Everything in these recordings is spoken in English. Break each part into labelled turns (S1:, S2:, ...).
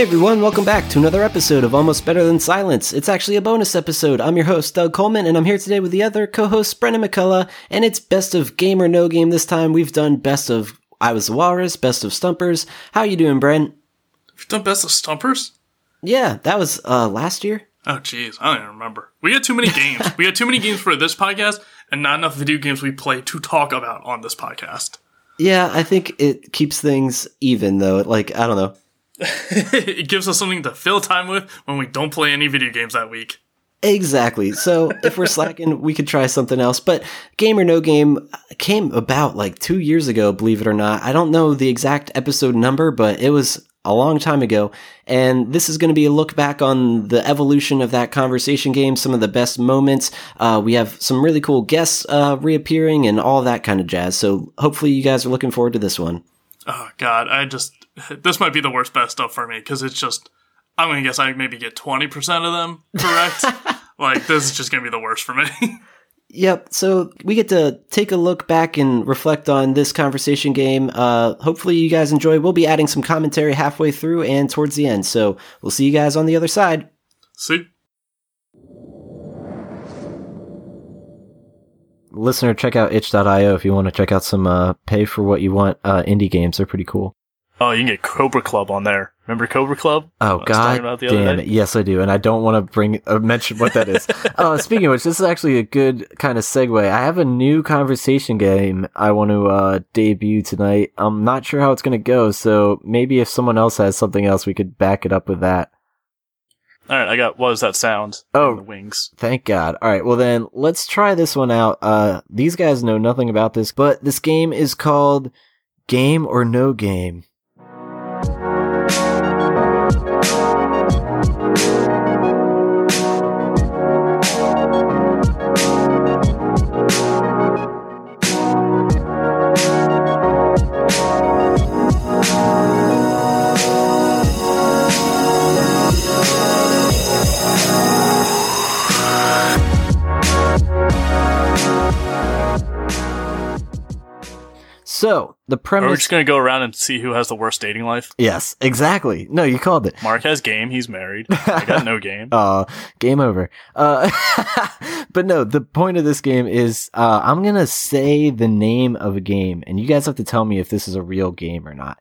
S1: Hey everyone, welcome back to another episode of Almost Better Than Silence. It's actually a bonus episode. I'm your host, Doug Coleman, and I'm here today with the other co host, Brendan McCullough, and it's best of game or no game this time. We've done best of I Was the Walrus, best of Stumpers. How you doing, Brent?
S2: We've done best of Stumpers?
S1: Yeah, that was uh, last year.
S2: Oh, jeez, I don't even remember. We had too many games. we had too many games for this podcast, and not enough video games we play to talk about on this podcast.
S1: Yeah, I think it keeps things even, though. Like, I don't know.
S2: it gives us something to fill time with when we don't play any video games that week.
S1: Exactly. So if we're slacking, we could try something else. But Game or No Game came about like two years ago, believe it or not. I don't know the exact episode number, but it was a long time ago. And this is going to be a look back on the evolution of that conversation game, some of the best moments. Uh, we have some really cool guests uh, reappearing and all that kind of jazz. So hopefully you guys are looking forward to this one.
S2: Oh, God. I just this might be the worst best stuff for me because it's just I'm gonna guess I maybe get twenty percent of them correct. like this is just gonna be the worst for me.
S1: Yep. So we get to take a look back and reflect on this conversation game. Uh, hopefully you guys enjoy. We'll be adding some commentary halfway through and towards the end. So we'll see you guys on the other side.
S2: See.
S1: Listener, check out itch.io if you want to check out some uh, pay for what you want uh, indie games. They're pretty cool.
S3: Oh, you can get Cobra Club on there. Remember Cobra Club?
S1: Oh God, damn it! Yes, I do, and I don't want to bring uh, mention what that is. uh, speaking of which, this is actually a good kind of segue. I have a new conversation game I want to uh, debut tonight. I'm not sure how it's going to go, so maybe if someone else has something else, we could back it up with that.
S3: All right, I got What is that sound?
S1: Oh,
S3: the wings.
S1: Thank God. All right, well then let's try this one out. Uh, these guys know nothing about this, but this game is called Game or No Game. So the premise.
S3: We're just gonna go around and see who has the worst dating life.
S1: Yes, exactly. No, you called it.
S3: Mark has game. He's married. I got no game.
S1: Uh, game over. Uh, but no, the point of this game is, uh, I'm gonna say the name of a game, and you guys have to tell me if this is a real game or not.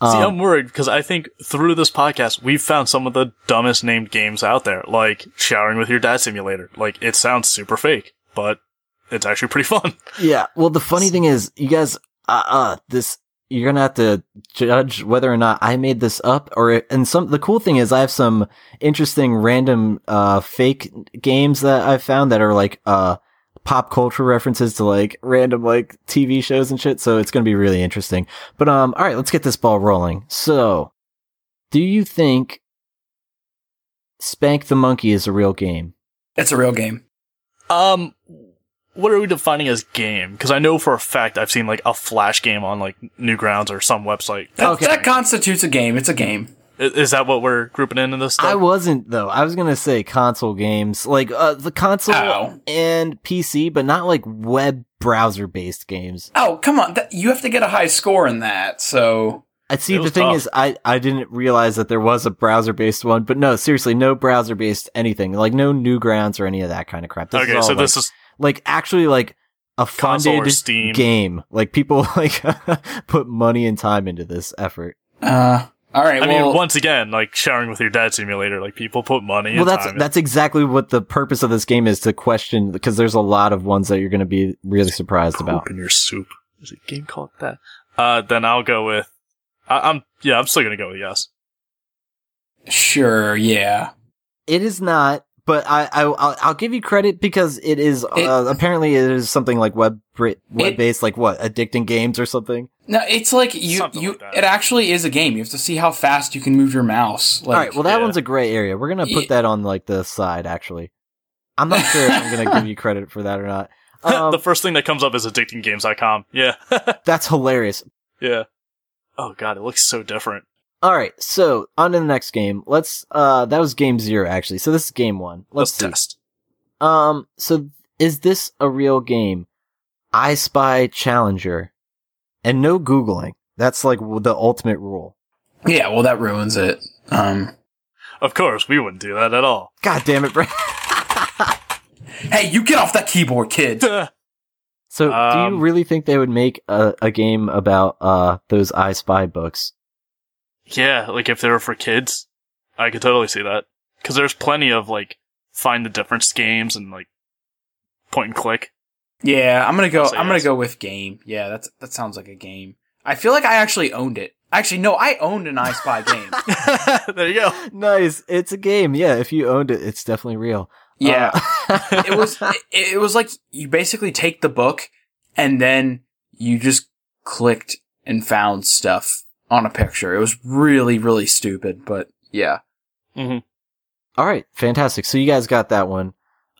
S3: Um, See, I'm worried because I think through this podcast we've found some of the dumbest named games out there, like showering with your dad simulator. Like it sounds super fake, but it's actually pretty fun.
S1: Yeah. Well, the funny thing is, you guys uh, uh, this, you're gonna have to judge whether or not I made this up or, and some, the cool thing is I have some interesting random, uh, fake games that I've found that are like, uh, pop culture references to like random like TV shows and shit. So it's going to be really interesting. But, um, all right, let's get this ball rolling. So do you think Spank the Monkey is a real game?
S4: It's a real game.
S3: Um, what are we defining as game? Because I know for a fact I've seen like a flash game on like Newgrounds or some website.
S4: That, okay. that constitutes a game. It's a game.
S3: Is that what we're grouping in in this? Stuff?
S1: I wasn't though. I was gonna say console games, like uh, the console Ow. and PC, but not like web browser based games.
S4: Oh come on! That, you have to get a high score in that. So
S1: I see. The thing tough. is, I I didn't realize that there was a browser based one. But no, seriously, no browser based anything. Like no Newgrounds or any of that kind of crap.
S3: This okay, so like, this is
S1: like actually like a funded game. Like people like put money and time into this effort.
S4: Uh all right.
S3: I
S4: well,
S3: mean, once again, like showering with your dad simulator, like people put money.
S1: Well, that's
S3: time
S1: that's exactly what the purpose of this game is to question because there's a lot of ones that you're going to be really surprised
S3: Poop
S1: about.
S3: In your soup, is a game called that? Uh, then I'll go with. I, I'm yeah, I'm still gonna go with yes.
S4: Sure. Yeah.
S1: It is not but I, I will I'll give you credit because it is it, uh, apparently it is something like web web based, like what addicting games or something.
S4: No, it's like you something you. Like it actually is a game. You have to see how fast you can move your mouse. Like,
S1: All right, well that yeah. one's a gray area. We're gonna put that on like the side. Actually, I'm not sure if I'm gonna give you credit for that or not.
S3: Um, the first thing that comes up is addictinggames.com. Yeah,
S1: that's hilarious.
S3: Yeah. Oh god, it looks so different.
S1: All right, so on to the next game. Let's. Uh, that was game zero actually. So this is game one. Let's,
S3: Let's test.
S1: Um. So is this a real game? I Spy Challenger, and no googling. That's like the ultimate rule.
S4: Yeah, well, that ruins it. Um,
S2: of course, we wouldn't do that at all.
S1: God damn it, Brent.
S4: hey, you get off that keyboard, kid.
S1: so, um, do you um, really think they would make a, a game about uh those I Spy books?
S2: Yeah, like if they were for kids, I could totally see that. Because there's plenty of like find the difference games and like point and click.
S4: Yeah, I'm gonna go. I'm yes. gonna go with game. Yeah, that's that sounds like a game. I feel like I actually owned it. Actually, no, I owned an I Spy game.
S2: there you go.
S1: Nice. It's a game. Yeah, if you owned it, it's definitely real.
S4: Yeah, uh- it was. It, it was like you basically take the book and then you just clicked and found stuff on a picture. It was really, really stupid, but yeah.
S2: Mm-hmm.
S1: All right, fantastic. So you guys got that one.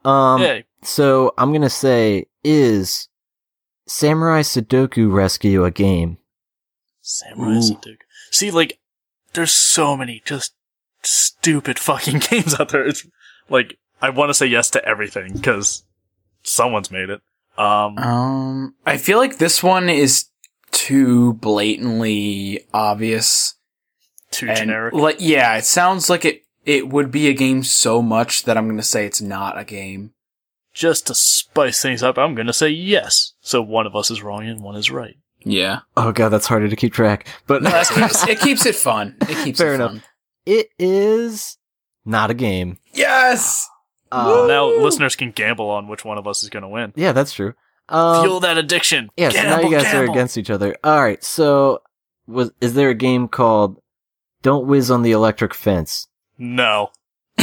S1: Um, Yay. So I'm gonna say is Samurai Sudoku Rescue a game?
S2: Samurai Ooh. Sudoku. See, like, there's so many just stupid fucking games out there. It's like I want to say yes to everything because someone's made it. Um,
S4: um, I feel like this one is too blatantly obvious,
S2: too and, generic.
S4: Like, yeah, it sounds like it. It would be a game so much that I'm going to say it's not a game.
S2: Just to spice things up, I'm going to say yes. So one of us is wrong and one is right.
S4: Yeah.
S1: Oh god, that's harder to keep track. But
S4: no, it, keeps, it keeps it fun. It keeps fair it enough. Fun.
S1: It is not a game.
S4: Yes.
S2: Uh, now listeners can gamble on which one of us is going to win.
S1: Yeah, that's true.
S2: Um, Fuel that addiction.
S1: Yeah, gamble, so now you guys gamble. are against each other. All right. So, was is there a game called "Don't Whiz on the Electric Fence"?
S2: No.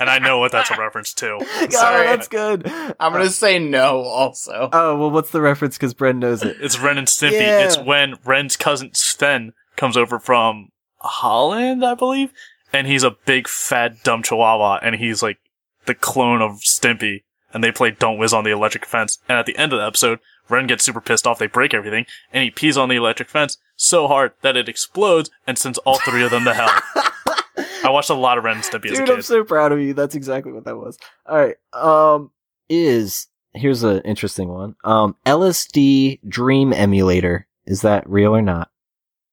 S2: and I know what that's a reference to.
S1: Sorry, that's good.
S4: I'm gonna say no. Also.
S1: Oh well, what's the reference? Because Bren knows it.
S2: It's Ren and Stimpy. Yeah. It's when Ren's cousin Sven comes over from Holland, I believe, and he's a big fat dumb chihuahua, and he's like the clone of Stimpy. And they play Don't Whiz on the electric fence. And at the end of the episode, Ren gets super pissed off. They break everything, and he pees on the electric fence so hard that it explodes and sends all three of them to hell. I watched a lot of Ren and Stimpy
S1: Dude,
S2: as a kid.
S1: I'm so proud of you. That's exactly what that was. All right. Um, is here's an interesting one. Um, LSD Dream Emulator. Is that real or not?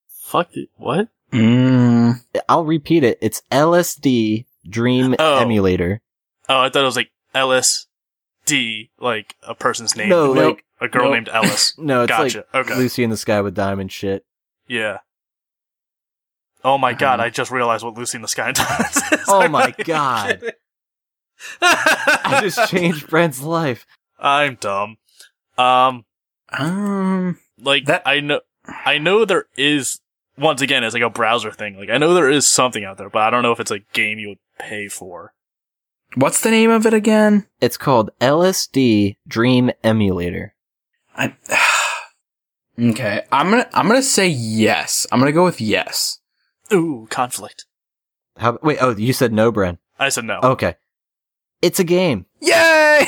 S2: Fuck it. What?
S1: Mm. I'll repeat it. It's LSD Dream oh. Emulator.
S2: Oh, I thought it was like LSD, like a person's name. No, like a girl nope. named Ellis.
S1: no, it's gotcha. like okay. Lucy in the Sky with Diamond shit.
S2: Yeah. Oh my god, I just realized what Lucy in the Sky does.
S1: oh my god. I just changed Brent's life.
S2: I'm dumb. Um
S4: um
S2: like that I know I know there is once again it's like a browser thing. Like I know there is something out there, but I don't know if it's a game you would pay for.
S4: What's the name of it again?
S1: It's called LSD Dream Emulator.
S4: I Okay, I'm going to I'm going to say yes. I'm going to go with yes.
S2: Ooh, conflict.
S1: How? Wait. Oh, you said no, Bren.
S2: I said no.
S1: Okay. It's a game.
S4: Yay!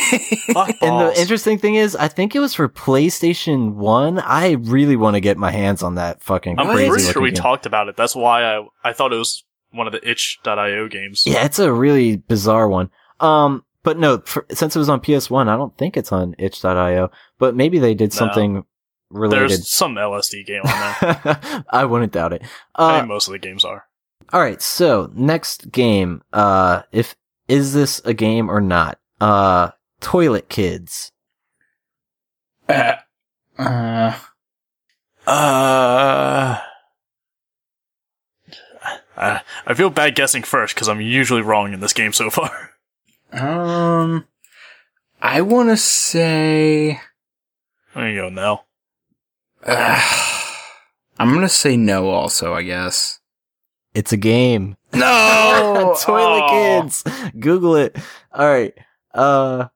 S1: and the interesting thing is, I think it was for PlayStation One. I really want to get my hands on that fucking. I'm crazy pretty sure we
S2: game. talked about it. That's why I I thought it was one of the itch.io games.
S1: Yeah, it's a really bizarre one. Um, but no, for, since it was on PS One, I don't think it's on itch.io. But maybe they did something no related.
S2: There's some LSD game on
S1: there. I wouldn't doubt it.
S2: Uh, I think most of the games are.
S1: All right, so next game. Uh, if is this a game or not? Uh, Toilet Kids.
S4: Uh, uh,
S2: uh, I feel bad guessing first because I'm usually wrong in this game so far.
S4: Um, I want to say.
S2: There you go, Nell.
S4: I'm gonna say no. Also, I guess
S1: it's a game.
S4: No,
S1: Toilet oh. Kids. Google it. All right. Uh,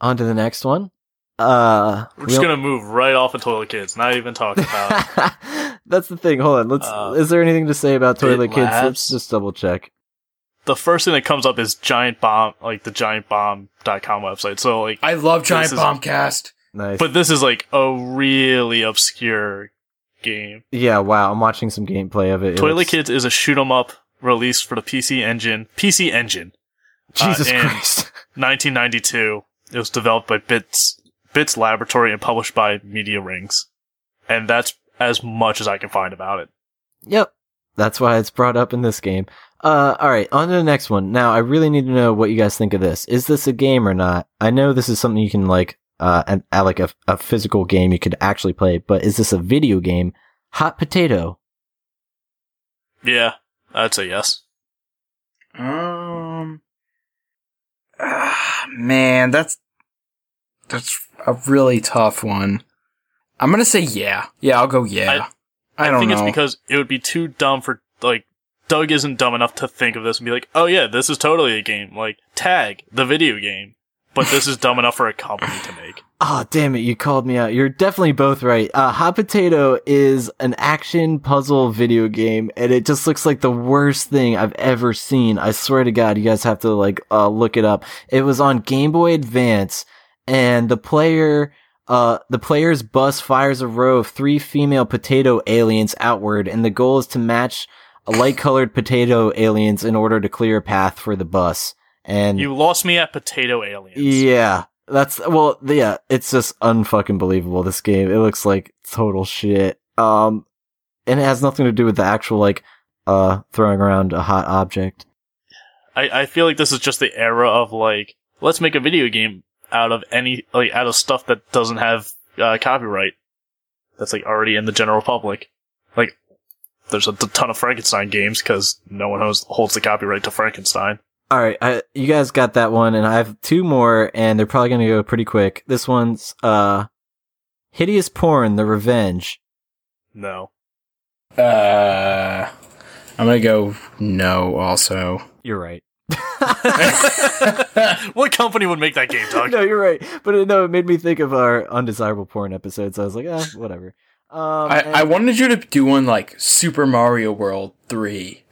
S1: on to the next one. Uh,
S2: we're just gonna move right off of Toilet Kids. Not even talk about.
S1: That's the thing. Hold on. Let's. Uh, is there anything to say about Toilet Kids? Labs. Let's just double check.
S2: The first thing that comes up is Giant Bomb, like the giantbomb.com website. So like,
S4: I love Giant Bombcast.
S1: Nice.
S2: But this is like a really obscure game.
S1: Yeah, wow. I'm watching some gameplay of it.
S2: Toilet looks... Kids is a shoot 'em up released for the PC Engine. PC Engine.
S1: Jesus uh, Christ.
S2: 1992. It was developed by Bits Bits Laboratory and published by Media Rings. And that's as much as I can find about it.
S1: Yep. That's why it's brought up in this game. Uh, all right, on to the next one. Now, I really need to know what you guys think of this. Is this a game or not? I know this is something you can like, uh, and uh, like a, a physical game you could actually play, but is this a video game? Hot potato.
S2: Yeah, I'd say yes.
S4: Um, ah, man, that's that's a really tough one. I'm gonna say yeah. Yeah, I'll go yeah. I,
S2: I,
S4: don't
S2: think
S4: know.
S2: it's because it would be too dumb for like Doug isn't dumb enough to think of this and be like, "Oh yeah, this is totally a game." Like Tag, the video game. But this is dumb enough for a company to make.
S1: Oh, damn it. You called me out. You're definitely both right. Uh, Hot Potato is an action puzzle video game and it just looks like the worst thing I've ever seen. I swear to God, you guys have to like, uh, look it up. It was on Game Boy Advance and the player, uh, the player's bus fires a row of three female potato aliens outward and the goal is to match light colored potato aliens in order to clear a path for the bus. And
S2: You lost me at Potato Aliens.
S1: yeah, that's well, yeah, it's just unfucking believable. This game, it looks like total shit. Um, and it has nothing to do with the actual like, uh, throwing around a hot object.
S2: I, I feel like this is just the era of like, let's make a video game out of any, like, out of stuff that doesn't have, uh, copyright. That's like already in the general public. Like, there's a ton of Frankenstein games because no one holds, holds the copyright to Frankenstein.
S1: All right, I, you guys got that one, and I have two more, and they're probably gonna go pretty quick. This one's uh, hideous porn: The Revenge.
S2: No.
S4: Uh, I'm gonna go no. Also,
S1: You're right.
S2: what company would make that game, Doug?
S1: no, you're right. But uh, no, it made me think of our undesirable porn episodes. I was like, ah, whatever. Um,
S4: I, I wanted you to do one like Super Mario World three.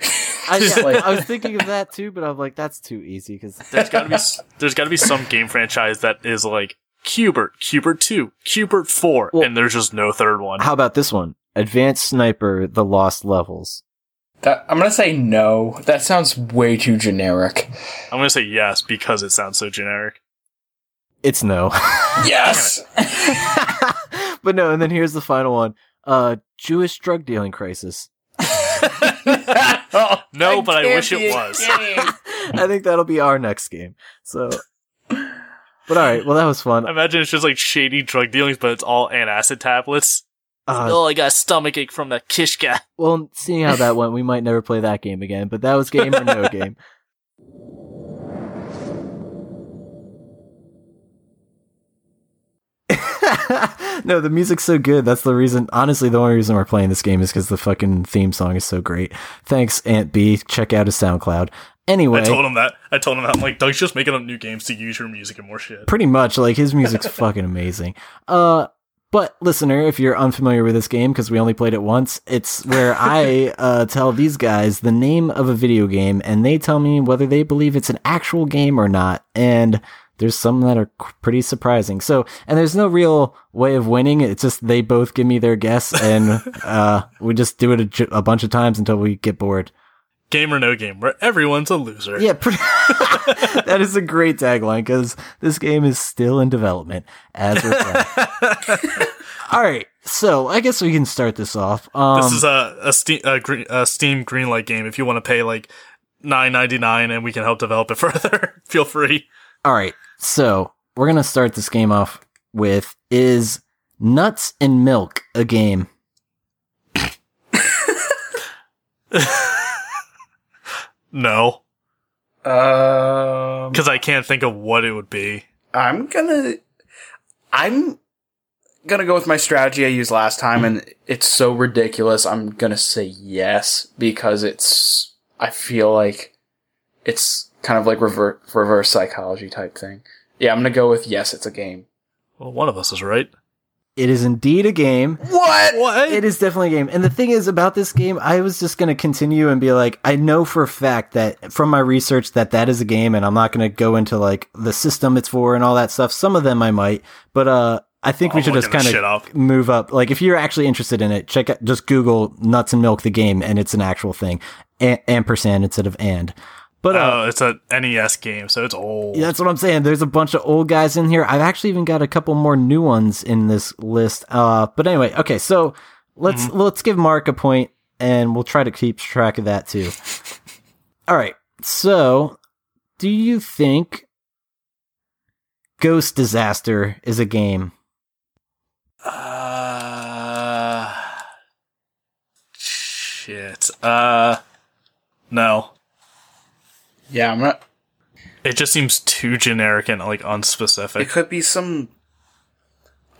S1: I, yeah,
S4: like-
S1: I was thinking of that too, but I'm like, that's too easy because
S2: There's gotta be, there's gotta be some game franchise that is like Q*bert, Q*bert 2, Q*bert 4,
S1: Well-
S2: and there's just no third one.
S1: How about this one? Advanced Sniper: The Lost Levels.
S4: That, I'm gonna say no. That sounds way too generic.
S2: I'm gonna say yes because it sounds so generic.
S1: It's no.
S4: Yes.
S1: but no, and then here's the final one. Uh Jewish drug dealing crisis.
S2: No, but I wish it was.
S1: I think that'll be our next game. So But alright, well that was fun.
S2: I Imagine it's just like shady drug dealings, but it's all antacid tablets.
S1: Uh,
S2: oh, I got a stomach ache from that kishka.
S1: well, seeing how that went, we might never play that game again, but that was game or no game. no, the music's so good. That's the reason. Honestly, the only reason we're playing this game is because the fucking theme song is so great. Thanks, Aunt B. Check out his SoundCloud. Anyway,
S2: I told him that. I told him that. I'm like, Doug's just making up new games to use your music and more shit.
S1: pretty much like his music's fucking amazing. Uh, but listener, if you're unfamiliar with this game because we only played it once, it's where I uh, tell these guys the name of a video game and they tell me whether they believe it's an actual game or not. And there's some that are pretty surprising. So, and there's no real way of winning. It's just they both give me their guess and uh, we just do it a bunch of times until we get bored.
S2: Game or no game, where everyone's a loser.
S1: Yeah, pretty- that is a great tagline because this game is still in development as we're playing. All right, so I guess we can start this off. Um,
S2: This is a a Steam, a, green, a Steam Greenlight game. If you want to pay like nine ninety nine and we can help develop it further, feel free.
S1: all right, so we're gonna start this game off with is nuts and milk a game?
S2: No,
S4: Um,
S2: because I can't think of what it would be.
S4: I'm gonna, I'm gonna go with my strategy I used last time, and it's so ridiculous. I'm gonna say yes because it's. I feel like it's kind of like reverse reverse psychology type thing. Yeah, I'm gonna go with yes. It's a game.
S2: Well, one of us is right.
S1: It is indeed a game.
S4: What?
S2: What?
S1: It is definitely a game. And the thing is about this game, I was just going to continue and be like, I know for a fact that from my research that that is a game and I'm not going to go into like the system it's for and all that stuff. Some of them I might, but, uh, I think
S2: Oh,
S1: we should just kind of move up. Like, if you're actually interested in it, check out, just Google Nuts and Milk the game, and it's an actual thing. A- ampersand instead of and. But uh,
S2: Oh, it's a NES game, so it's old.
S1: yeah, that's what I'm saying. There's a bunch of old guys in here. I've actually even got a couple more new ones in this list. Uh, but anyway, okay, so let's let's give Mark a point and we'll try to keep track of that too. All right. So, do you think Ghost Disaster is a game?
S2: Uh, shit. Uh, no.
S4: Yeah, I'm not.
S2: It just seems too generic and like unspecific.
S4: It could be some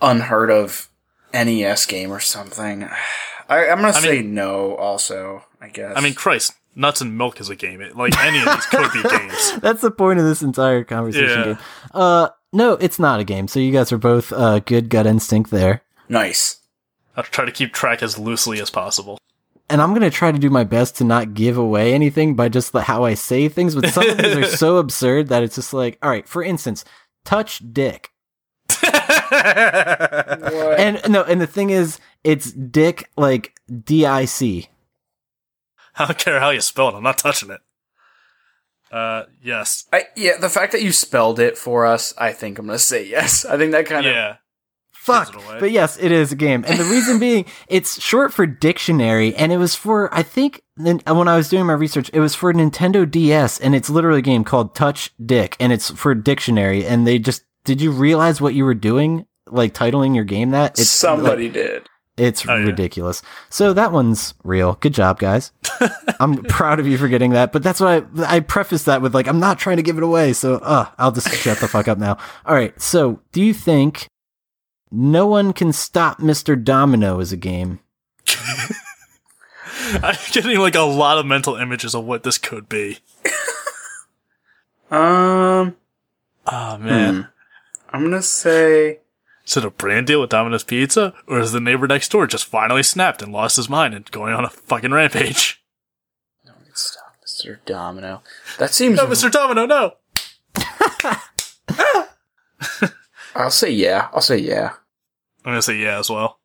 S4: unheard of NES game or something. I, I'm gonna
S2: I
S4: say
S2: mean-
S4: no. Also, I guess.
S2: I mean, Christ, nuts and milk is a game. It, like any of these could be games.
S1: That's the point of this entire conversation
S2: Yeah.
S1: game. Uh, no, it's not a game. So you guys are both uh, good gut instinct there.
S4: nice.
S2: I'll try to keep track as loosely as possible.
S1: And I'm gonna try to do my best to not give away anything by just the, how I say things. But some of these are so absurd that it's just like, all right. For instance, touch dick,
S4: What?
S1: and no, and the thing is, it's dick like D I C.
S2: I don't care how you spell it. I'm not touching it. Uh, yes.
S4: I, yeah, the fact that you spelled it for us, I think I'm gonna say yes. I think that kind of
S2: Yeah.
S1: Fuck.
S2: It.
S1: But yes, it is a game. And the reason being, it's short for dictionary, and it was for, I think, when I was doing my research, it was for Nintendo DS, and it's literally a game called Touch Dick, and it's for dictionary. And they just, did you realize what you were doing? Like titling your game that? It's
S4: somebody did.
S1: It's
S2: Oh, yeah.
S1: ridiculous. So that one's real. Good job, guys. I'm proud of you for getting that. But that's why I, I preface that with like, I'm not trying to give it away. So uh, I'll just shut the fuck up now. All right. So do you think No One Can Stop Mr. Domino is a game?
S2: I'm getting like a lot of mental images of what this could be.
S4: Um,
S2: Oh man.
S4: hmm. I'm gonna say
S2: Is it a brand deal with Domino's Pizza? Or is the neighbor next door just finally snapped and lost his mind and going on a fucking rampage?
S4: No one can stop, Mr. Domino. That seems.
S2: No, Mr. Domino, no!
S4: I'll say yeah. I'll say yeah.
S2: I'm gonna say yeah as well.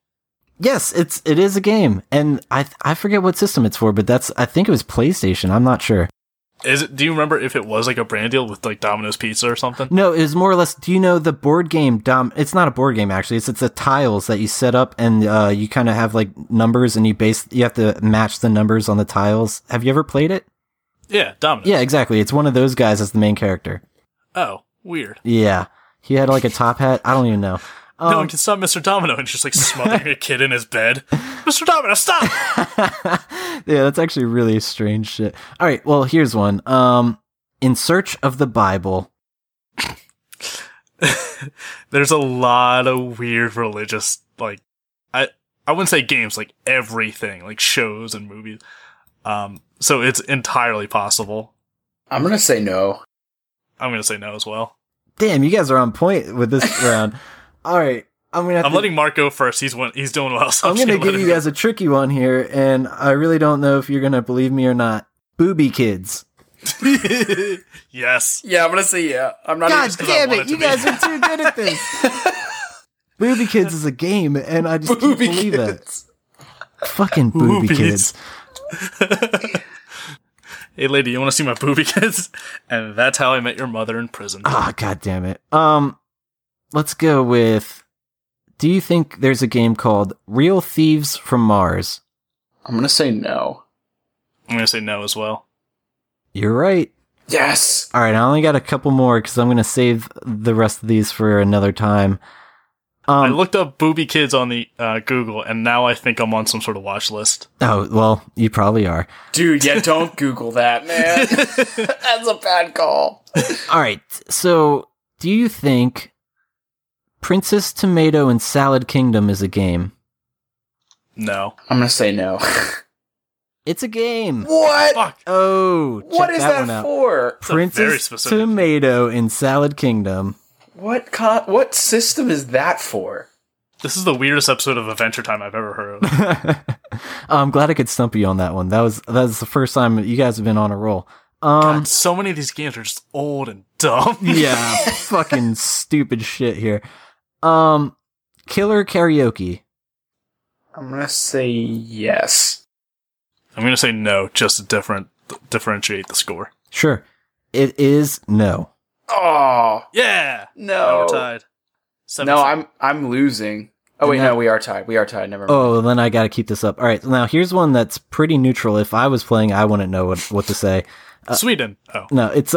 S1: Yes, it's it is a game, and I I forget what system it's for, but that's I think it was PlayStation. I'm not sure.
S2: Is it? Do you remember if it was like a brand deal with like Domino's Pizza or something?
S1: No, it was more or less. Do you know the board game? Dom. It's not a board game actually. It's it's the tiles that you set up, and uh, you kind of have like numbers, and you base. You have to match the numbers on the tiles. Have you ever played it?
S2: Yeah, Domino's.
S1: Yeah, exactly. It's one of those guys as the main character.
S2: Oh, weird.
S1: Yeah, he had like a top hat. I don't even know.
S2: No
S1: Um,
S2: one can stop Mr. Domino and just like smothering a kid in his bed. Mr. Domino, stop!
S1: yeah, that's actually really strange shit. All right, well, here's one. Um, in search of the Bible.
S2: There's a lot of weird religious like I I wouldn't say games, like everything, like shows and movies. Um so it's entirely possible.
S4: I'm gonna say no.
S2: I'm gonna say no as well.
S1: Damn, you guys are on point with this round. All right, I'm gonna.
S2: I'm
S1: to-
S2: letting Mark go first. He's win- he's doing well. So
S1: I'm gonna give you
S2: him
S1: guys a tricky one here, and I really don't know if you're gonna believe me or not. Booby kids.
S2: yes.
S4: Yeah, I'm gonna say yeah. I'm not.
S1: God
S4: even,
S2: 'cause
S1: damn it!
S2: it
S1: You
S2: be.
S1: guys are too good at this. Booby kids is a game, and I just can't believe
S4: kids.
S1: it. Fucking booby
S2: Boobies.
S1: kids.
S2: Hey lady, you wanna see my booby kids? And that's how I met your mother in prison.
S1: Ah, god damn it. Um, let's go with. Do you think there's a game called Real Thieves from Mars?
S4: I'm gonna say no.
S2: I'm gonna say no as well.
S1: You're right.
S4: Yes.
S1: All right, I only got a couple more because I'm gonna save the rest of these for another time.
S2: I
S1: Um,
S2: looked up booby kids on the uh, Google and now I think I'm on some sort of watch list.
S1: oh well, you probably are.
S4: Dude, yeah, don't Google that, man. That's a bad call.
S1: All right, so do you think Princess Tomato and Salad Kingdom is a game?
S2: No.
S4: I'm gonna say no.
S1: It's a game.
S4: what?
S2: Fuck.
S1: Oh,
S4: What
S1: check
S4: is
S1: one
S4: that for?
S2: It's
S1: Princess. Tomato and Salad Kingdom.
S4: What con- What system is that for?
S2: This is the weirdest episode of Adventure Time I've ever heard of.
S1: I'm glad I could stump you on that one. That was that was the first time you guys have been on a roll. Um,
S2: God, so many of these games are just old and dumb.
S1: yeah, fucking stupid shit here. Um, Killer Karaoke.
S4: I'm gonna say yes.
S2: I'm gonna say no, just to different differentiate the score.
S1: Sure, it is no.
S4: Oh
S2: Yeah. Now
S4: no!
S2: we're tied. Seven
S4: No,
S2: seven.
S4: I'm I'm losing. Oh wait,
S1: that-
S4: no, we are tied. We are tied. Never mind.
S1: Oh, then I got to keep this up. All right, now here's one that's pretty neutral. If I was playing, I wouldn't know what, what to say.
S2: Sweden. Oh,
S1: No, it's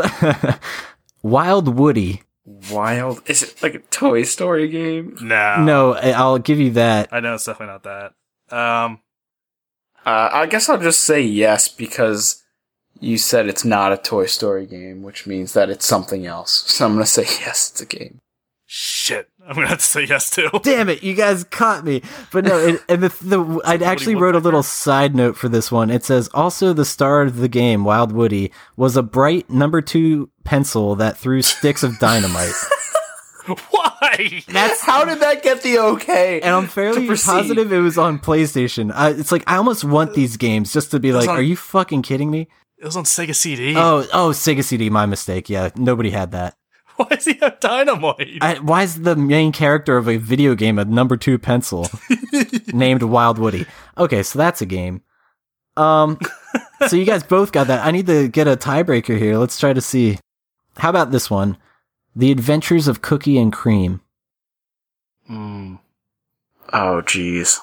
S1: Wild Woody.
S4: Wild. Is it like a Toy Story game?
S2: no.
S1: No, I- I'll give you that.
S2: I know it's definitely not that. Um,
S4: Uh, I guess I'll just say yes because you said it's not a Toy Story game, which means that it's something else. So I'm gonna say yes, it's a game.
S2: shit. I'm gonna have to say yes too.
S1: Damn it, you guys caught me. But no, it, and the, the I actually wrote a little side note for this one. It says also the star of the game, Wild Woody, was a bright number two pencil that threw sticks of dynamite.
S2: Why?
S1: That's
S4: How did that get the okay?
S1: and I'm fairly positive it was on PlayStation. I, it's like I almost want these games just to be like,
S2: on-
S1: are you fucking kidding me?
S2: It was on Sega CD.
S1: Oh, oh, Sega CD, my mistake. Yeah, nobody had that.
S2: Why does he have dynamite?
S1: I, why is the main character of a video game a number two pencil named Wild Woody? Okay, so that's a game. Um, so you guys both got that. I need to get a tiebreaker here. Let's try to see. How about this one? The Adventures of Cookie and Cream.
S2: Hmm.
S4: oh, jeez.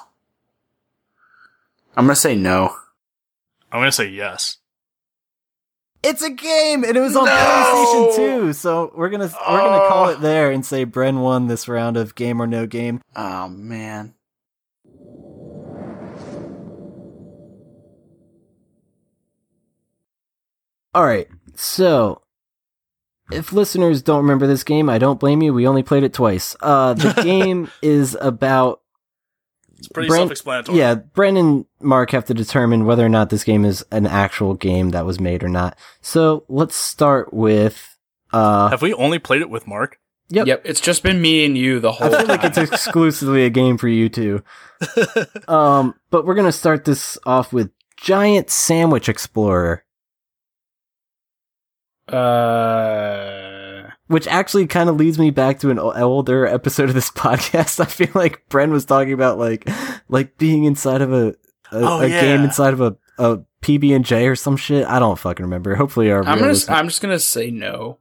S4: I'm gonna say no.
S2: I'm gonna say yes.
S1: It's a game, and it was on
S4: No!
S1: PlayStation 2. So we're gonna we're gonna call
S4: Oh.
S1: it there and say Bren won this round of Game or No Game.
S4: Oh man.
S1: All right, so if listeners don't remember this game, I don't blame you. We only played it twice. Uh, the game is about
S2: It's pretty
S1: Brent-
S2: self-explanatory.
S1: yeah. Bren and Mark have to determine whether or not this game is an actual game that was made or not. So let's start with. Uh,
S2: Have we only played it with Mark?
S1: Yep.
S4: Yep. It's just been me and you the whole
S1: I feel like it's exclusively a game for you two. Um, but we're gonna start this off with Giant Sandwich Explorer.
S4: Uh,
S1: Which actually kind of leads me back to an older episode of this podcast. I feel like Bren was talking about like like being inside of a a,
S2: Oh,
S1: a
S2: yeah.
S1: game inside of a, a PB and J or some shit. I don't fucking remember. Hopefully, our
S4: I'm
S1: real
S4: gonna. I'm just gonna say no.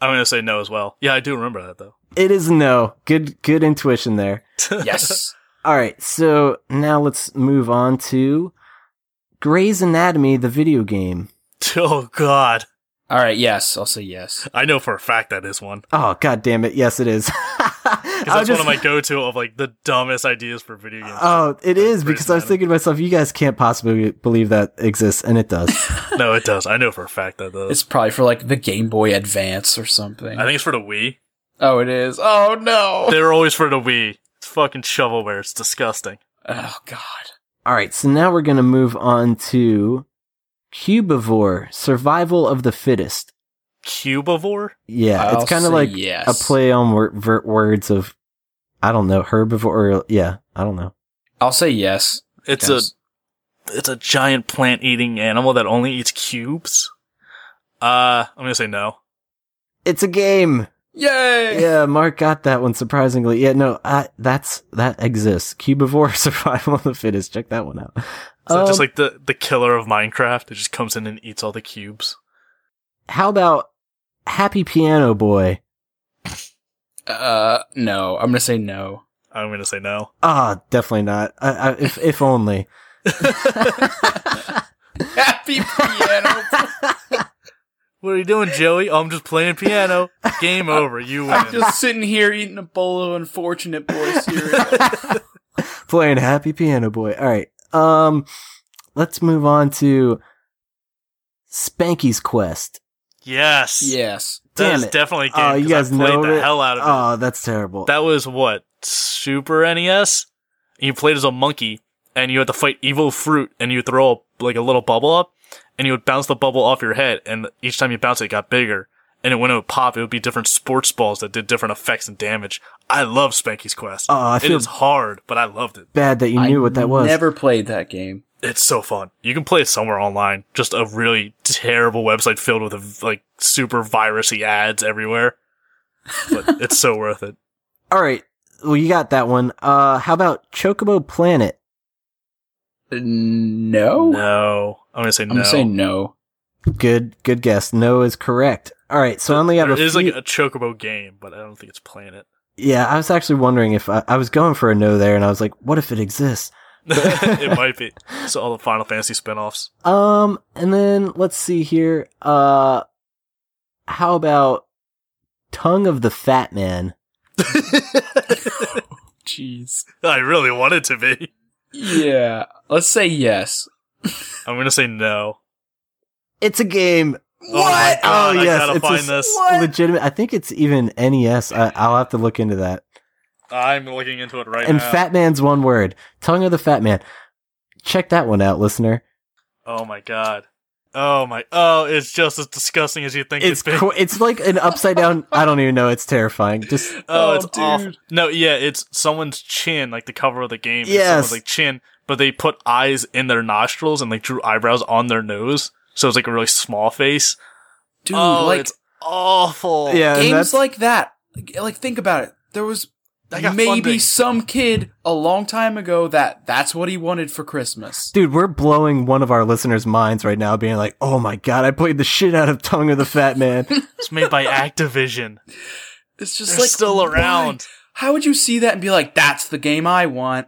S2: I'm gonna say no as well. Yeah, I do remember that though.
S1: it is no good good intuition there.
S4: Yes.
S1: All right, so now let's move on to Grey's Anatomy, the video game.
S2: oh God,
S4: All right. Yes, I'll say yes.
S2: I know for a fact that is one.
S1: Oh god damn it! Yes, it is.
S2: Because that's one of my go-to of like the dumbest ideas for video games.
S1: Oh, it is
S2: Grey's
S1: because I was thinking to myself, you guys can't possibly believe that exists, and it does.
S2: no, it does. I know for a fact that does.
S4: It's probably for like the Game Boy Advance or something.
S2: I think it's for the Wii.
S4: oh, it is. Oh no.
S2: They're always for the Wii. It's fucking shovelware. It's disgusting.
S4: Oh god.
S1: All right, so now we're gonna move on to Cubivore: Survival of the Fittest.
S2: Cubivore?
S1: Yeah,
S4: I'll
S1: it's kind of like
S4: yes.
S1: a play on wor- ver- words of, I don't know, herbivore. Or, yeah, I don't know.
S4: I'll say yes.
S2: It's
S4: Yes.
S2: a it's a giant plant eating animal that only eats cubes. Uh, I'm gonna say no.
S1: It's a game.
S4: Yay!
S1: Yeah, Mark got that one surprisingly. Yeah, no, I, that's that exists. Cubivore: Survival of the Fittest. Check that one out.
S2: Is that just
S1: Um,
S2: like the the killer of Minecraft? It just comes in and eats all the cubes.
S1: how about Happy Piano Boy?
S4: Uh, no. I'm gonna say no.
S2: I'm gonna say no.
S1: Ah, definitely not. I, I, if if only.
S4: Happy piano.
S2: What are you doing, Joey? Oh, I'm just playing piano. Game over. You win.
S4: I'm just sitting here eating a bowl of Unfortunate Boy cereal.
S1: Playing Happy Piano Boy. All right. Um, let's move on to Spanky's Quest.
S2: yes.
S4: yes.
S2: That
S1: Damn
S2: is
S1: it.
S2: definitely a game.
S1: Oh, you
S2: 'cause
S1: guys
S2: I played
S1: know
S2: the
S1: it?
S2: hell out of it.
S1: Oh, that's terrible.
S2: That was what Super NES. You played as a monkey, and you had to fight evil fruit, and you throw a, like a little bubble up, and you would bounce the bubble off your head, and each time you bounce it, it got bigger. And then when it would pop, it would be different sports balls that did different effects and damage. I love Spanky's Quest.
S1: Oh, I
S2: it
S1: feel-
S2: is hard, but I loved it.
S1: Bad that you knew what that was.
S4: Never played that game.
S2: It's so fun. You can play it somewhere online. Just a really terrible website filled with like super virusy ads everywhere. But it's so worth it.
S1: All right. Well, you got that one. Uh, how about Chocobo Planet?
S4: Uh, No.
S2: No, I'm gonna say no.
S4: I'm
S2: no.
S4: gonna say no.
S1: Good, good guess. No is correct. All right. So I only have
S2: There
S1: a
S2: is
S1: few.
S2: like a chocobo game, but I don't think it's Planet.
S1: Yeah, I was actually wondering if I, I was going for a no there, and I was like, what if it exists?
S2: it might be. So all the Final Fantasy spin-offs.
S1: Um, and then let's see here. Uh, how about Tongue of the Fat Man?
S4: Jeez.
S2: I really want it to be.
S4: Yeah. Let's say yes.
S2: I'm gonna say no.
S1: It's a game.
S2: Oh my God, I gotta
S1: it's a
S2: find
S1: s-
S2: this.
S1: legitimate. I think it's even NES. I, I'll have to look into that.
S2: I'm looking into it right
S1: and
S2: now.
S1: And Fat Man's one word. Tongue of the Fat Man. Check that one out, listener.
S2: oh my god. Oh my. Oh, it's just as disgusting as you think
S1: It's
S2: it'd
S1: co- it's like an upside down. I don't even know. It's terrifying. Just
S2: Oh,
S4: Oh,
S2: it's awful. No, yeah, it's someone's chin, like the cover of the game. is
S1: Yes.
S2: someone's like chin, but they put eyes in their nostrils and like drew eyebrows on their nose, so it's like a really small face.
S4: Dude,
S2: oh,
S4: like
S2: it's awful.
S1: yeah,
S4: games like that. Like, like, think about it. There was
S2: I
S4: maybe
S2: funding.
S4: some kid a long time ago that that's what he wanted for Christmas.
S1: Dude, we're blowing one of our listeners' minds right now, being like, "Oh my god, I played the shit out of Tongue of the Fat Man."
S2: It's made by Activision.
S4: It's just
S2: They're
S4: like
S2: still
S4: why?
S2: around.
S4: How would you see that and be like, "That's the game I want"?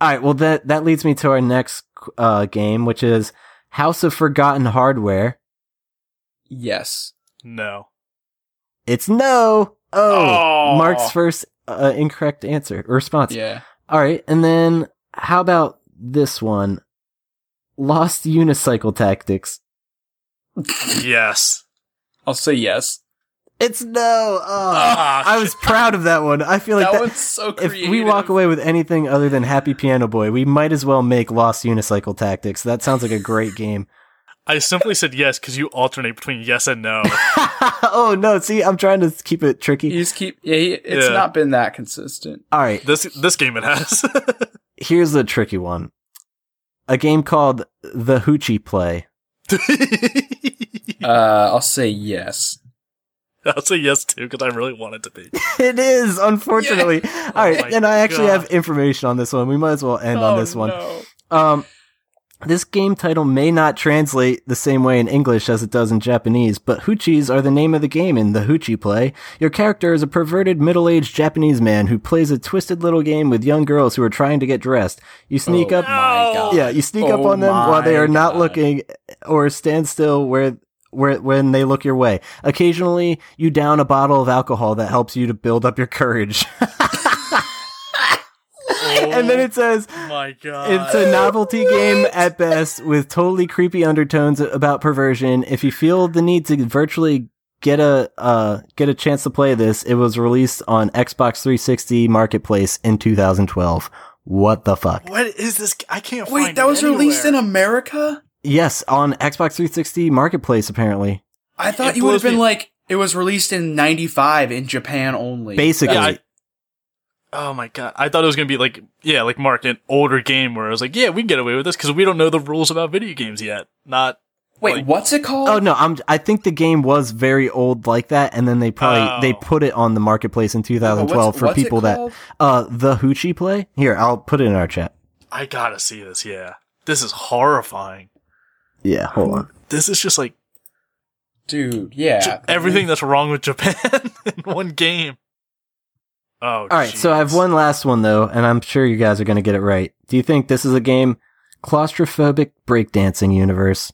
S1: All right, well that that leads me to our next uh, game, which is House of Forgotten Hardware.
S4: Yes.
S2: No.
S1: It's no. Oh,
S2: Oh.
S1: Mark's first uh, incorrect answer response.
S4: Yeah.
S1: All right, and then how about this one? Lost Unicycle Tactics.
S2: Yes.
S4: I'll say yes.
S1: It's no. Oh, I was proud of that one. I feel like
S4: that,
S1: that,
S4: one's so
S1: if we walk away with anything other than Happy Piano Boy, we might as well make Lost Unicycle Tactics. That sounds like a great game.
S2: I simply said yes because you alternate between yes and no.
S1: oh no! See, I'm trying to keep it tricky.
S4: you just keep. Yeah, he, it's
S2: Yeah.
S4: not been that consistent.
S1: All right,
S2: this this game it has.
S1: here's the tricky one. A game called The Hoochie Play.
S4: Uh, I'll say yes.
S2: I'll say yes too because I really want it to be.
S1: It is, unfortunately. All right,
S2: my
S1: and I actually
S2: God.
S1: have information on this one. We might as well end on
S4: Oh,
S1: this one.
S4: no.
S1: Um, this game title may not translate the same way in English as it does in Japanese, but hoochies are the name of the game in the hoochie play. Your character is a perverted middle-aged Japanese man who plays a twisted little game with young girls who are trying to get dressed. You sneak
S4: Oh
S1: up,
S4: my
S1: yeah, you sneak up
S4: Oh
S1: on them while they
S4: my
S1: are not
S4: God.
S1: looking or stand still where where when they look your way. Occasionally, you down a bottle of alcohol that helps you to build up your courage. and then it says
S2: Oh my god.
S1: it's a novelty game at best with totally creepy undertones about perversion. If you feel the need to virtually get a uh, get a chance to play this, it was released on Xbox 360 Marketplace in 2012. What the fuck?
S2: What is this? I can't
S4: Wait,
S2: find
S4: that
S2: it
S4: was released in. America?
S1: Yes, on Xbox 360 Marketplace apparently.
S4: I thought
S2: It
S4: you would have been
S2: me-
S4: like, it was released in 95 in Japan only.
S1: Basically,
S2: Yeah, I- Oh my god! I thought it was gonna be like, yeah, like Mark, an older game where I was like, yeah, we can get away with this because we don't know the rules about video games yet. Not
S4: Wait,
S2: like-
S4: what's it called?
S1: Oh no, I'm. I think the game was very old like that, and then they probably
S2: Oh.
S1: they put it on the marketplace in
S4: What's-
S1: 2012 for
S4: what's
S1: people that uh the hoochie play. Here, I'll put it in our chat.
S2: I gotta see this. Yeah, this is horrifying.
S1: Yeah, hold on.
S2: This is just like
S4: Dude, yeah.
S2: j- everything that's wrong with Japan in one game. Oh,
S1: All right, so I have one last one though, and I'm sure you guys are going to get it right. Do you think this is a game claustrophobic breakdancing universe?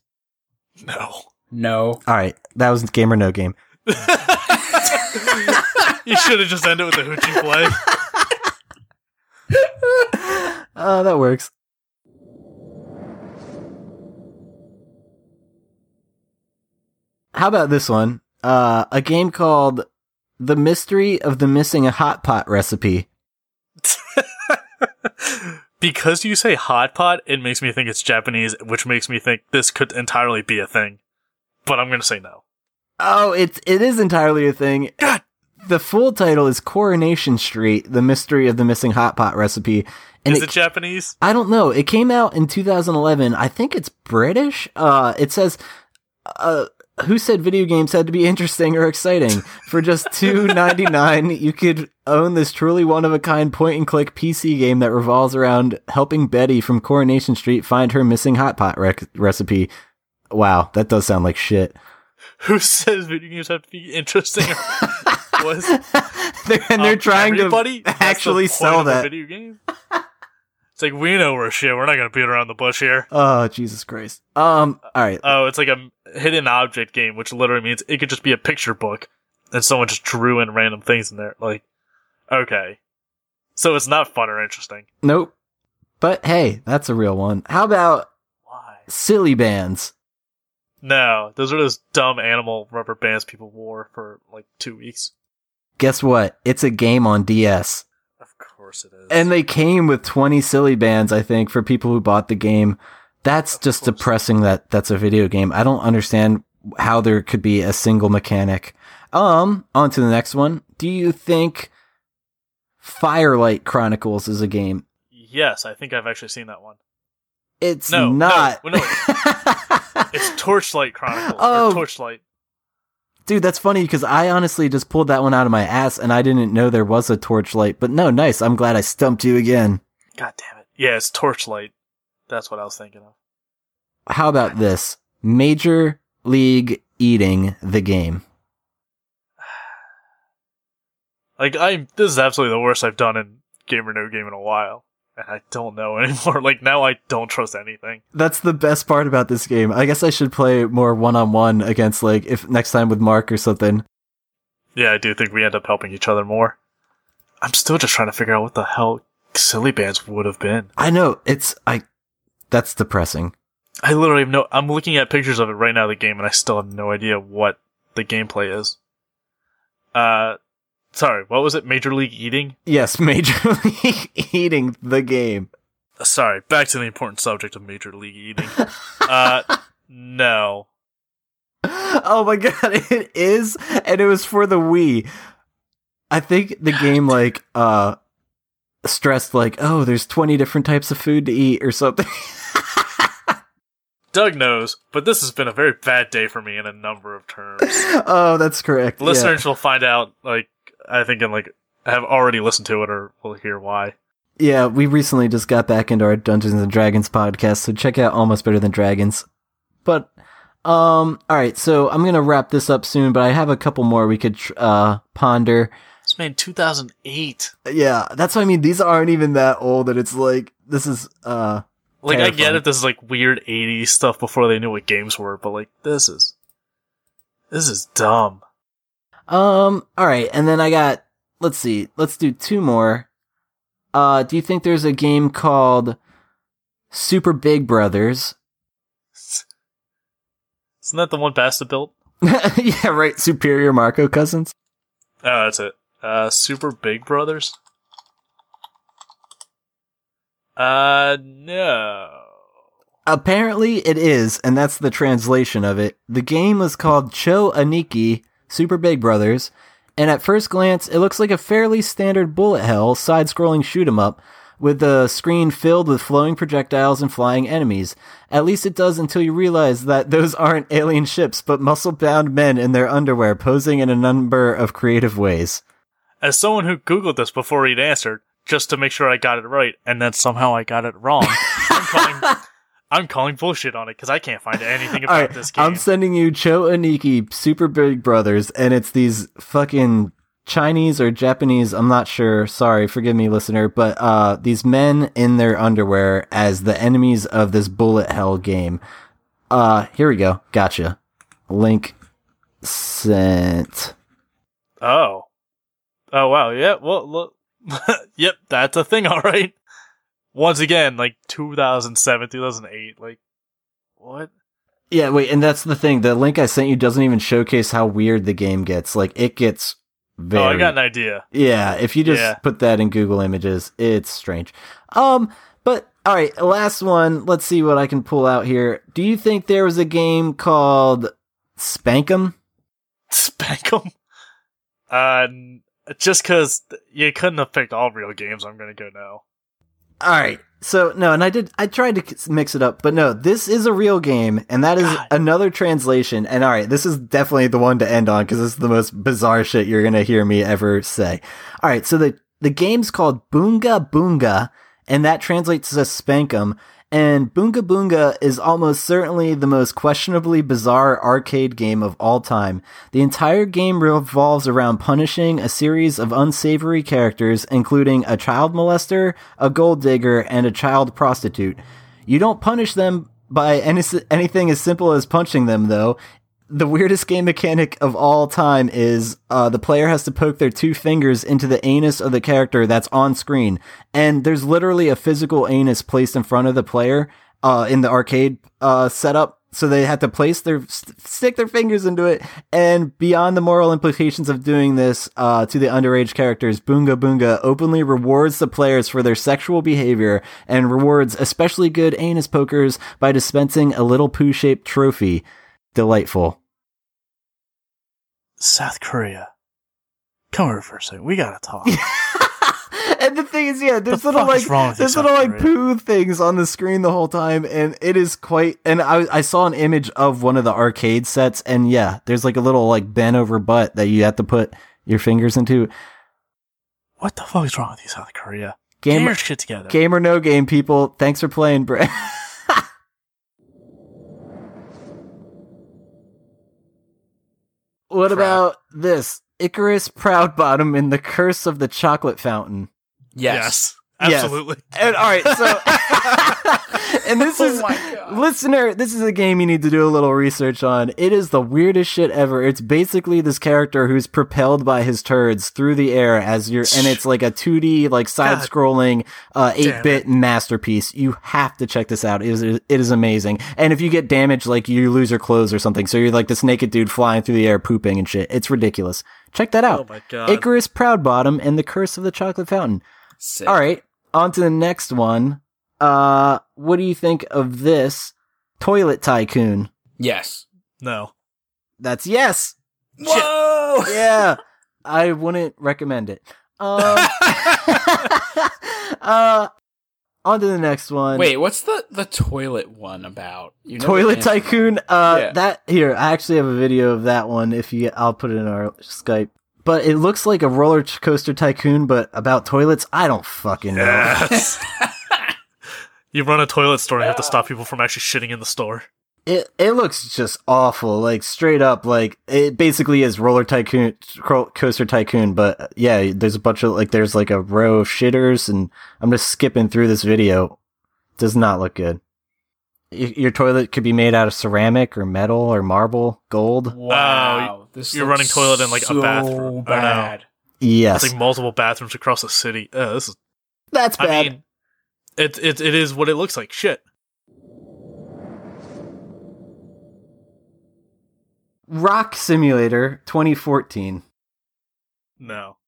S2: No.
S4: No.
S1: All right, that was game or no game.
S2: you should have just ended with the hoochie play.
S1: Uh, that works. How about this one? Uh, a game called The Mystery of the Missing a Hot Pot Recipe.
S2: because you say hot pot, it makes me think it's Japanese, which makes me think this could entirely be a thing. But I'm gonna say no.
S1: Oh, it's it is entirely a thing.
S2: God.
S1: The full title is Coronation Street: The Mystery of the Missing Hot Pot Recipe. And
S2: Is
S1: it
S2: it Japanese?
S1: I don't know. It came out in 2011. I think it's British. Uh, it says, uh, who said video games had to be interesting or exciting? For just two ninety nine, you could own this truly one of a kind point and click PC game that revolves around helping Betty from Coronation Street find her missing hot pot rec- recipe. Wow, that does sound like shit.
S2: Who says video games have to be interesting? was
S1: they're, and they're
S2: Um,
S1: trying to actually sell that.
S2: video game. it's like we know we're shit. We're not gonna beat around the bush here.
S1: Oh Jesus Christ! Um, all right.
S2: Oh, it's like a hidden object game, which literally means it could just be a picture book, and someone just drew in random things in there. Like, okay, so it's not fun or interesting.
S1: Nope. But hey, that's a real one. How about
S2: Why?
S1: silly bands?
S2: No, those are those dumb animal rubber bands people wore for like two weeks.
S1: Guess what? It's a game on DS.
S2: Of course it is.
S1: And they came with 20 silly bands, I think, for people who bought the game. That's just depressing that that's a video game. I don't understand how there could be a single mechanic. Um, on to the next one. Do you think Firelight Chronicles is a game?
S2: yes, I think I've actually seen that one.
S1: It's
S2: No, no,
S1: not.
S2: no. It's Torchlight Chronicles.
S1: Oh.
S2: Or Torchlight.
S1: Dude, that's funny because I honestly just pulled that one out of my ass and I didn't know there was a torchlight. But no, nice. I'm glad I stumped you again.
S2: God damn it. Yeah, it's Torchlight. That's what I was thinking of.
S1: How about this? Major League Eating the game.
S2: Like I, this is absolutely the worst I've done in Game or No Game in a while, and I don't know anymore. Like now, I don't trust anything.
S1: That's the best part about this game. I guess I should play more one on one against like if next time with Mark or something.
S2: Yeah, I do think we end up helping each other more. I'm still just trying to figure out what the hell silly bands would have been.
S1: I know it's I. That's depressing.
S2: I literally have no. I'm looking at pictures of it right now, the game, and I still have no idea what the gameplay is. Uh, sorry, what was it? Major League Eating?
S1: Yes, Major League Eating the game.
S2: Sorry, back to the important subject of Major League Eating. uh, no.
S1: Oh my god, it is, and it was for the Wii. I think the game like uh stressed like, oh, there's twenty different types of food to eat or something.
S2: Doug knows, but this has been a very bad day for me in a number of terms.
S1: oh, that's correct. yeah.
S2: Listeners will find out, like, I think, in like, have already listened to it or will hear why.
S1: Yeah, we recently just got back into our Dungeons and Dragons podcast, so check out Almost Better Than Dragons. But um all right, so I'm going to wrap this up soon, but I have a couple more we could tr- uh ponder.
S2: It's made in 2008.
S1: Yeah, that's what I mean. These aren't even that old and it's like this is uh
S2: Like, I get it, this is like weird 80s stuff before they knew what games were, but like, this is. This is dumb.
S1: Um, all right, and then I got let's see, let's do two more. Uh, do you think there's a game called Super Big Brothers?
S2: Isn't that the one Basta built?
S1: yeah, right, Superior Marco Cousins.
S2: Oh, that's it. Uh, Super Big Brothers? Uh, no.
S1: Apparently it is, and that's the translation of it. The game is called Cho Aniki Super Big Brothers, and at first glance it looks like a fairly standard bullet hell side-scrolling shoot 'em up with a screen filled with flowing projectiles and flying enemies. At least it does until you realize that those aren't alien ships, but muscle-bound men in their underwear posing in a number of creative ways.
S2: As someone who Googled this before he'd answered, just to make sure I got it right, and then somehow I got it wrong, I'm calling, I'm calling bullshit on it because I can't find anything about
S1: right,
S2: this game.
S1: I'm sending you Cho Aniki Super Big Brothers, and it's these fucking Chinese or Japanese, I'm not sure. Sorry, forgive me, listener, but uh, these men in their underwear as the enemies of this bullet hell game. Uh, here we go. Gotcha. Link sent.
S2: oh. Oh, wow. Yeah, well, look. yep, that's a thing, alright. Once again, like 2007, 2008, like, what?
S1: Yeah, wait, and that's the thing. The link I sent you doesn't even showcase how weird the game gets. Like, it gets very.
S2: Oh, I got an idea.
S1: Yeah, if you just
S2: Yeah.
S1: put that in Google Images, it's strange. Um, but all right, last one. Let's see what I can pull out here. Do you think there was a game called Spankum?
S2: Spank 'em. Uh, just because you couldn't have picked all real games, I'm gonna go no.
S1: All right. So no, and I did. I tried to mix it up, but no, this is a real game, and that is
S2: God.
S1: another translation. And all right, this is definitely the one to end on because this is the most bizarre shit you're gonna hear me ever say. All right, so the the game's called Boonga Boonga, and that translates to Spankum. And Boonga Boonga is almost certainly the most questionably bizarre arcade game of all time. The entire game revolves around punishing a series of unsavory characters, including a child molester, a gold digger, and a child prostitute. You don't punish them by any, anything as simple as punching them, though. The weirdest game mechanic of all time is uh, the player has to poke their two fingers into the anus of the character that's on screen. And there's literally a physical anus placed in front of the player uh, in the arcade uh, setup. So they had to place their st- stick their fingers into it, and beyond the moral implications of doing this uh, to the underage characters, Boonga Boonga openly rewards the players for their sexual behavior and rewards especially good anus pokers by dispensing a little poo-shaped trophy. Delightful.
S2: South Korea. Come over for a second. We gotta talk.
S1: and the thing is, yeah, there's
S2: The
S1: little like
S2: wrong with you,
S1: there's little like
S2: Korea?
S1: poo things on the screen the whole time, and it is quite. And I I saw an image of one of the arcade sets, and yeah, there's like a little like bent over butt that you have to put your fingers into.
S2: what the fuck is wrong with you, South Korea? Get
S1: Game
S2: your shit together.
S1: game or no game, people. Thanks for playing, Brett. what about this? Icarus Proudbottom in the Curse of the Chocolate Fountain.
S4: Yes.
S1: Yes.
S2: Absolutely.
S1: And all right, so and this is
S4: Oh my
S1: listener, this is a game you need to do a little research on. It is the weirdest shit ever. It's basically this character who's propelled by his turds through the air as you're and it's like a 2D like side-scrolling uh 8-bit masterpiece. You have to check this out. It is it is amazing. And if you get damaged like you lose your clothes or something, so you're like this naked dude flying through the air pooping and shit. It's ridiculous. Check that out.
S2: Oh my god.
S1: Icarus Proudbottom and the Curse of the Chocolate Fountain.
S4: Sick.
S1: All right, on to the next one. Uh, what do you think of this Toilet Tycoon?
S4: Yes.
S2: no.
S1: That's yes.
S4: Whoa!
S1: Yeah, I wouldn't recommend it. Um, uh, on to the next one.
S4: Wait, what's the the toilet one about? You never
S1: Toilet. Tycoon. Uh,
S4: Yeah.
S1: that here. I actually have a video of that one. If you, I'll put it in our Skype. But it looks like a roller coaster tycoon, but about toilets. I don't fucking know.
S2: Yes. you run a toilet store and you have to stop people from actually shitting in the store.
S1: It it looks just awful, like straight up, like it basically is roller tycoon, cro- coaster tycoon. But yeah, there's a bunch of like there's like a row of shitters, and I'm just skipping through this video. Does not look good. Y- Your toilet could be made out of ceramic or metal or marble, gold.
S4: Wow. this
S2: you're
S4: looks
S2: running toilet in, like, a bathroom. Oh, no.
S4: bad.
S1: Yes,
S2: It's like multiple bathrooms across the city. Uh, this is.
S1: that's bad.
S2: I mean, it it it is what it looks like. Shit.
S1: Rock Simulator 2014.
S2: No.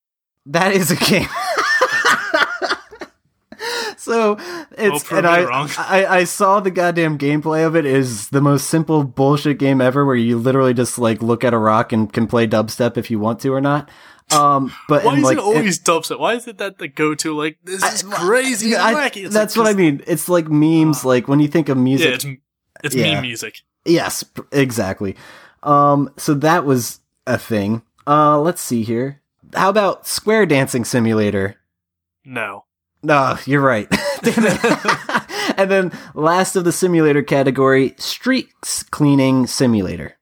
S1: That is a game. so it's and I. I I saw the goddamn gameplay of it is the most simple bullshit game ever where you literally just like look at a rock and can play dubstep if you want to or not. Um but
S2: Why is
S1: like
S2: it always dubstep? Why is it that the go to like this is crazy
S1: I-?
S2: It's
S1: that's
S2: like,
S1: what I mean. It's like memes like when you think of music
S2: Yeah, it's it's
S1: Yeah.
S2: meme music.
S1: Yes, exactly. Um, so that was a thing. Uh, let's see here. How about Square Dancing Simulator?
S2: No.
S1: No, you're right. It. and then last of the simulator category, Streets Cleaning Simulator.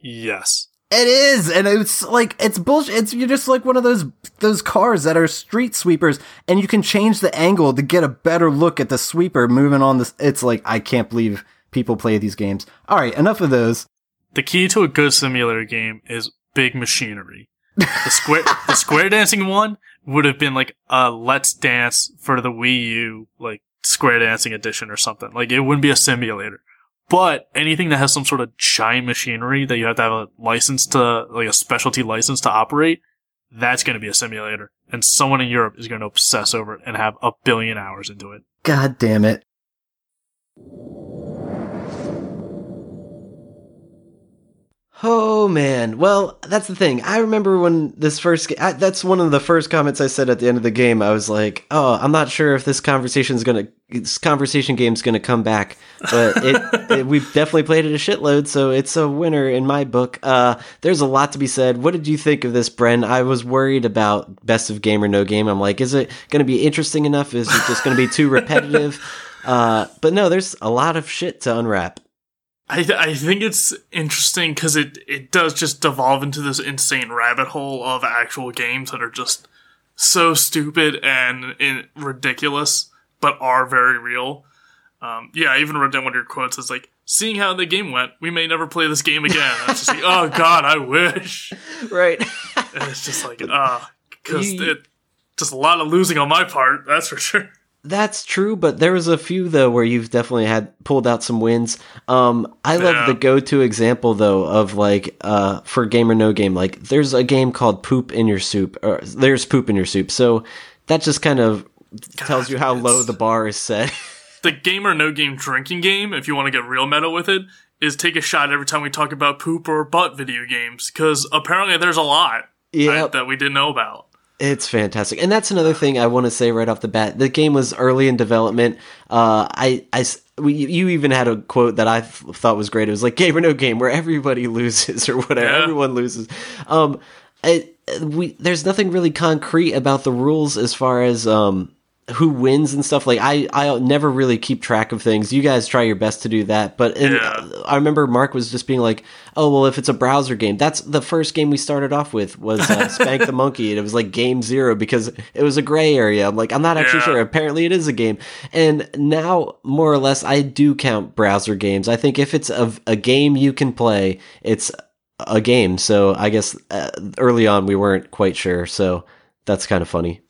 S2: Yes.
S1: It is, and it's like it's bullshit. It's you're just like one of those those cars that are street sweepers, and you can change the angle to get a better look at the sweeper moving on this. It's like I can't believe people play these games. All right, enough of those.
S2: The key to a good simulator game is big machinery. The square the square dancing one would have been like a Let's Dance for the Wii U, like square dancing edition or something. Like it wouldn't be a simulator. But anything that has some sort of giant machinery that you have to have a license to, like a specialty license to operate, that's going to be a simulator. And someone in Europe is going to obsess over it and have a billion hours into it.
S1: God damn it.
S5: Oh man. Well, that's the thing. I remember when this first. I, that's one of the first comments I said at the end of the game. I was like, "Oh, I'm not sure if this conversation's gonna, this conversation game's gonna come back." But it, it we've definitely played it a shitload, so it's a winner in my book. Uh, there's a lot to be said. What did you think of this, Bren? I was worried about best of game or no game. I'm like, is it gonna be interesting enough? Is it just gonna be too repetitive?
S1: Uh, but no, there's a lot of shit to unwrap.
S2: I, th- I think it's interesting because it, it does just devolve into this insane rabbit hole of actual games that are just so stupid and, and ridiculous, but are very real. Um, yeah, I even read down one of your quotes. It's like, seeing how the game went, we may never play this game again. It's just like, oh god, I wish.
S1: Right.
S2: And it's just like, ah, because
S1: You-
S2: it just a lot of losing on my part. That's for sure.
S1: That's true, but there was a few though where you've definitely had pulled out some wins. Um, I love the go-to example though of like uh for game or no game. Like there's a game called Poop in Your Soup, or there's Poop in Your Soup. So that just kind of tells you how low the bar is set.
S2: The game or no game drinking game, if you want to get real meta with it, is take a shot every time we talk about poop or butt video games because apparently there's a lot
S1: Yep.
S2: that, that we didn't know about.
S1: It's fantastic, and that's another thing I want to say right off the bat. The game was early in development. Uh, I, we, you even had a quote that I th- thought was great. It was like "Game or no game," where everybody loses or whatever.
S2: Yeah.
S1: Everyone loses. Um, it, we there's nothing really concrete about the rules as far as um who wins and stuff. Like I, I never really keep track of things. You guys try your best to do that, but in,
S2: Yeah.
S1: I remember Mark was just being like, "Oh well, if it's a browser game, that's the first game we started off with was uh, Spank the Monkey, and it was like game zero because it was a gray area." I'm like, I'm not actually
S2: Yeah.
S1: sure. Apparently, it is a game, and now more or less, I do count browser games. I think if it's a, a game you can play, it's a game. So I guess uh, early on we weren't quite sure. So that's kind of funny.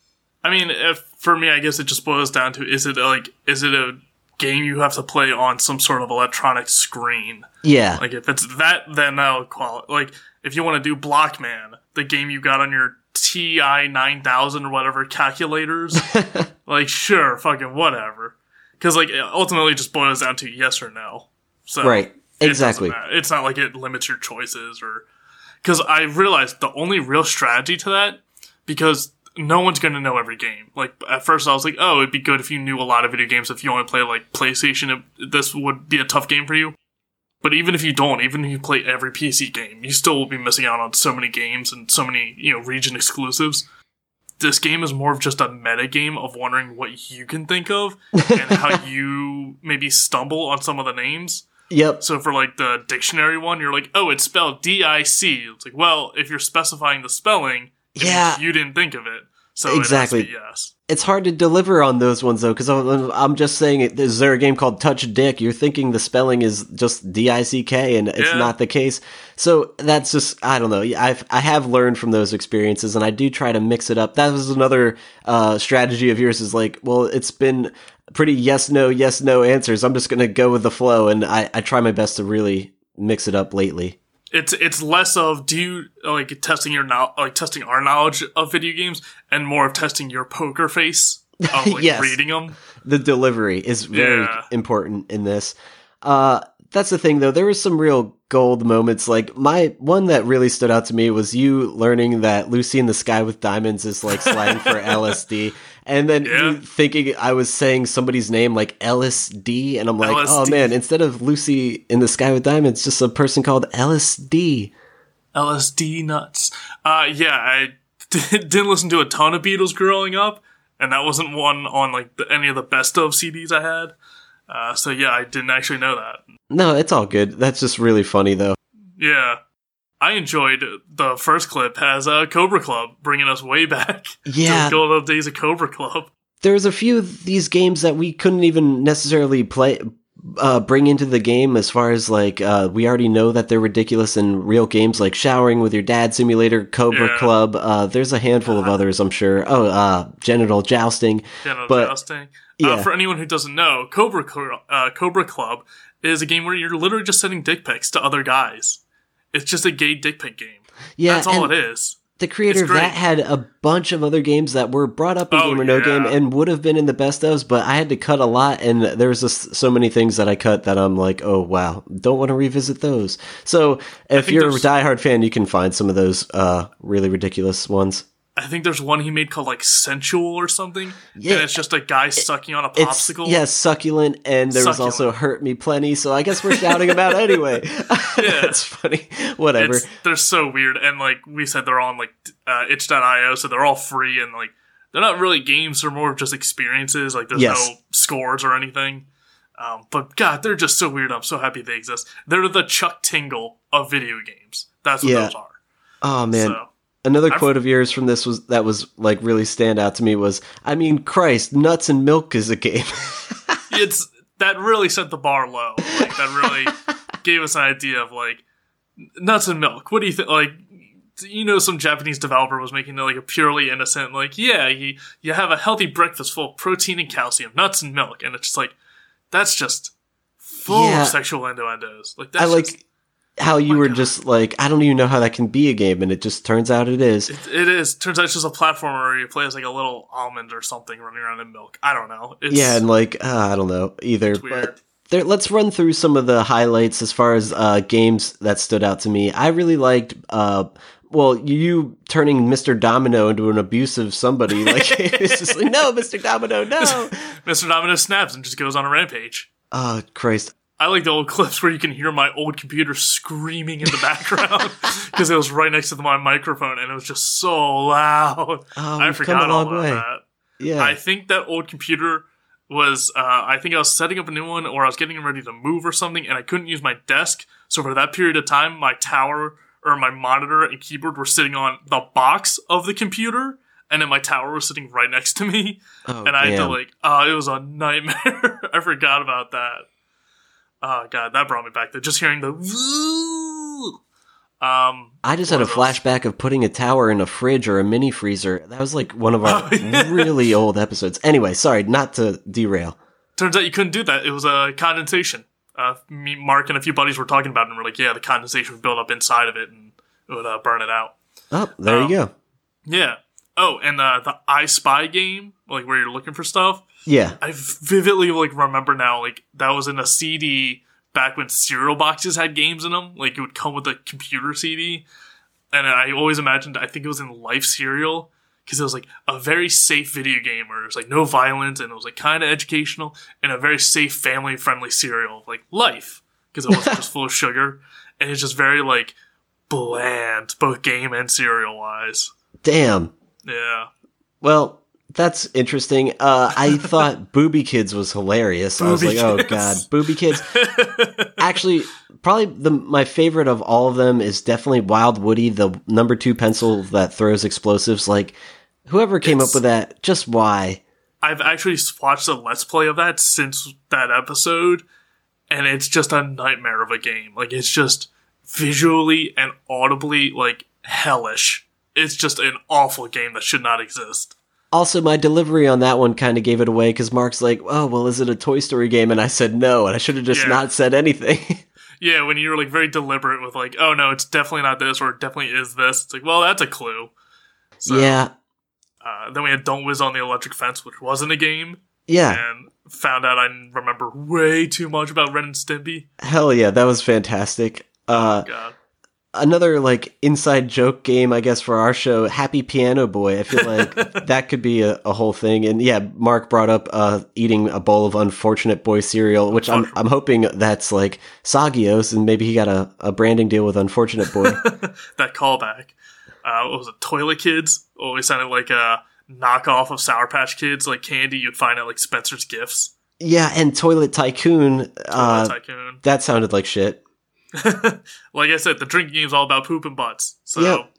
S2: I mean, if, for me, I guess it just boils down to is it like is it a game you have to play on some sort of electronic screen?
S1: Yeah,
S2: Like if it's that, then that'll qualify. Like if you want to do Blockman, the game you got on your TI nine thousand or whatever calculators, like sure, fucking whatever. Because like it ultimately just boils down to yes or no. So
S1: right. Exactly.
S2: matter. It's not like it limits your choices or because I realized the only real strategy to that because no one's going to know every game. Like at first, I was like, oh, it'd be good if you knew a lot of video games. If you only play like PlayStation, this would be a tough game for you. But even if you don't, even if you play every PC game, you still will be missing out on so many games and so many you know region exclusives. This game is more of just a meta game of wondering what you can think of and how you maybe stumble on some of the names.
S1: Yep.
S2: So for like the dictionary one, you're like, oh, it's spelled D I C. It's like, well, if you're specifying the spelling,
S1: Yeah.
S2: you didn't think of it. So
S1: Exactly.
S2: It has to be yes.
S1: It's hard to deliver on those ones though, because I'm, I'm just saying, is there a game called Touch Dick? You're thinking the spelling is just D I C K, and it's
S2: Yeah.
S1: not the case. So that's just I don't know. I've I have learned from those experiences, and I do try to mix it up. That was another uh, strategy of yours. Is like, well, it's been pretty yes no yes no answers. I'm just gonna go with the flow, and I I try my best to really mix it up lately.
S2: It's it's less of do you like testing your now like testing our knowledge of video games and more of testing your poker face of like
S1: Yes.
S2: reading them.
S1: the delivery is very
S2: Yeah.
S1: important in this. Uh, that's the thing though. There was some real gold moments. Like my one that really stood out to me was you learning that Lucy in the Sky with Diamonds is like slang for LSD. And then
S2: Yeah.
S1: you thinking I was saying somebody's name like LSD, and I'm like, oh man, instead of Lucy in the Sky with Diamonds, just a person called LSD.
S2: LSD nuts. Uh, yeah, I didn't listen to a ton of Beatles growing up, and that wasn't one on like the, any of the best of CDs I had. Uh, so yeah, I didn't actually know that.
S1: No, it's all good. That's just really funny though.
S2: Yeah. I enjoyed the first clip as a Cobra Club, bringing us way back
S1: Yeah.
S2: to the old days of Cobra Club.
S1: there's a few of these games that we couldn't even necessarily play uh, bring into the game as far as like uh, we already know that they're ridiculous in real games like showering with your dad simulator cobra
S2: Yeah.
S1: club uh, there's a handful of others i'm sure oh uh, genital jousting
S2: Genital
S1: But-
S2: jousting.
S1: yeah.
S2: Uh, for anyone who doesn't know, Cobra uh, Cobra Club is a game where you're literally just sending dick pics to other guys. It's just a gay dick pic game.
S1: yeah
S2: That's all it is.
S1: the creator of that had a bunch of other games that were brought up in
S2: Oh,
S1: game or no
S2: yeah.
S1: game and would have been in the best ofs but i had to cut a lot and there was just so many things that i cut that i'm like oh wow don't want to revisit those so if you're a diehard fan you can find some of those uh, really ridiculous ones
S2: I think there's one he made called like Sensual or something.
S1: Yeah.
S2: And it's just a guy sucking on a popsicle.
S1: yes succulent and there was also hurt me plenty so i guess we're shouting about out anyway that's funny whatever
S2: It's, they're so weird. And like we said, they're on like uh, itch.io, so they're all free and like they're not really games, they're more of just experiences. Like there's
S1: Yes.
S2: no scores or anything. Um, but God, they're just so weird. I'm so happy they exist. They're the Chuck Tingle of video games. That's what
S1: Yeah.
S2: those are.
S1: Oh man,
S2: So
S1: another
S2: I've-
S1: quote of yours from this was that was like really stand out to me was, I mean, Christ, nuts and milk is a game.
S2: it's that really set the bar low. Like that really gave us an idea of like nuts and milk. What do you think? Like you know, some Japanese developer was making like a purely innocent, like yeah, you you have a healthy breakfast full of protein and calcium, nuts and milk, and it's just like that's just full
S1: Yeah.
S2: of sexual innuendos. Like that's
S1: I like
S2: just-
S1: how you
S2: my
S1: were
S2: God.
S1: just like, I don't even know how that can be a game, and it just turns out it is.
S2: It, it is. Turns out it's just a platformer where you play as like a little almond or something running around in milk. I don't know. It's,
S1: yeah, and like uh, I don't know either. But there, let's run through some of the highlights as far as uh, games that stood out to me. I really liked. Uh, well, you turning Mr. Domino into an abusive somebody, like it's just like, no, Mr. Domino, no.
S2: Mr. Domino snaps and just goes on a rampage.
S1: Oh Christ!
S2: I like the old clips where you can hear my old computer screaming in the background because it was right next to my microphone and it was just so loud.
S1: Oh,
S2: I forgot all about
S1: way.
S2: that.
S1: Yeah,
S2: I think that old computer was uh, I think I was setting up a new one or I was getting ready to move or something and I couldn't use my desk. So for that period of time, my tower or my monitor and keyboard were sitting on the box of the computer. And then my tower was sitting right next to me,
S1: oh,
S2: and I had to like, oh, it was a nightmare. I forgot about that. Oh god, that brought me back to just hearing the. Um,
S1: I just had a
S2: one of those.
S1: flashback of putting a tower in a fridge or a mini freezer. That was like one of our
S2: Oh, yeah.
S1: really old episodes. Anyway, sorry, not to derail.
S2: turns out you couldn't do that. It was a condensation. Uh, me, Mark, and a few buddies were talking about it, and we're like, yeah, the condensation would build up inside of it and it would uh, burn it out.
S1: Oh, there
S2: Um,
S1: you go.
S2: Yeah. Oh, and uh, the I Spy game, like where you're looking for stuff.
S1: Yeah.
S2: I vividly like remember now, like that was in a CD back when cereal boxes had games in them. Like it would come with a computer CD, and I always imagined. I think it was in Life Cereal because it was like a very safe video game where it was like no violence and it was like kind of educational and a very safe family friendly cereal like Life because it wasn't just full of sugar and it's just very like bland both game and cereal wise.
S1: Damn.
S2: Yeah.
S1: Well, that's interesting. Uh, I thought Booby Kids was hilarious. I was
S2: Booby
S1: like, oh
S2: Kids.
S1: god, Booby Kids. Actually, probably the my favorite of all of them is definitely Wild Woody, the number two pencil that throws explosives. Like, whoever came
S2: It's-
S1: up with that, just why?
S2: I've actually watched a let's play of that since that episode, and it's just a nightmare of a game. Like it's just visually and audibly like hellish. It's just an awful game that should not exist.
S1: Also, my delivery on that one kind of gave it away because Mark's like, "Oh, well, is it a Toy Story game?" And I said no, and I should have just
S2: Yeah.
S1: not said anything.
S2: Yeah, when you're like very deliberate with like, oh no, it's definitely not this or it definitely is this. It's like, well, that's a clue. So,
S1: yeah,
S2: Uh, then we had Don't Whiz on the Electric Fence, which wasn't a game,
S1: yeah,
S2: and found out I remember way too much about Ren and Stimpy.
S1: hell yeah, that was fantastic. Uh,
S2: God.
S1: Another like inside joke game, I guess, for our show, Happy Piano Boy. I feel like that could be a, a whole thing. And yeah, Mark brought up uh, eating a bowl of Unfortunate Boy cereal, which I'm I'm hoping that's like Sagios, and maybe he got a, a branding deal with Unfortunate Boy.
S2: that callback. Uh, what was it? Toilet Kids always sounded like a knockoff of Sour Patch Kids, like candy you'd find at like Spencer's Gifts.
S1: yeah, and Toilet Tycoon. Uh,
S2: Toilet Tycoon.
S1: that sounded like shit.
S2: like I said, the drinking game is all about poop and butts. So
S1: Yep.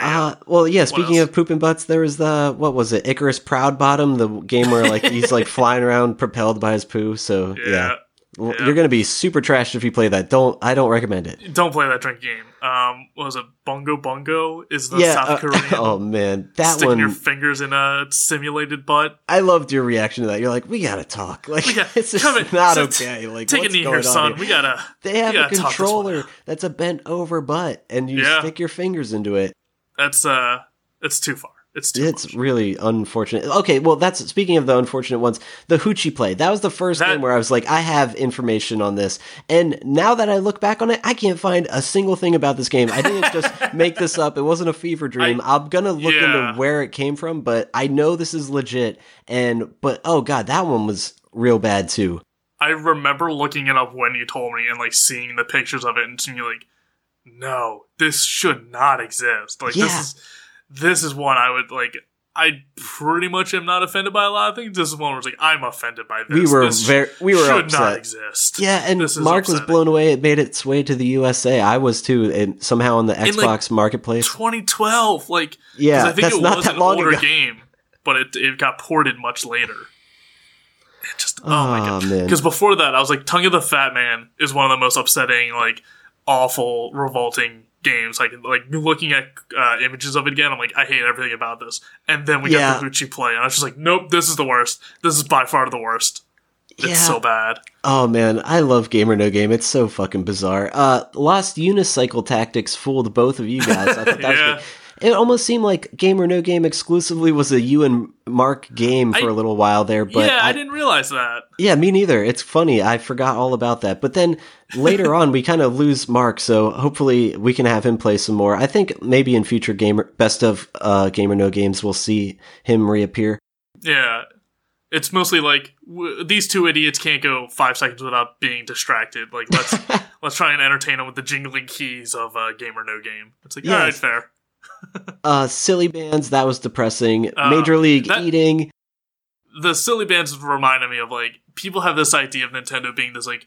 S1: Uh, well, yeah. Speaking of poop and butts, there was the what was it? Icarus Proudbottom, the game where like he's like flying around propelled by his poo. So yeah,
S2: Yeah. Yeah.
S1: you're gonna be super trashed if you play that. Don't I don't recommend it.
S2: Don't play that drinking game. Um, what was it Bungo Bungo? Is the
S1: yeah.
S2: South
S1: uh,
S2: Korean
S1: oh man, that
S2: sticking
S1: one.
S2: your fingers in a simulated butt?
S1: I loved your reaction to that. You're like, we gotta talk. Like,
S2: got-
S1: it's just
S2: in,
S1: not
S2: sit-
S1: okay. Like,
S2: Take a
S1: what's
S2: knee
S1: going
S2: here, son.
S1: here?
S2: We gotta.
S1: They have a
S2: gotta one
S1: controller that's a bent over butt, and you
S2: Yeah.
S1: stick your fingers into it.
S2: That's uh, it's too far. It's
S1: It's
S2: much.
S1: really unfortunate. Okay, well, that's speaking of the unfortunate ones. The Hoochie play that was the first
S2: That-
S1: game where I was like, I have information on this, and now that I look back on it, I can't find a single thing about this game. I didn't just make this up. It wasn't a fever dream. I, am gonna look
S2: Yeah.
S1: into where it came from, but I know this is legit. And but oh god, that one was real bad too.
S2: I remember looking it up when you told me and like seeing the pictures of it and seeing like, no, this should not exist. Like
S1: Yeah.
S2: this is this is one I would like. I pretty much am not offended by a lot of things. This is one where it's like I'm offended by this.
S1: We were
S2: This
S1: very we were
S2: should
S1: upset.
S2: not exist.
S1: Yeah, and
S2: This is
S1: Mark was blown away. It made its way to the USA. I was too, and somehow on the
S2: In,
S1: Xbox
S2: like,
S1: marketplace.
S2: 2012, like
S1: Yeah,
S2: I think
S1: that's
S2: it
S1: not
S2: was
S1: that
S2: an
S1: long
S2: older
S1: ago.
S2: game, but it it got ported much later. It just oh, my
S1: Oh,
S2: god!
S1: man.
S2: Because before that, I was like, Tongue of the Fat Man is one of the most upsetting, like awful, revolting games. Like like looking at uh, images of it again, I'm like, I hate everything about this. And then we
S1: Yeah.
S2: got the Hoochie play, and I was just like, nope, this is the worst. This is by far the worst. It's
S1: Yeah.
S2: so bad.
S1: Oh man, I love Game or No Game. It's so fucking bizarre. Uh, Lost Unicycle Tactics fooled both of you guys. I thought that was
S2: Yeah.
S1: good. It almost seemed like Game or No Game exclusively was a you and Mark game for
S2: I-
S1: a little while there, but
S2: yeah, I,
S1: I-
S2: didn't realize that.
S1: Yeah, me neither. It's funny. I forgot all about that. But then later on, we kind of lose Mark, so hopefully we can have him play some more. I think maybe in future gamer best of uh, or No Games, we'll see him reappear.
S2: Yeah. It's mostly like w- these two idiots can't go five seconds without being distracted. Like let's let's try and entertain them with the jingling keys of uh, game or no game. It's like all right, fair.
S1: Uh, silly bands, that was depressing.
S2: Uh,
S1: Major League
S2: that-
S1: Eating.
S2: The silly bands reminded me of like people have this idea of Nintendo being this like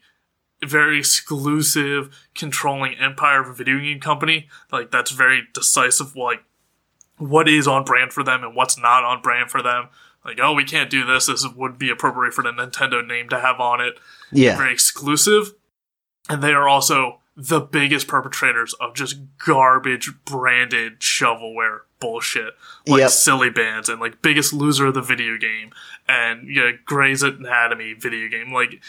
S2: very exclusive, controlling empire of a video game company. Like that's very decisive. Like what is on brand for them and what's not on brand for them. Like oh, we can't do this. This would be appropriate for the Nintendo name to have on it.
S1: Yeah.
S2: very exclusive, and they are also the biggest perpetrators of just garbage branded shovelware bullshit, like
S1: Yep.
S2: silly bands and like biggest loser of the video game and yeah, Grey's Anatomy video game. Like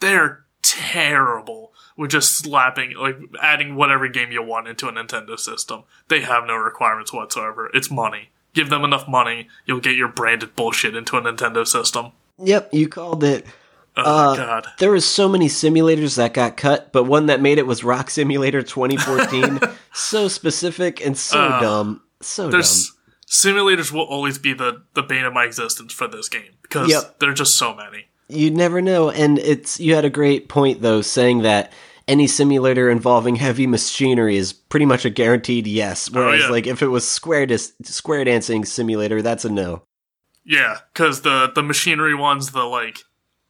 S2: they're terrible with just slapping like adding whatever game you want into a Nintendo system. They have no requirements whatsoever. It's money. Give them enough money, you'll get your branded bullshit into a Nintendo system.
S1: Yep, you called it.
S2: Oh
S1: Uh,
S2: god.
S1: There was so many simulators that got cut, but one that made it was Rock Simulator 2014. so specific and so
S2: Uh,
S1: dumb. So
S2: there's
S1: dumb.
S2: simulators will always be the the bane of my existence for this game because
S1: Yep.
S2: there are just so many.
S1: You never know. And it's you had a great point though, saying that any simulator involving heavy machinery is pretty much a guaranteed yes. Whereas
S2: Oh, yeah.
S1: like if it was square dis- square dancing simulator, that's a no.
S2: Yeah, because the the machinery ones, the like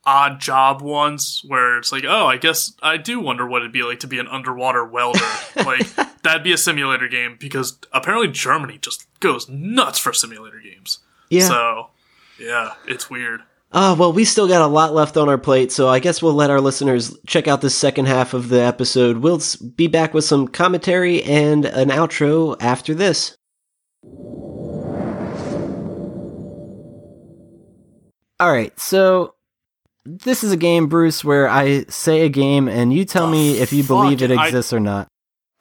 S2: odd job ones, where it's like, oh, I guess I do wonder what it'd be like to be an underwater welder. like that'd be a simulator game because apparently Germany just goes nuts for simulator games.
S1: Yeah.
S2: So yeah, it's weird.
S1: Oh, well, we still got a lot left on our plate, so I guess we'll let our listeners check out the second half of the episode. We'll be back with some commentary and an outro after this. All right, so this is a game, Bruce, where I say a game and you tell
S2: The
S1: me if you believe it
S2: fuck? I-
S1: exists or not.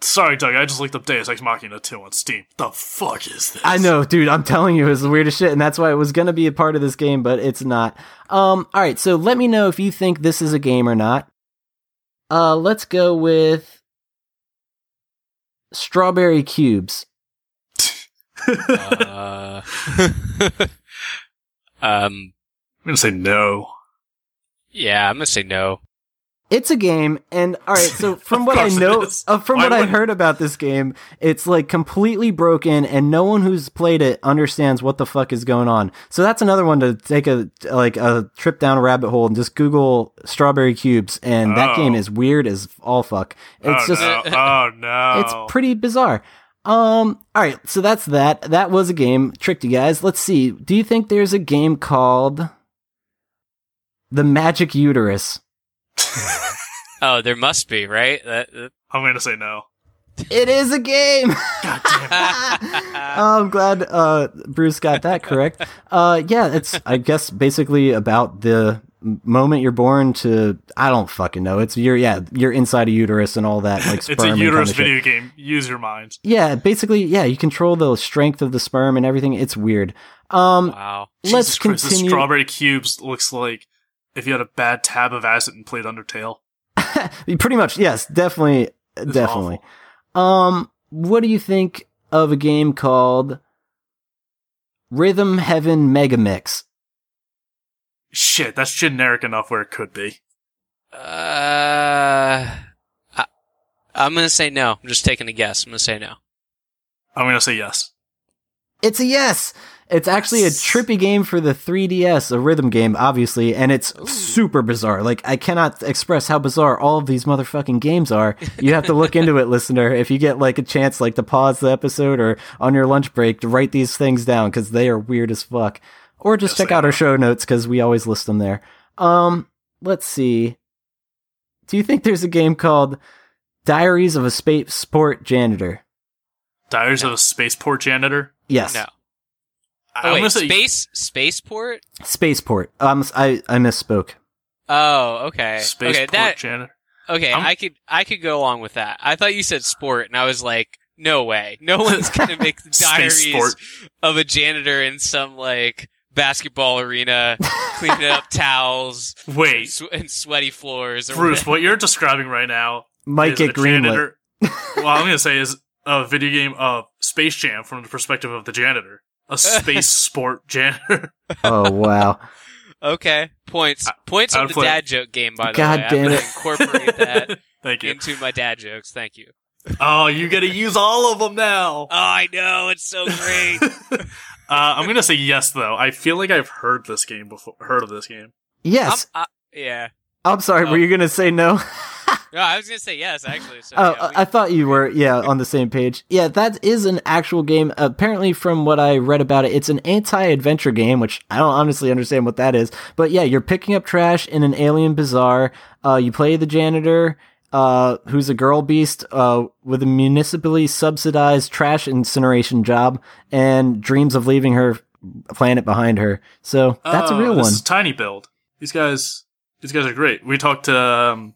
S2: Sorry, Doug. I just looked up Deus Ex Machina 2 on Steam. The fuck is this?
S1: I know, dude. I'm telling you, it's the weirdest shit, and that's why it was gonna be a part of this game, but it's not. Um, all right. So let me know if you think this is a game or not. Uh, let's go with strawberry cubes.
S6: uh, um,
S2: I'm gonna say no.
S6: Yeah, I'm gonna say no.
S7: It's a game, and all right. So from what I know, uh, from
S2: Why
S7: what I
S2: would-
S7: heard about this game, it's like completely broken, and no one who's played it understands what the fuck is going on. So that's another one to take a like a trip down a rabbit hole and just Google strawberry cubes, and that
S2: Oh.
S7: game is weird as all fuck. It's
S2: oh,
S7: just
S2: no. oh no.
S7: it's pretty bizarre. Um, all right, so that's that. That was a game. Tricked you guys. Let's see. Do you think there's a game called The Magic Uterus?
S6: Oh, there must be, right? That, that-
S2: I'm gonna say no.
S7: It is a game.
S2: God damn it.
S7: Oh, I'm glad uh, Bruce got that correct. Uh, yeah, it's I guess basically about the moment you're born to I don't fucking know. It's your yeah you're inside a uterus and all that like sperm
S2: it's a uterus
S7: kinda shit.
S2: video game. Use your minds.
S7: Yeah, basically yeah you control the strength of the sperm and everything. It's weird. Um,
S6: wow.
S7: let's
S2: Jesus Christ, this
S7: continue.
S2: strawberry cubes looks like if you had a bad tab of acid and played Undertale.
S7: Pretty much yes, definitely
S2: It's
S7: definitely.
S2: awful.
S7: Um, what do you think of a game called Rhythm Heaven Mega Mix?
S2: Shit, that's generic enough where it could be.
S6: Uh, I, I'm gonna say no. I'm just taking a guess. I'm gonna say no.
S2: I'm gonna say yes.
S1: It's a yes. It's actually a trippy game for the 3DS, a rhythm game, obviously, and it's super bizarre. Like, I cannot express how bizarre all of these motherfucking games are. You have to look into it, listener. If you get like a chance, like to pause the episode or on your lunch break to write these things down because they are weird as fuck. Or just
S2: Yes,
S1: check
S2: they
S1: out our show notes because we always list them there. Um, let's see. Do you think there's a game called Diaries of a Space Sport Janitor?
S2: Diaries of a Spaceport Janitor.
S1: Yes.
S6: No.
S2: I'm
S6: Oh, wait,
S2: say
S6: space spaceport.
S1: Spaceport. Um, I I misspoke.
S6: Oh, okay.
S2: Spaceport
S6: okay, that
S2: Janitor.
S6: okay.
S2: I'm-
S6: I could I could go along with that. I thought you said sport, and I was like, no way, no one's gonna make the diaries
S2: sport.
S6: of a janitor in some like basketball arena, cleaning up towels
S2: Wait,
S6: sw- and sweaty floors. Or
S2: Bruce,
S6: whatever.
S2: what you're describing right now
S1: Might
S2: is
S1: get
S2: a
S1: greenlit.
S2: janitor. well, I'm gonna say is a video game of Space Jam from the perspective of the janitor. A space sport janitor.
S1: Oh wow.
S6: Okay, points points
S2: I
S6: on the
S2: put-
S6: dad joke game. By the
S1: God
S6: way,
S1: damn
S6: I'm
S1: it.
S6: incorporate that
S2: Thank you.
S6: into my dad jokes. Thank you.
S2: Oh, you got to use all of them now.
S6: Oh, I know it's so great.
S2: uh, I'm gonna say yes though. I feel like I've heard this game before. Heard of this game?
S1: Yes.
S6: I'm, I, yeah.
S1: I'm, sorry.
S6: oh.
S1: Were you gonna say no?
S6: No, I was gonna say yes actually. So,
S1: Oh,
S6: yeah, we-
S1: I thought you were, yeah, on the same page. Yeah, that is an actual game. Apparently, from what I read about it, it's an anti-adventure game, which I don't honestly understand what that is. But yeah, you're picking up trash in an alien bazaar. Uh, you play the janitor, uh, who's a girl beast, uh, with a municipally subsidized trash incineration job and dreams of leaving her planet behind her. So that's a
S2: Oh,
S1: real
S2: this
S1: one.
S2: is Tiny Build. These guys, these guys are great. We talked to um,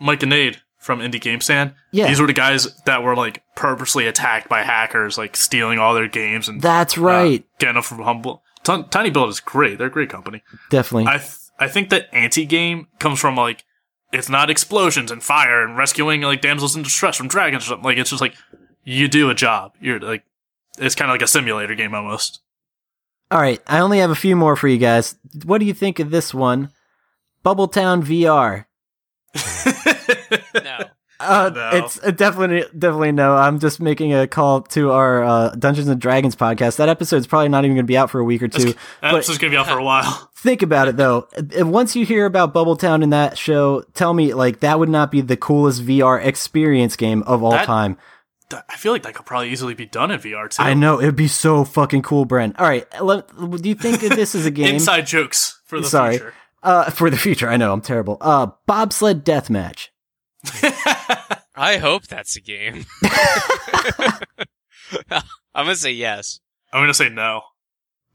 S2: Mike and Nade from Indie Game Stand.
S1: Yeah.
S2: These were the guys that were like purposely attacked by hackers, like stealing all their games and
S1: That's
S2: uh,
S1: right.
S2: getting them from humble. T- Tiny Build is great. They're a great company.
S1: Definitely.
S2: I th- I think that anti game comes from like it's not explosions and fire and rescuing like damsels in distress from dragons or something. Like it's just like you do a job. You're like it's kind of like a simulator game almost.
S1: All right, I only have a few more for you guys. What do you think of this one? Bubbletown VR. Uh,
S2: No.
S1: It's uh, definitely definitely no. I'm just making a call to our uh, Dungeons and Dragons podcast. That episode's probably not even going to be out for a week or two.
S2: That's just gonna be out for a while.
S1: Think about it though. Uh, Once you hear about Bubbletown in that show, tell me like that would not be the coolest VR experience game of all
S2: That-
S1: time.
S2: I feel like that could probably easily be done in VR too.
S1: I know it'd be so fucking cool, Brent. All right, let, do you think that this is a game?
S2: Inside jokes for the
S1: Sorry.
S2: future.
S1: Uh, for the future, I know I'm terrible. Uh, bobsled deathmatch.
S6: I hope that's a game. I'm gonna say yes.
S2: I'm gonna say no.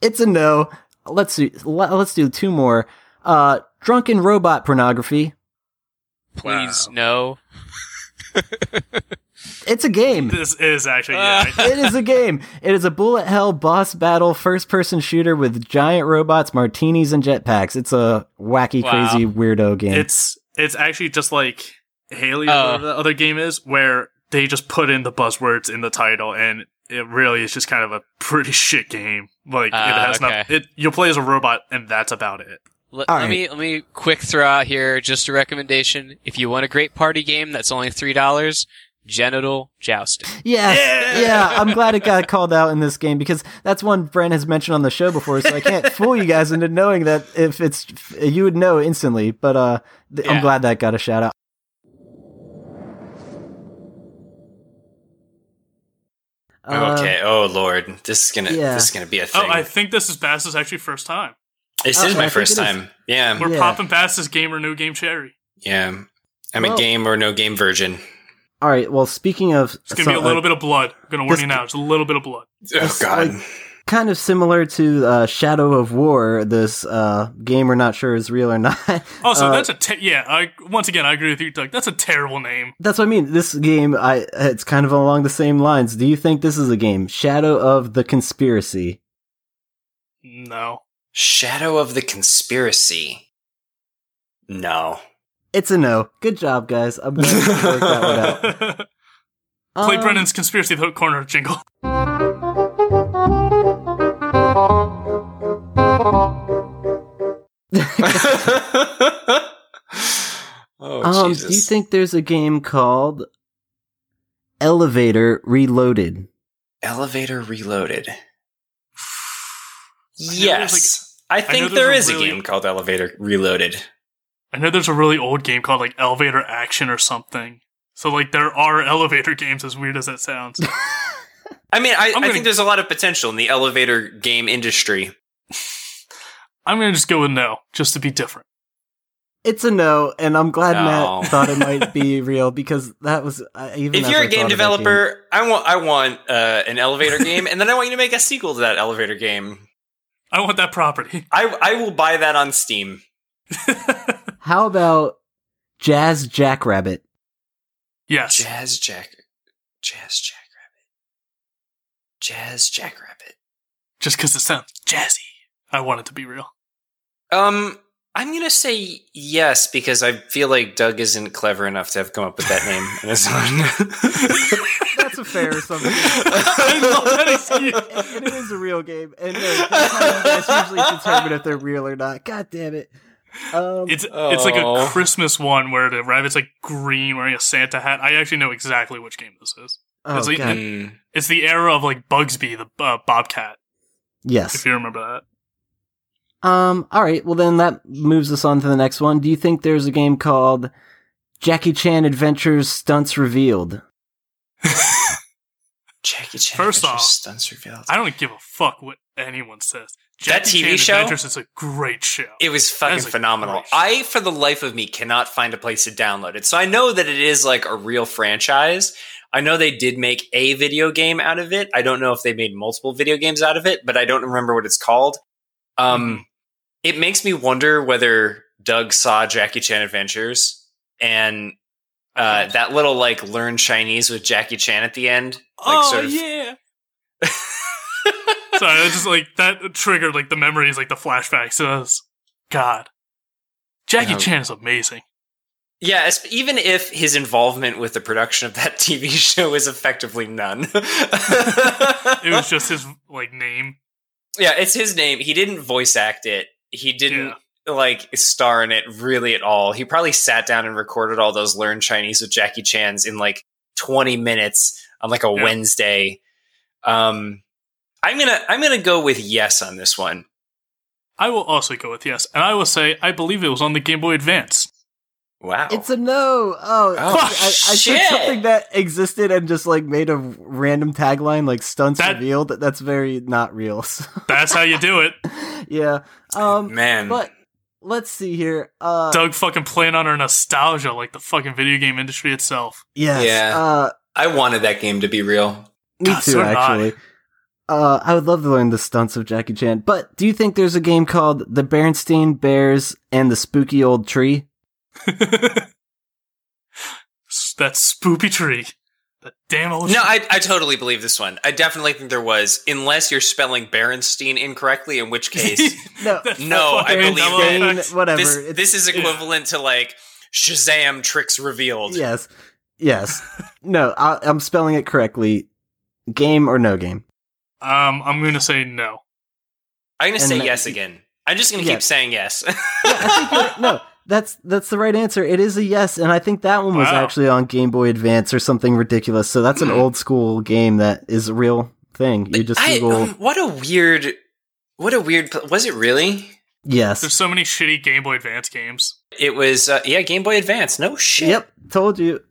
S1: It's a no. Let's do let, let's do two more. Uh, drunken robot pornography.
S6: Please
S2: Wow.
S6: no.
S1: It's a game.
S2: This is actually yeah.
S1: It is a game. It is a bullet hell boss battle first person shooter with giant robots, martinis, and jetpacks. It's a wacky,
S6: Wow.
S1: crazy, weirdo game.
S2: it's it's actually just like Haley or
S6: Oh.
S2: whatever the other game is, where they just put in the buzzwords in the title, and it really is just kind of a pretty shit game. Like
S6: Ah,
S2: it has
S6: okay.
S2: not. It you'll play as a robot, and that's about it.
S6: Let, let
S1: right.
S6: me let me quick throw out here just a recommendation. If you want a great party game that's only three dollars, genital jousting.
S1: Yes,
S2: Yeah!
S1: yeah. I'm glad it got called out in this game because that's one Brent has mentioned on the show before. So I can't fool you guys into knowing that if it's you would know instantly. But uh, th- I'm glad that got a shout out. Uh,
S8: okay. Oh lord, this is gonna
S1: yeah.
S8: this is gonna be a thing. Oh.
S2: I think this is Bass's actually first time.
S8: this is my
S1: think
S8: first
S1: it is.
S8: time. Yeah,
S2: We're
S1: Yeah.
S2: popping Bass's game or no game cherry.
S8: yeah. I'm
S1: Well-
S8: a game or no game virgin.
S1: All right. Well, speaking of,
S2: It's gonna be a
S1: so, uh,
S2: little bit of blood. I'm gonna warn you now. It's a little bit of blood.
S8: Oh god.
S1: like- kind of similar to uh, Shadow of War, this uh, game we're not sure is real or not.
S2: Also,
S1: Uh,
S2: that's a te- yeah. I once again I agree with you, Doug. That's a terrible name.
S1: That's what I mean. This game, I it's kind of along the same lines. Do you think this is a game? Shadow of the Conspiracy.
S2: No.
S8: Shadow of the Conspiracy. No.
S1: It's a no. Good job, guys. I'm glad you worked that one out.
S2: Play
S1: Um,
S2: Brennan's conspiracy the corner jingle.
S1: Um,
S8: Jesus.
S1: do you think there's a game called Elevator Reloaded?
S8: Elevator Reloaded? Yes. I
S2: know
S8: think
S2: there's
S8: there
S2: a
S8: is a game called Elevator Reloaded.
S2: I know there's a really old game called like Elevator Action or something. So like there are elevator games, as weird as that sounds.
S8: I mean, I,
S2: I'm
S8: I think there's a lot of potential in the elevator game industry.
S2: I'm gonna just go with no, just to be different.
S1: It's a no, and I'm glad
S8: No.
S1: Matt thought it might be real because that was uh, even.
S8: If you're
S1: I
S8: a game
S1: thought of that
S8: developer, I want I want uh, an elevator game, and then I want you to make a sequel to that elevator game.
S2: I want that property.
S8: I I will buy that on Steam.
S1: How about Jazz Jackrabbit?
S2: yes.
S8: Jazz Jack, Jazz Jackrabbit, Jazz Jackrabbit.
S2: Just because it sounds jazzy. I want it to be real.
S8: Um, I'm gonna say yes because I feel like Doug isn't clever enough to have come up with that name in his own.
S1: That's a fair assumption.
S2: I love
S1: and it is a real game, and no, that's how you guys usually determine if they're real or not. God damn it! Um,
S2: It's it's like a
S8: Oh.
S2: Christmas one where the rabbit's like green wearing a Santa hat. I actually know exactly which game this is.
S1: oh
S2: it's like-
S1: god,
S8: Mm.
S2: It's the era of like Bubsy, the uh, Bobcat,
S1: yes.
S2: if you remember that.
S1: Um. All right. Well, then that moves us on to the next one. Do you think there's a game called Jackie Chan Adventures Stunts Revealed?
S8: Jackie Chan.
S2: First
S8: Adventures
S2: off,
S8: stunts revealed.
S2: I don't give a fuck what anyone says.
S8: That
S2: Jackie
S8: TV
S2: Chan
S8: show?
S2: Adventures is a great show.
S8: It was fucking phenomenal. I, for the life of me, cannot find a place to download it. So I know that it is like a real franchise. I know they did make a video game out of it. I don't know if they made multiple video games out of it, but I don't remember what it's called. Um,
S2: Mhm.
S8: It makes me wonder whether Doug saw Jackie Chan Adventures and uh, that little like learn Chinese with Jackie Chan at the end. Like,
S2: oh
S8: sort of-
S2: yeah. Sorry, it's just like that triggered like the memories, like the flashbacks. Was, God, Jackie. Chan is amazing.
S8: Yeah, even if his involvement with the production of that TV show is effectively none.
S2: It was just his like name.
S8: yeah, it's his name. He didn't voice act it. He didn't like star in it really at all. He probably sat down and recorded all those learn Chinese with Jackie Chan's in like 20 minutes on like a
S2: Yeah.
S8: Wednesday. Um I'm to I'm to go with yes on this one.
S2: I will also go with yes, and I will say I believe it was on the Game Boy Advance.
S8: Wow.
S1: It's a no. Oh,
S8: Oh,
S1: I, I said
S8: shit.
S1: something that existed and just like made a random tagline like stunts
S2: That-
S1: revealed. That's very not real. So,
S2: That's how you do it.
S1: yeah. Um.
S8: Man.
S1: But let's see here. Uh.
S2: Doug fucking playing on our nostalgia, like the fucking video game industry itself.
S1: yes.
S8: Yeah.
S1: Uh.
S8: I wanted that game to be real.
S1: Me
S2: God,
S1: too,
S2: so did I.
S1: actually. Uh, I would love to learn the stunts of Jackie Chan. But do you think there's a game called The Bernstein Bears and the Spooky Old Tree?
S2: that spoopy tree. That damn old.
S8: No, I, I totally believe this one. I definitely think there was, unless you're spelling Berenstein incorrectly, in which case
S1: No.
S8: No, I believe
S2: double
S8: it.
S1: Whatever.
S8: this, this is equivalent to like Shazam tricks revealed.
S1: Yes. Yes. no, I, I'm spelling it correctly. Game or no game?
S2: Um, I'm gonna say no.
S8: I'm gonna
S1: And
S8: say yes again. I'm just gonna
S1: Yeah.
S8: keep saying yes.
S1: Yeah, I think no, that's that's the right answer. It is a yes, and I think that one was
S2: Wow.
S1: actually on Game Boy Advance or something ridiculous. So that's an
S8: Hmm.
S1: old school game that is a real thing. You just
S8: I,
S1: Google
S8: what a weird, what a weird. Was it really?
S1: yes.
S2: There's so many shitty Game Boy Advance games.
S8: It was. Uh, yeah, Game Boy Advance. No shit.
S1: Yep, told you.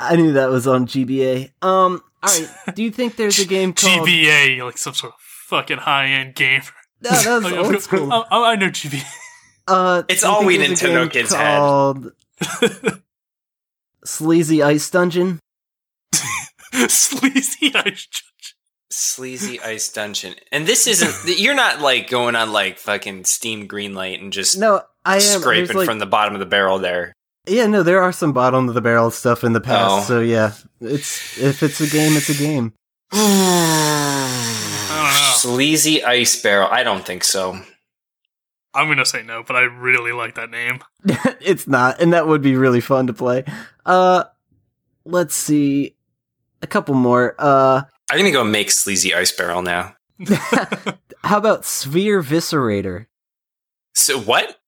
S1: I knew that was on GBA. Um, all right. Do you think there's a game called?
S2: GBA, like some sort of fucking high end game.
S1: No, that was old school.
S2: I, I know GBA.
S1: Uh,
S8: It's all we
S1: there's a
S8: Nintendo
S1: game
S8: kids had.
S1: Sleazy Ice Dungeon.
S2: Sleazy Ice Judge.
S8: Sleazy Ice Dungeon. And this isn't. you're not like going on like fucking Steam Greenlight and just
S1: No, I am there's,
S8: scraping
S1: like-
S8: from the bottom of the barrel there.
S1: Yeah, no, there are some bottom of the barrel stuff in the past.
S8: Oh.
S1: So yeah, it's if it's a game, it's a game.
S2: I don't know.
S8: Sleazy Ice Barrel. I don't think so.
S2: I'm gonna say no, but I really like that name.
S1: it's not, and that would be really fun to play. Uh, let's see, a couple more. Uh,
S8: I'm gonna go make Sleazy Ice Barrel now.
S1: how about Sphere Viscerator?
S8: So what?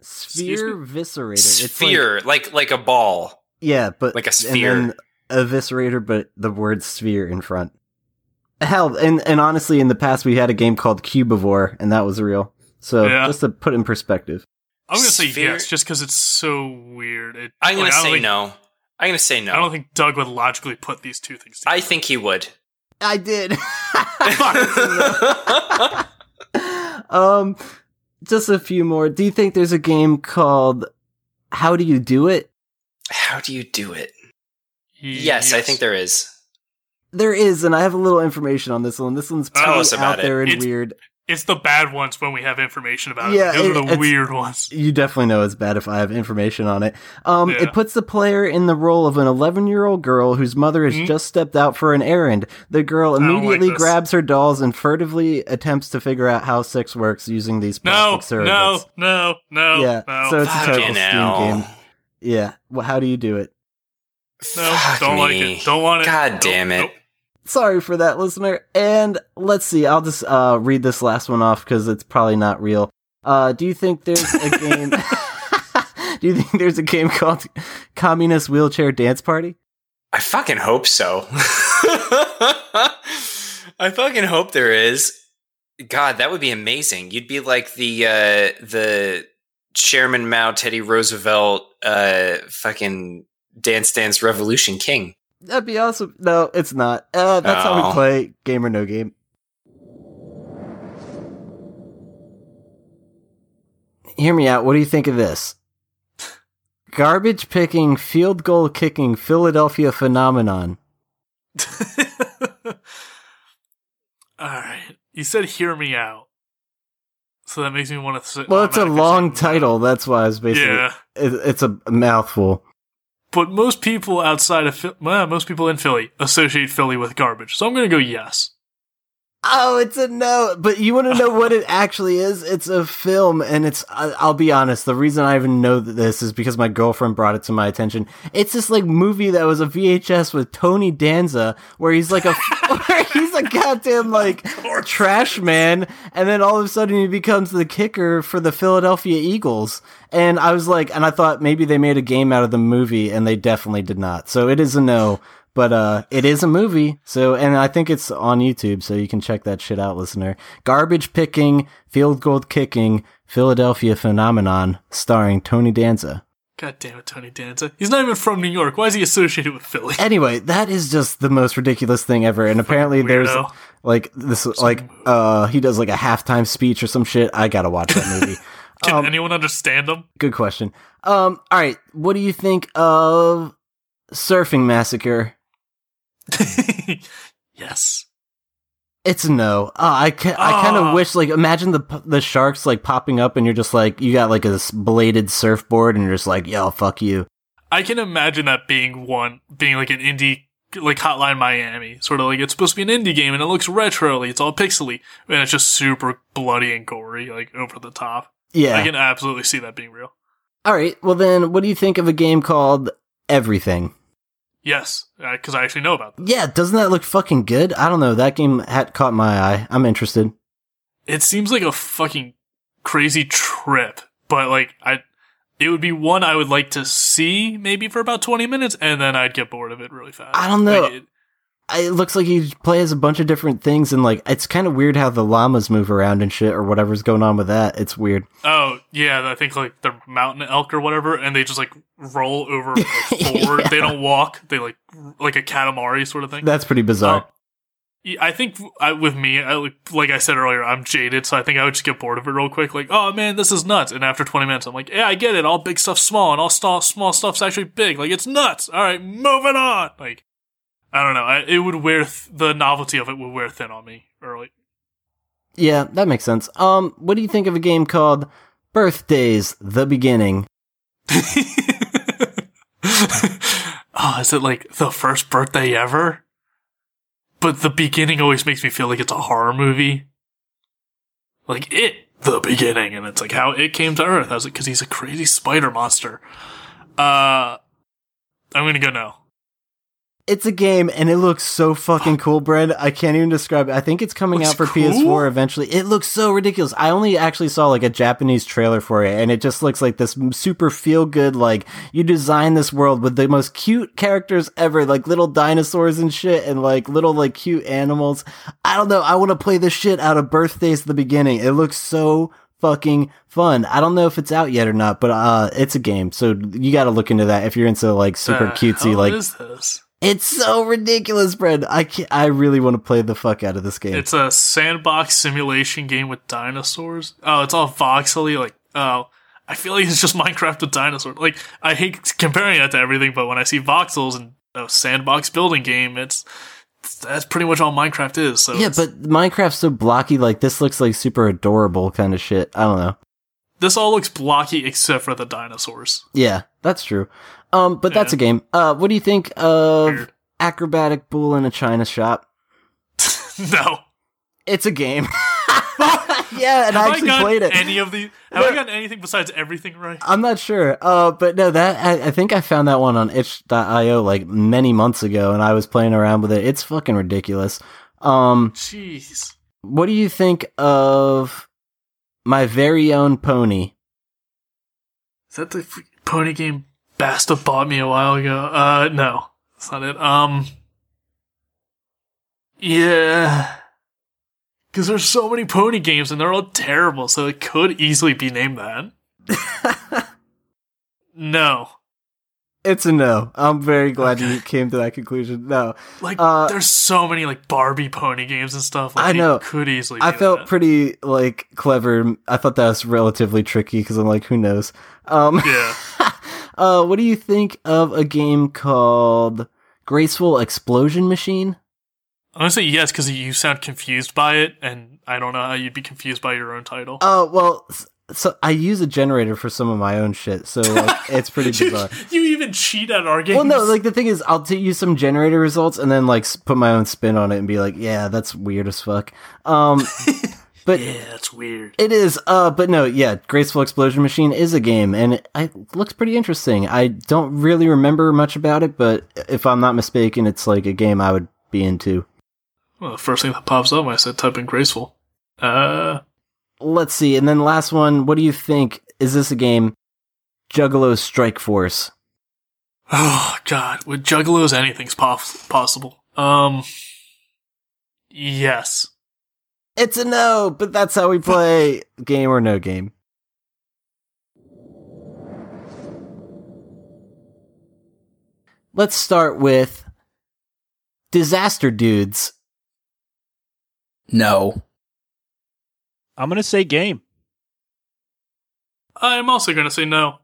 S1: Sphere Viscerator. It's like-
S8: Sphere, like, like a ball,
S1: yeah, but
S8: like a
S1: and
S8: sphere.
S1: then Eviscerator, but the word sphere in front. Hell, and and honestly, in the past we had a game called Cubivore, and that was real. So
S2: Yeah.
S1: just to put in perspective.
S2: I'm gonna say
S8: Sphere-
S2: yes, just because it's so weird. It,
S8: I'm gonna
S2: like,
S8: say
S2: think-
S8: no. I'm gonna say no.
S2: I don't think Doug would logically put these two things together.
S8: I think he would.
S1: I did. um, just a few more. Do you think there's a game called How Do You Do It?
S8: How do you do it? Yes, I think there is.
S1: There is, and I have a little information on this one. This one's
S2: Tell
S1: pretty
S8: us about
S1: out there
S2: it.
S1: and
S2: It's-
S1: weird.
S2: It's the bad ones when we have information about
S1: Yeah,
S2: it. Those
S1: it-
S2: are the weird ones.
S1: You definitely know it's bad if I have information on it. Um,
S2: Yeah.
S1: It puts the player in the role of an 11 year old girl whose mother has
S2: Mhm.
S1: just stepped out for an errand. The girl
S2: don't like
S1: immediately grabs her dolls and furtively attempts to figure out how sex works using these
S2: No,
S1: plastic surrogates.
S2: no, no, no,
S1: Yeah,
S2: no.
S1: so it's a total
S8: Fucking
S1: Steam game. Yeah. Well, how do you do it?
S2: no,
S8: Fuck
S2: don't like
S8: me.
S2: it. Don't want it.
S8: God
S2: Nope,
S8: damn it.
S2: nope.
S1: Sorry for that, listener. And let's see. I'll just uh, read this last one off because it's probably not real. Uh, do you think there's a game? do you think there's a game called Communist Wheelchair Dance Party?
S8: I fucking hope so. I fucking hope there is. God, that would be amazing. You'd be like the uh the Chairman Mao Teddy Roosevelt uh fucking Dance Dance Revolution King.
S1: That'd be awesome. No, it's not. Uh, that's how
S8: Oh.
S1: we play Game or No Game. Hear me out. What do you think of this? Garbage picking, field goal kicking, Philadelphia phenomenon.
S2: All right. You said "hear me out," so that makes me want to. Sit
S1: Well, it's a long
S2: say no.
S1: title. That's why I was basically.
S2: Yeah,
S1: It, it's a mouthful.
S2: But most people outside of well, most people in Philly associate Philly with garbage, so I'm going to go yes.
S1: Oh, it's a no. But you want to know what it actually is? It's a film, and it's. I'll be honest. The reason I even know that this is because my girlfriend brought it to my attention. It's this like movie that was a VHS with Tony Danza, where he's like a, where he's a goddamn like trash man, and then all of a sudden he becomes the kicker for the Philadelphia Eagles. And I was like, and I thought maybe they made a game out of the movie, and they definitely did not. So it is a no. But uh, it is a movie, so and I think it's on YouTube, so you can check that shit out, listener. Garbage picking, field goal kicking, Philadelphia phenomenon, starring Tony Danza.
S2: God damn it, Tony Danza. He's not even from New York. Why is he associated with Philly?
S1: Anyway, that is just the most ridiculous thing ever, and apparently there's like this, like uh, he does like a halftime speech or some shit. I gotta watch that movie.
S2: Can
S1: Um,
S2: anyone understand him?
S1: Good question. Um, all right, what do you think of Surfing Massacre?
S2: yes.
S1: It's no. Uh, I ca- I kind of
S2: Ah.
S1: wish like imagine the p- the sharks like popping up and you're just like you got like a bladed surfboard and you're just like yo fuck you.
S2: I can imagine that being one, being like an indie, like Hotline Miami. Sort of like it's supposed to be an indie game and it looks retro it's all pixely, and it's just super bloody and gory, like over the top.
S1: Yeah.
S2: I can absolutely see that being real.
S1: All right. Well then, what do you think of a game called Everything?
S2: Yes, uh, because I actually know about that.
S1: Yeah, doesn't that look fucking good? I don't know. That game had caught my eye. I'm interested.
S2: It seems like a fucking crazy trip, but like I, it would be one I would like to see maybe for about twenty minutes, and then I'd get bored of it really fast.
S1: I don't know.
S2: Like, it-
S1: It looks like he plays a bunch of different things, and like it's kind of weird how the llamas move around and shit, or whatever's going on with that. It's weird.
S2: Oh yeah, I think like the mountain elk or whatever, and they just like roll over like, forward.
S1: Yeah.
S2: They don't walk. They like like a katamari sort of thing.
S1: That's pretty bizarre.
S2: Um, yeah, I think I, with me, I, like- I said earlier, I'm jaded, so I think I would just get bored of it real quick. Like, oh man, this is nuts. And after 20 minutes, I'm like, yeah, I get it. All big stuff's small, and all st- small stuff's actually big. Like, it's nuts. All right, moving on. Like, I don't know. I, it would wear th- the novelty of it would wear thin on me early.
S1: Yeah, that makes sense. Um, what do you think of a game called Birthdays: The Beginning?
S2: oh, is it like the first birthday ever? But the beginning always makes me feel like it's a horror movie. Like it, the beginning, and it's like how it came to Earth. I was like, because he's a crazy spider monster. Uh, I'm gonna go no.
S1: It's a game and it looks so fucking cool, Brad. I can't even describe it. I think it's coming
S2: Looks
S1: out for
S2: cool?
S1: PS4 eventually. It looks so ridiculous. I only actually saw like a Japanese trailer for it and it just looks like this super feel good like you design this world with the most cute characters ever, like little dinosaurs and shit and like little like cute animals. I don't know. I want to play the shit out of birthdays at the beginning. It looks so fucking fun. I don't know if it's out yet or not, but uh it's a game. So you got to look into that if you're into like super
S2: The
S1: cutesy like
S2: is this?
S1: It's so ridiculous, Brad. I can I really want to play the fuck out of this game.
S2: It's a sandbox simulation game with dinosaurs. Oh, it's all voxely. Like, oh, I feel like it's just Minecraft with dinosaurs. Like, I hate comparing that to everything, but when I see voxels and a sandbox building game, it's that's pretty much all Minecraft is. So
S1: yeah, but Minecraft's so blocky. Like this looks like super adorable kind of shit. I don't know.
S2: this all looks blocky except for the dinosaurs.
S1: Yeah, that's true. Um, but that's a game. Uh, what do you think of acrobatic bull in a china shop?
S2: no,
S1: It's a game. yeah, and
S2: have
S1: I
S2: I
S1: actually
S2: gotten
S1: played it.
S2: any of the? Have I gotten anything besides everything right?
S1: I'm not sure. Uh, but no, that I, I think I found that one on itch.io like many months ago, and I was playing around with it. It's fucking ridiculous. Um,
S2: Jeez.
S1: what do you think of my very own pony?
S2: Is that the f- pony game Basta bought me a while ago? Uh, no, that's not it. Um, yeah, because there's so many pony games and they're all terrible, so it could easily be named that. no,
S1: It's a no. I'm very glad you came to that conclusion. No,
S2: like
S1: Uh,
S2: there's so many like Barbie pony games and stuff. Like,
S1: I
S2: it
S1: know.
S2: could easily. Be
S1: I felt
S2: that.
S1: pretty like clever. I thought that was relatively tricky because I'm like, who knows? Um,
S2: yeah.
S1: uh, what do you think of a game called Graceful Explosion Machine?
S2: I'm gonna say yes because you sound confused by it, and I don't know how you'd be confused by your own title.
S1: Oh well, so I use a generator for some of my own shit, so like it's pretty bizarre.
S2: you even cheat at our games.
S1: Well, no, like the thing is, I'll t- use some generator results and then like put my own spin on it and be like, yeah, that's weird as fuck. Um, but
S2: yeah, that's weird.
S1: It is, uh, but no, yeah, Graceful Explosion Machine is a game, and it, it looks pretty interesting. I don't really remember much about it, but if I'm not mistaken, it's like a game I would be into.
S2: Well, the first thing that pops up when I said type in graceful. Uh,
S1: Let's see, and then last one, what do you think? Is this a game? Juggalo Strike Force.
S2: oh god, with juggalos, anything's pos- possible. Um, yes.
S1: It's a no, but that's how we play game or no game. Let's start with Disaster Dudes.
S4: No.
S9: I'm gonna say game.
S2: I'm also gonna say no.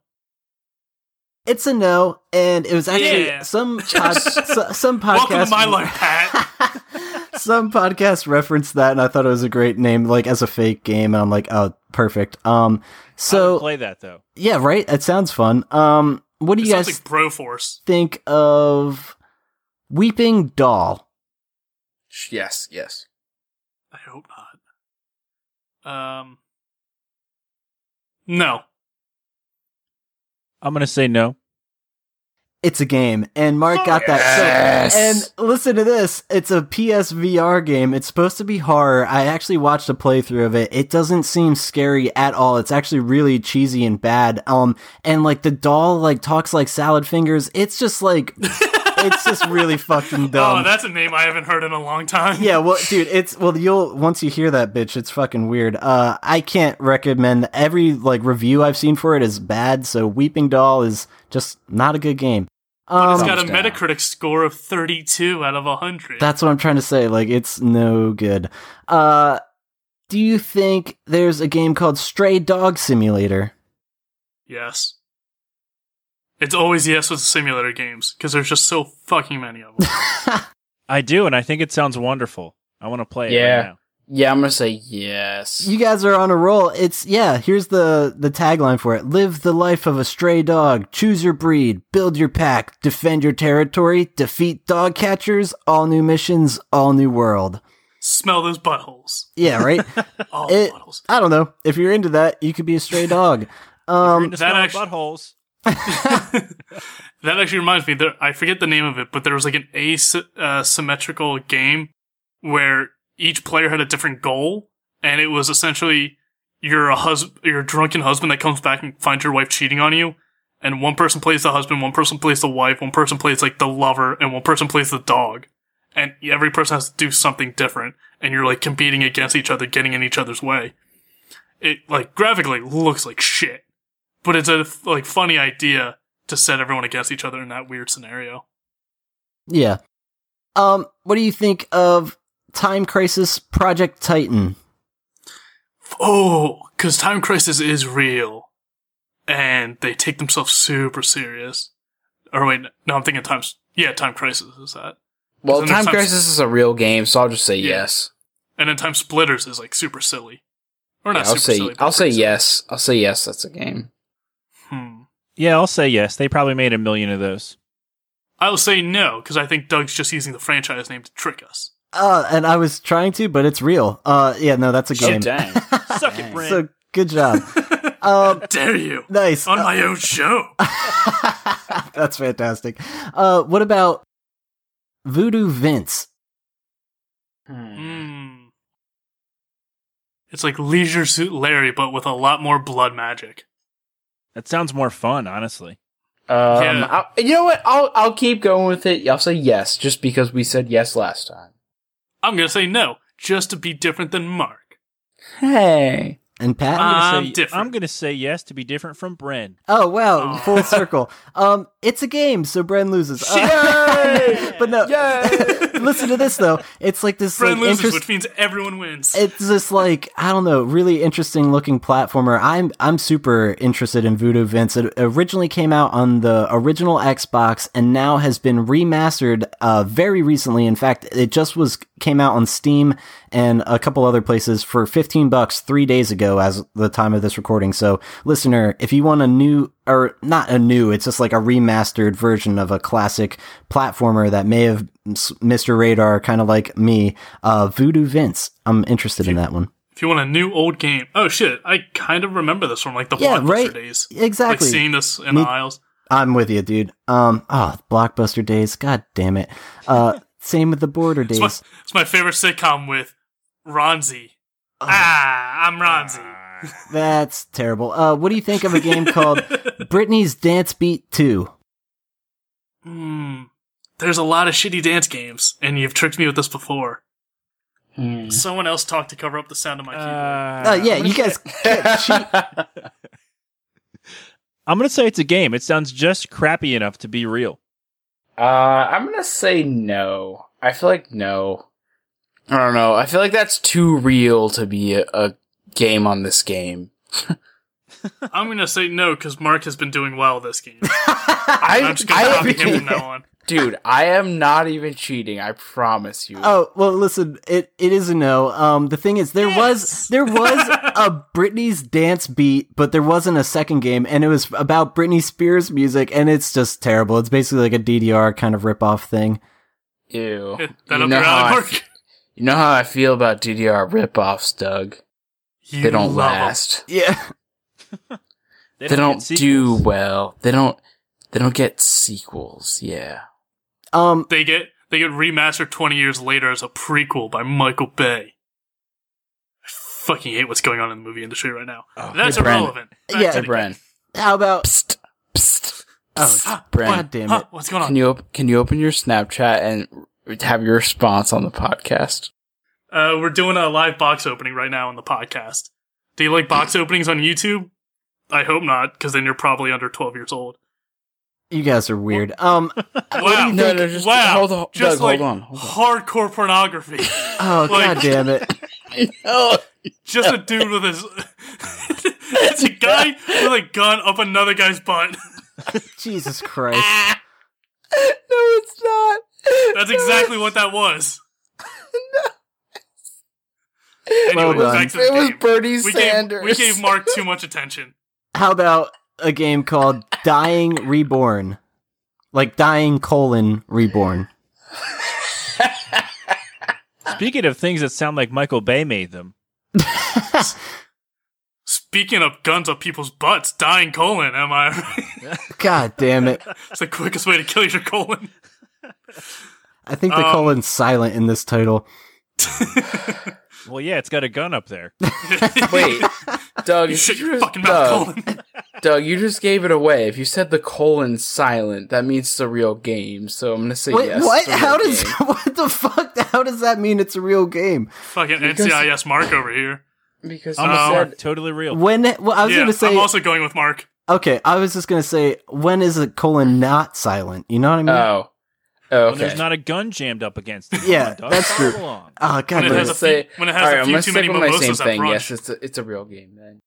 S1: It's a no, and it was actually
S2: Yeah.
S1: some pod, so, some podcast.
S2: Welcome to my life, Pat.
S1: some podcast referenced that, and I thought it was a great name, like as a fake game. And I'm like, oh, perfect. Um,
S9: I
S1: so
S9: play that though.
S1: yeah, right. It sounds fun. Um, what do
S2: It
S1: you
S2: sounds
S1: guys
S2: like Broforce.
S1: think of Weeping Doll?
S4: Yes, yes.
S2: I hope not. Um, no.
S9: I'm gonna say no.
S1: It's a game, and Mark got that. So, and listen to this. It's a PSVR game. It's supposed to be horror. I actually watched a playthrough of it. It doesn't seem scary at all. It's actually really cheesy and bad. Um, and like the doll like talks like salad fingers. It's just like, it's just really fucking dumb.
S2: oh, that's a name I haven't heard in a long time.
S1: Yeah, well, dude, it's well, you'll once you hear that bitch, it's fucking weird. Uh, I can't recommend every like review I've seen for it is bad. So Weeping Doll is just not a good game.
S2: But it's got a
S4: Thumbs down.
S2: Metacritic score of 32 out of 100.
S1: that's what I'm trying to say. Like, it's no good. Uh, do you think there's a game called Stray Dog Simulator?
S2: yes. It's always yes with simulator games because there's just so fucking many of them.
S9: I do, and I think it sounds wonderful. I want to play it
S4: Yeah.
S9: right now.
S4: Yeah, I'm gonna say yes.
S1: You guys are on a roll. It's yeah. Here's the the tagline for it: Live the life of a stray dog. Choose your breed. Build your pack. Defend your territory. Defeat dog catchers. All new missions. All new world.
S2: Smell those buttholes.
S1: Yeah, right.
S2: All
S1: It-
S2: the buttholes.
S1: I don't know. If you're into that, you could be a stray dog.
S9: You're
S1: Um,
S9: into
S2: that
S9: smelling
S2: actu-
S9: buttholes.
S2: that actually reminds me. There, I forget the name of it, but there was like an asymmetrical uh, game where each player had a different goal, and it was essentially you're a hus- you're drunken husband that comes back and finds your wife cheating on you, and one person plays the husband, one person plays the wife, one person plays like the lover, and one person plays the dog, and every person has to do something different, and you're like competing against each other, getting in each other's way. It like graphically looks like shit, but it's a like funny idea to set everyone against each other in that weird scenario.
S1: Yeah. Um, what do you think of Time Crisis Project Titan?
S2: Oh, because Time Crisis is real, and they take themselves super serious. Or wait, no, I'm thinking Time. Yeah, Time Crisis is that,
S4: Well,
S2: Isn't
S4: Time
S2: some-
S4: Crisis is a real game, so I'll just say
S2: Yeah.
S4: yes.
S2: and then Time Splitters is like super silly. Or not
S4: I'll
S2: super
S4: say
S2: silly.
S4: I'll say
S2: silly.
S4: yes. I'll say yes. That's a game.
S9: Yeah, I'll say yes. They probably made a million of those.
S2: I will say no because I think Doug's just using the franchise name to trick us.
S1: Uh, and I was trying to, but it's real. Uh, yeah, no, that's a
S4: Oh,
S1: game.
S4: dang.
S9: Suck it, Brent.
S1: so good job. um,
S2: Dare you
S1: nice.
S2: on
S1: Uh,
S2: my own show?
S1: that's fantastic. Uh, what about Voodoo Vince?
S4: Hmm.
S2: Hmm. It's like Leisure Suit Larry, but with a lot more blood magic.
S9: That sounds more fun, honestly.
S4: Um,
S2: Yeah.
S4: I'll, you know what? I'll I'll keep going with it. I'll say yes, just because we said yes last time.
S2: I'm gonna say no, just to be different than Mark.
S4: Hey,
S1: And Pat?
S9: I'm
S2: I'm
S9: gonna say
S2: different.
S9: I'm gonna say yes to be different from Bren.
S1: oh wow,
S2: Oh.
S1: full circle. Um, it's a game, so Bren loses. Uh,
S4: Yay!
S1: but no,
S4: Yay!
S1: listen to this though. It's like this
S2: Fred
S1: like
S2: loses,
S1: interest-
S2: which means everyone wins.
S1: it's this like I don't know, really interesting looking platformer. I'm I'm super interested in Voodoo Vince. It originally came out on the original Xbox and now has been remastered uh, very recently. In fact, it just was came out on Steam and a couple other places for 15 bucks 3 days ago as the time of this recording. So, listener, if you want a new or not a new, it's just like a remastered version of a classic platformer that may have missed your radar kind of like me, uh Voodoo Vince. I'm interested in that one.
S2: if you want a new old game, oh shit, I kind of remember this from like the
S1: Yeah,
S2: Blockbuster
S1: right.
S2: days.
S1: Exactly.
S2: Like seeing this in
S1: Me-
S2: the aisles.
S1: I'm with you, dude. Um, oh, blockbuster days. God damn it. Uh, same with the border
S2: It's my,
S1: days.
S2: it's my favorite sitcom with Ronzi. Ah, I'm Ronzi.
S1: That's terrible. Uh, what do you think of a game called Britney's Dance Beat 2?
S2: Hmm. There's a lot of shitty dance games, and you've tricked me with this before.
S4: Hmm.
S2: Someone else talked to cover up the sound of my keyboard.
S1: Uh, yeah, you guys can't.
S9: I'm gonna say it's a game. It sounds just crappy enough to be real.
S4: Uh, I'm gonna say no. I feel like no. I don't know. I feel like that's too real to be a, a game on this game.
S2: I'm gonna say no because Mark has been doing well this game.
S4: I,
S2: I'm just gonna
S4: I
S2: copy him from
S4: am,
S2: now on.
S4: dude. I am not even cheating. I promise you.
S1: Oh well, listen. It it is a no. Um, the thing is, there was there was a Britney's dance beat, but there wasn't a second game, and it was about Britney Spears music, and it's just terrible. It's basically like a DDR kind of rip off thing.
S4: Ew.
S2: Hit that
S4: you
S2: up
S4: know
S2: your
S4: how I
S2: Mark.
S4: f- You know how I feel about DDR ripoffs, Doug.
S2: You
S4: they don't
S2: love 'em.
S4: last.
S1: Yeah.
S9: They
S4: They don't,
S9: get
S4: do well. They don't. They don't get sequels. Yeah.
S1: Um.
S2: They get they get remastered 20 years later as a prequel by Michael Bay. I fucking hate what's going on in the movie industry right now. That's
S4: hey, Bren.
S2: irrelevant. Back
S1: Yeah.
S2: to
S4: Hey, Bren.
S1: How about?
S4: Psst. Psst.
S1: Oh,
S2: Ah,
S4: Bren.
S1: God damn
S2: Huh,
S1: it.
S2: what's going on?
S4: Can you op- can you open your Snapchat and have your response on the podcast?
S2: Uh, we're doing a live box opening right now on the podcast. Do you like box openings on YouTube? I hope not, because then you're probably under 12 years old.
S1: You guys are weird. Um.
S2: Wow.
S4: No, no, just
S2: wow.
S4: hold on,
S2: Just
S4: Doug,
S2: like
S4: hold on, hold
S2: hardcore pornography.
S1: Oh
S2: Like-
S1: God damn it.
S4: Oh,
S2: Just a dude with his. it's a guy with a gun up another guy's butt.
S1: Jesus Christ.
S4: no, it's not.
S2: That's exactly what that was.
S1: Well
S2: Anyway,
S1: done.
S2: back to the
S4: It was
S2: game.
S4: Bernie
S2: we
S4: Sanders.
S2: Gave, we gave Mark too much attention.
S1: How about a game called Dying Reborn? Like Dying colon reborn.
S9: Speaking of things that sound like Michael Bay made them,
S2: Speaking of guns up people's butts, dying colon, am I?
S1: God damn it.
S2: it's the quickest way to kill your colon.
S1: I think the
S2: Um,
S1: colon's silent in this title.
S9: Well, yeah, it's got a gun up there.
S4: Wait, Doug,
S2: You shut your
S4: just-
S2: fucking mouth,
S4: Doug. Doug, you just gave it away. If you said the colon silent, that means it's a real game. So I'm gonna say
S1: Wait,
S4: yes.
S1: what?
S4: it's a real
S1: How does
S4: game.
S1: what the fuck? How does that mean it's a real game?
S2: Fucking
S4: Because-
S2: NCIS Mark over here.
S4: because
S9: I'm
S2: Um,
S4: said
S9: totally real.
S1: When? Well, I was
S2: yeah,
S1: gonna say.
S2: I'm also going with Mark.
S1: okay, I was just gonna say when is a colon not silent? You know what I mean?
S4: oh, oh
S9: When there's not a gun jammed up against it.
S1: Yeah,
S9: on,
S1: that's true.
S9: along.
S1: oh
S2: When
S1: god.
S2: it
S1: damn
S2: has a
S4: Say-
S2: few, when it has
S4: All right,
S2: a
S4: I'm
S2: few
S4: gonna
S2: too
S4: stick
S2: many
S4: with my same thing.
S2: brunch.
S4: Yes, it's a, it's a real game then.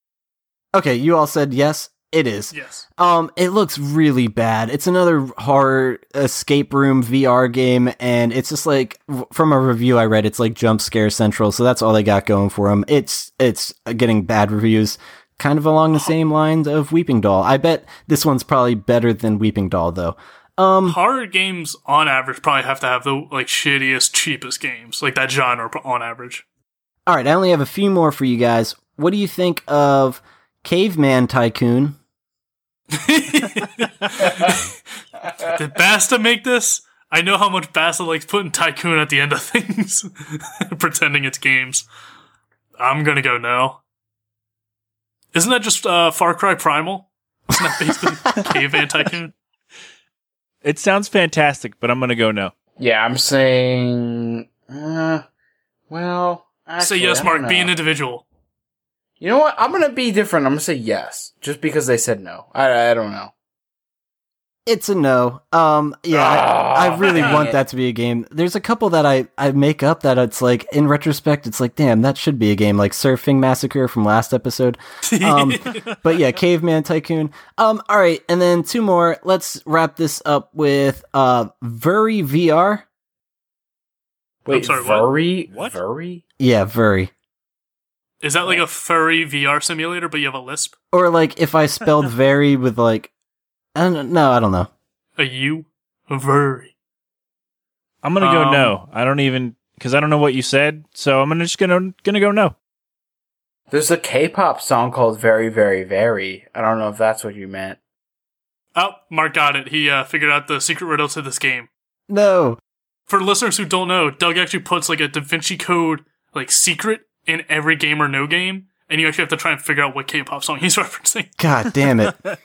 S1: Okay, you all said yes. It is.
S2: Yes.
S1: Um, it looks really bad. It's another horror escape room VR game, and it's just like from a review I read, it's like jump scare central. So that's all they got going for them. It's it's getting bad reviews, kind of along the same lines of Weeping Doll. I bet this one's probably better than Weeping Doll, though. Um,
S2: Horror games, on average, probably have to have the like shittiest, cheapest games, like that genre on average.
S1: all right, I only have a few more for you guys. What do you think of Caveman Tycoon?
S2: Did Basta make this? I know how much Basta likes putting Tycoon at the end of things, pretending it's games. I'm gonna go no. Isn't that just uh, Far Cry Primal? Isn't that basically Caveman Tycoon?
S9: It sounds fantastic, but I'm gonna go no.
S4: Yeah, I'm saying. Uh, well,
S2: Say yes,
S4: I
S2: Mark.
S4: don't
S2: Be
S4: know.
S2: an individual.
S4: You know what? I'm gonna be different. I'm gonna say yes, just because they said no. I I don't know.
S1: It's a no. Um, yeah, I, I really want
S4: it.
S1: that to be a game. There's a couple that I, I make up that it's like, in retrospect, it's like, damn, that should be a game, like Surfing Massacre from last episode. Um, but yeah, Caveman Tycoon. Um, all right, and then two more. Let's wrap this up with uh, Virry VR.
S4: Wait,
S2: sorry,
S4: Very?
S9: What?
S4: Very
S1: Yeah, Very.
S2: Is that like a furry VR simulator, but you have a lisp?
S1: Or like if I spelled very with like, I don't, no, I don't know.
S2: A U? A furry.
S9: I'm gonna go
S2: Um,
S9: no. I don't even because I don't know what you said, so I'm gonna just gonna gonna go no.
S4: There's a K-pop song called "Very, Very, Very." I don't know if that's what you meant.
S2: Oh, Mark got it. He uh, figured out the secret riddle to this game.
S1: No.
S2: For listeners who don't know, Doug actually puts like a Da Vinci Code like secret in every game or no game, and you actually have to try and figure out what K-pop song he's referencing.
S1: God damn it.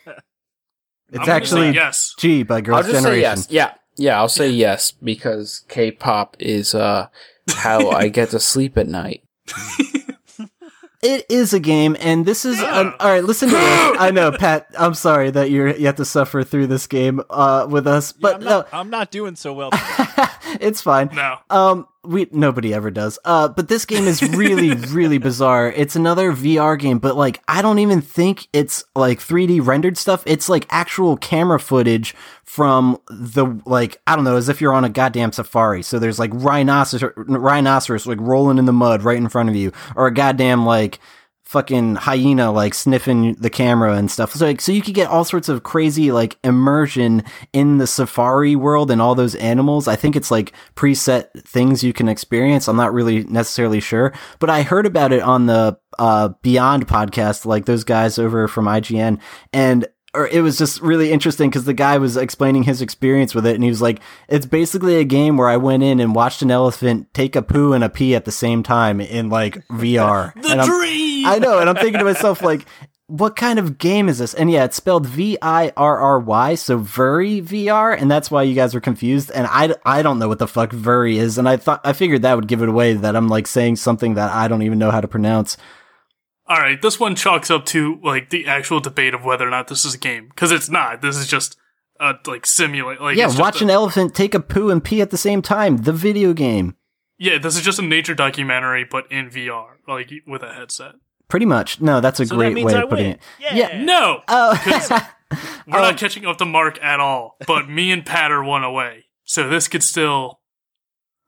S1: It's
S2: I'm
S1: actually
S2: say yes.
S1: Gee by Girls'
S4: I'll just
S1: Generation.
S4: say yes. Yeah, yeah. I'll say yes because K-pop is uh how I get to sleep at night.
S1: It is a game, and this is an, all right. Listen to this. I know, Pat. I'm sorry that you're you have to suffer through this game uh, with us,
S9: Yeah,
S1: but
S9: I'm, not, I'm not doing so well.
S1: It's fine.
S2: No.
S1: Um, we nobody ever does. Uh, but this game is really, really bizarre. It's another VR game, but like I don't even think it's like 3D rendered stuff. It's like actual camera footage from the like I don't know, as if you're on a goddamn safari. So there's like rhinoceros, rhinoceros like rolling in the mud right in front of you, or a goddamn like fucking hyena like sniffing the camera and stuff. So like so you could get all sorts of crazy like immersion in the safari world and all those animals. I think it's like preset things you can experience. I'm not really necessarily sure, but I heard about it on the uh Beyond podcast like those guys over from IGN and or it was just really interesting because the guy was explaining his experience with it, and he was like, "It's basically a game where I went in and watched an elephant take a poo and a pee at the same time in like VR."
S2: The dream.
S1: I know, and I'm thinking to myself, like, what kind of game is this? And yeah, it's spelled V I R R Y, so Virry VR, and that's why you guys are confused. And I, I don't know what the fuck Virry is, and I thought I figured that would give it away that I'm like saying something that I don't even know how to pronounce.
S2: All right, this one chalks up to like the actual debate of whether or not this is a game because it's not. This is just a like simulate. Like
S1: yeah, watch
S2: a-
S1: an elephant take a poo and pee at the same time. The video game,
S2: Yeah, this is just a nature documentary, but in VR, like with a headset.
S1: pretty much. No, that's a
S9: so
S1: great
S9: that means
S1: way
S9: I
S1: of putting
S9: win.
S1: it.
S9: Yeah.
S1: Yeah.
S2: No,
S1: Oh,
S2: we're not um, catching up to Mark at all. But me and Pat are one away, so this could still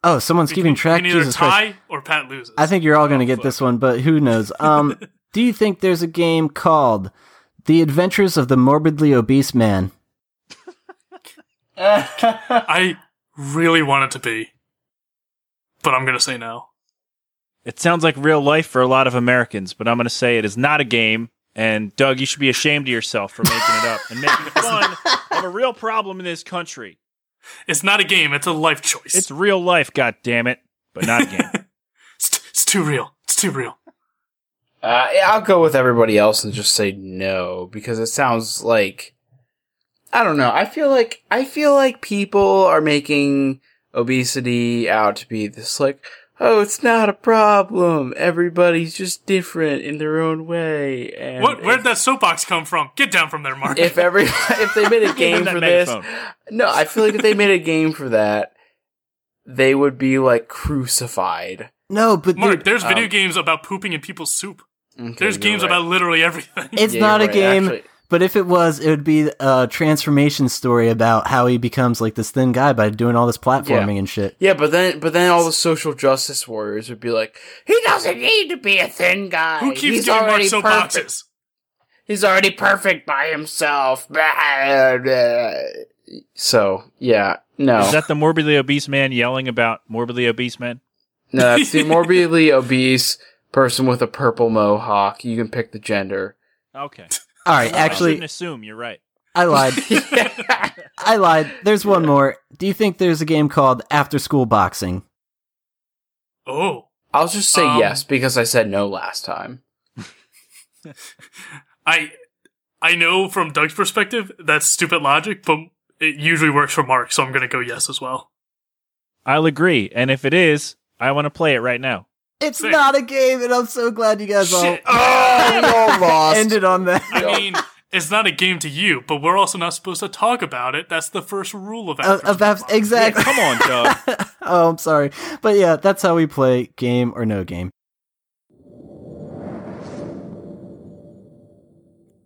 S1: oh, someone's
S2: we
S1: keeping
S2: can-
S1: track.
S2: We can either
S1: Jesus Christ.
S2: tie or Pat loses.
S1: I think you're all going to
S2: Oh,
S1: get this one, but who knows? Um, do you think there's a game called The Adventures of the Morbidly Obese Man?
S2: I really want it to be, but I'm gonna say no.
S9: It sounds like real life for a lot of Americans, but I'm gonna say it is not a game, And Doug, you should be ashamed of yourself for making it up and making fun of a real problem in this country.
S2: It's not a game. It's a life choice.
S9: It's real life, god damn it, but not a game.
S2: it's, t- it's too real. It's too real.
S4: Uh, I'll go with everybody else and just say no because it sounds like I don't know. I feel like I feel like people are making obesity out to be this like oh it's not a problem. Everybody's just different in their own way. And
S2: What? Where'd
S4: if,
S2: that soapbox come from? Get down from there, Mark.
S4: if every if they made a game for this,
S9: megaphone.
S4: no, I feel like if they made a game for that, they would be like crucified.
S1: No, but
S2: Mark,
S1: dude,
S2: there's video
S4: um,
S2: games about pooping in people's soup.
S4: Okay,
S2: There's games
S4: right.
S2: about literally everything.
S1: it's
S4: Yeah,
S1: not a
S4: right,
S1: game.
S4: actually.
S1: But if it was, it would be a transformation story about how he becomes like this thin guy by doing all this platforming and shit.
S4: Yeah, but then but then all the social justice warriors would be like, he doesn't need to be a thin guy.
S2: Who keeps
S4: He's
S2: doing Mark
S4: already perfect.
S2: soapboxes?
S4: He's already perfect by himself. So yeah, no,
S9: Is that the morbidly obese man yelling about morbidly obese men?
S4: no, that's the morbidly obese person with a purple mohawk. You can pick the gender.
S9: Okay.
S1: All right,
S9: I
S1: actually,
S9: shouldn't assume. You're right.
S1: I lied. I lied. There's one more. Do you think there's a game called After School Boxing?
S2: Oh,
S4: I'll just say
S2: Um,
S4: yes because I said no last time.
S2: I I know from Doug's perspective that's stupid logic, but it usually works for Mark, so I'm gonna go yes as well.
S9: I'll agree. And if it is, I want to play it right now.
S1: It's
S2: Sick.
S1: not a game, and I'm so glad you guys all
S4: Oh, we all lost.
S1: ended on that.
S2: I mean, it's not a game to you, but we're also not supposed to talk about it. That's the first rule of
S1: Uh,
S2: After
S1: about
S2: School Boxing.
S1: exactly.
S9: Come on, Doug.
S1: oh, I'm sorry, but yeah, that's how we play game or no game.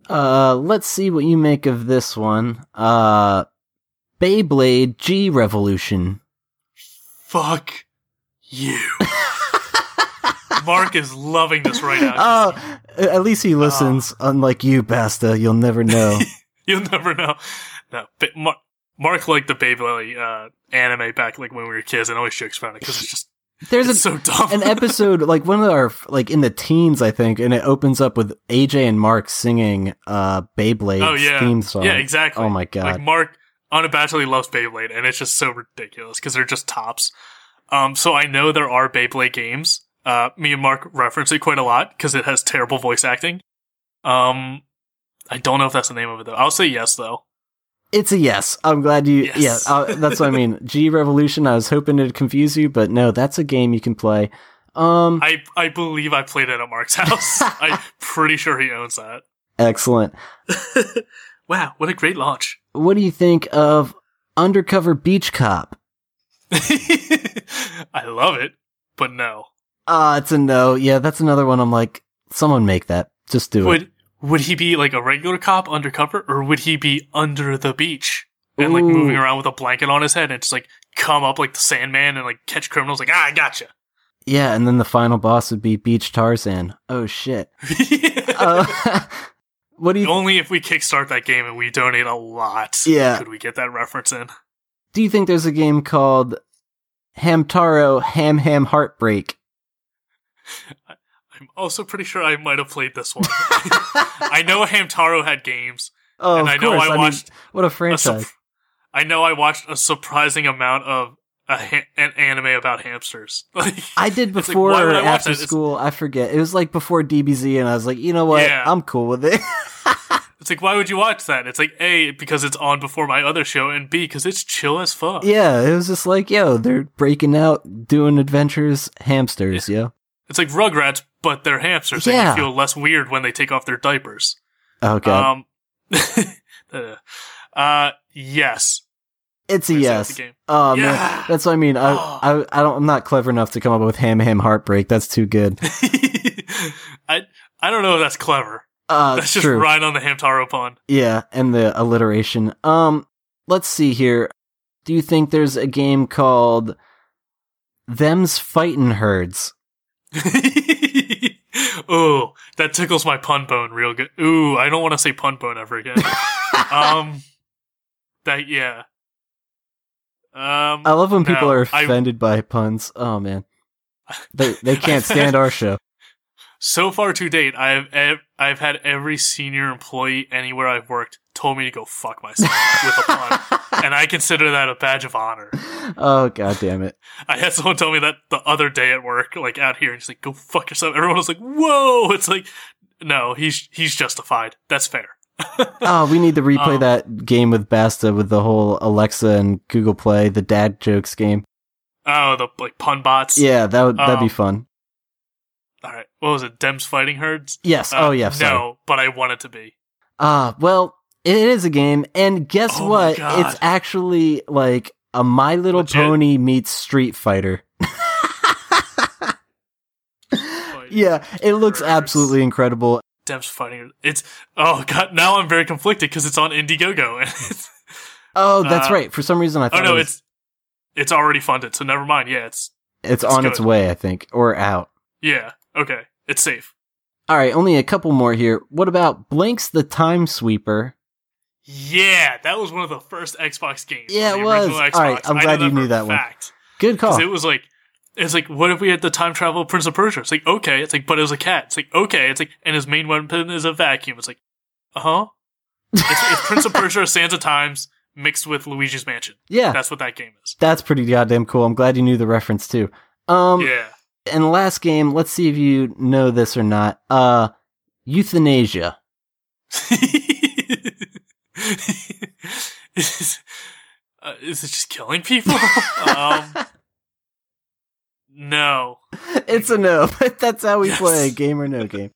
S1: Uh, let's see what you make of this one. Uh, Beyblade G Revolution.
S2: Fuck you. Mark is loving this right now.
S1: Oh, at least he listens. Unlike you, Basta, you'll never know.
S2: You'll never know. No, but Mark, Mark liked the Beyblade uh, anime back like when we were kids, and always jokes about it because it's just
S1: There's
S2: it's
S1: a,
S2: so dumb.
S1: an episode like one of our like in the teens, I think, and it opens up with AJ and Mark singing uh Beyblade
S2: oh yeah,
S1: theme song.
S2: yeah, exactly.
S1: Oh my god.
S2: Like Mark unabashedly loves Beyblade, and it's just so ridiculous because they're just tops. Um, so I know there are Beyblade games. Uh, me and Mark reference it quite a lot because it has terrible voice acting. Um, I don't know if that's the name of it though. I'll say yes though.
S1: It's a yes. I'm glad you.
S2: Yes.
S1: Yeah, uh, that's what I mean. G Revolution. I was hoping it'd confuse you, but no, that's a game you can play. Um,
S2: I I believe I played it at Mark's house. I'm pretty sure he owns that.
S1: excellent.
S2: Wow, what a great launch!
S1: What do you think of Undercover Beach Cop?
S2: I love it, but no.
S1: Uh, it's a no. Yeah, that's another one. I'm like, someone make that. Just do it.
S2: Would would he be like a regular cop undercover, or would he be under the beach and like moving around with a blanket on his head and just like come up like the Sandman and like catch criminals? Like ah, I gotcha.
S1: Yeah, and then the final boss would be Beach Tarzan. Oh shit. Uh, what do you
S2: Only if we kickstart that game and we donate a lot,
S1: Yeah.
S2: could we get that reference in.
S1: do you think there's a game called Hamtaro Ham Ham Heartbreak?
S2: I'm also pretty sure I might have played this one. I know Hamtaro had games,
S1: Oh,
S2: and
S1: of
S2: I know
S1: course.
S2: I
S1: mean,
S2: watched
S1: what a
S2: a
S1: franchise.
S2: I know I watched a surprising amount of ha- an anime about hamsters. Like
S1: I did
S2: It's like,
S1: before or
S2: I
S1: after?
S2: It's-
S1: school. I forget. It was like before DBZ, and I was like, you know what?
S2: Yeah.
S1: I'm cool with it.
S2: It's like, why would you watch that? It's like, A, because it's on before my other show, and B, because it's chill as fuck.
S1: yeah, it was just like, yo, they're breaking out, doing adventures, hamsters, yo.
S2: It's like Rugrats, but they're hamsters,
S1: Yeah.
S2: and you feel less weird when they take off their diapers.
S1: God,
S2: Um, uh, yes.
S1: it's a yes. Oh
S2: Yeah.
S1: man, that's what I mean. I. I, I don't. I'm not clever enough to come up with ham ham heartbreak. That's too good.
S2: I I don't know if that's clever.
S1: Uh,
S2: That's just
S1: true.
S2: right on the Hamtaro pun.
S1: Yeah, and the alliteration. Um, let's see here. Do you think there's a game called Them's Fightin' Herds?
S2: Ooh, that tickles my pun bone real good. Ooh, I don't want to say pun bone ever again. um, that yeah. Um,
S1: I love when people
S2: no,
S1: are
S2: I-
S1: offended by puns. Oh man, they they can't stand our show.
S2: so far to date, I've I've had every senior employee anywhere I've worked told me to go fuck myself with a pun, and I consider that a badge of honor.
S1: Oh god damn it.
S2: I had someone tell me that the other day at work, like out here, and he's like, "Go fuck yourself." Everyone was like, "Whoa!" It's like, no, he's he's justified. That's fair.
S1: Oh, we need to replay
S2: Um,
S1: that game with Basta with the whole Alexa and Google Play, the dad jokes game.
S2: Oh, the like pun bots.
S1: Yeah, that would that'd be
S2: Um,
S1: fun.
S2: All right. What was it? Dems fighting herds.
S1: Yes.
S2: Uh,
S1: oh yeah. Sorry.
S2: No, but I want it to be.
S1: Ah, well, it is a game, and guess
S2: Oh
S1: what? It's actually like a My Little
S2: Legit?
S1: Pony meets Street Fighter. Yeah, it looks absolutely incredible.
S2: Them's fighting. It's oh god. Now I'm very conflicted because it's on Indiegogo.
S1: Oh, that's
S2: Uh,
S1: right. For some reason, I thought.
S2: oh
S1: thought
S2: no,
S1: it was,
S2: it's it's already funded. So never mind. Yeah, it's
S1: it's,
S2: it's
S1: on its way, I think, or out.
S2: yeah. Okay, it's safe.
S1: All right, only a couple more here. What about Blinx the Time Sweeper?
S2: Yeah, that was one of the first Xbox games.
S1: Yeah, it was.
S2: Xbox.
S1: All right, I'm glad you knew that one.
S2: fact.
S1: Good call.
S2: It was like, it's like, what if we had the time travel Prince of Persia? It's like, okay. It's like, but it was a cat. It's like, okay. It's like, and his main weapon is a vacuum. It's like, uh huh. It's, it's Prince of Persia, Sands of Times mixed with Luigi's Mansion.
S1: yeah,
S2: That's what that game is.
S1: that's pretty goddamn cool. I'm glad you knew the reference too. Um,
S2: yeah.
S1: and last game, let's see if you know this or not. Uh, euthanasia.
S2: is, uh, is it just killing people? um, no.
S1: It's a no, but that's how we
S2: Yes.
S1: play game or no game.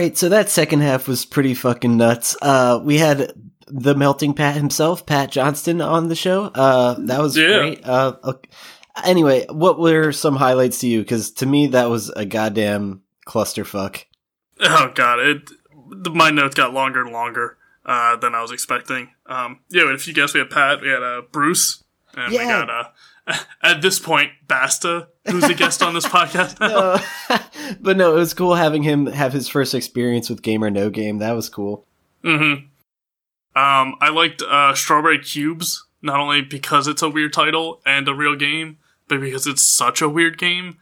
S1: Right, so that second half was pretty fucking nuts. Uh, we had the melting Pat himself, Pat Johnston, on the show. Uh, that was
S2: Yeah.
S1: great. Uh, ok- anyway, what were some highlights to you? Because to me, that was a goddamn clusterfuck.
S2: Oh god, it the, my notes got longer and longer uh, than I was expecting. Um, yeah, but if you guess, we had Pat, we had uh, Bruce, and we
S1: Yeah.
S2: got uh, at this point Basta, who's a guest on this podcast.
S1: Uh, but no, it was cool having him have his first experience with Game or No Game. That was cool.
S2: Mm-hmm. Um, I liked uh, Strawberry Cubes not only because it's a weird title and a real game, but because it's such a weird game.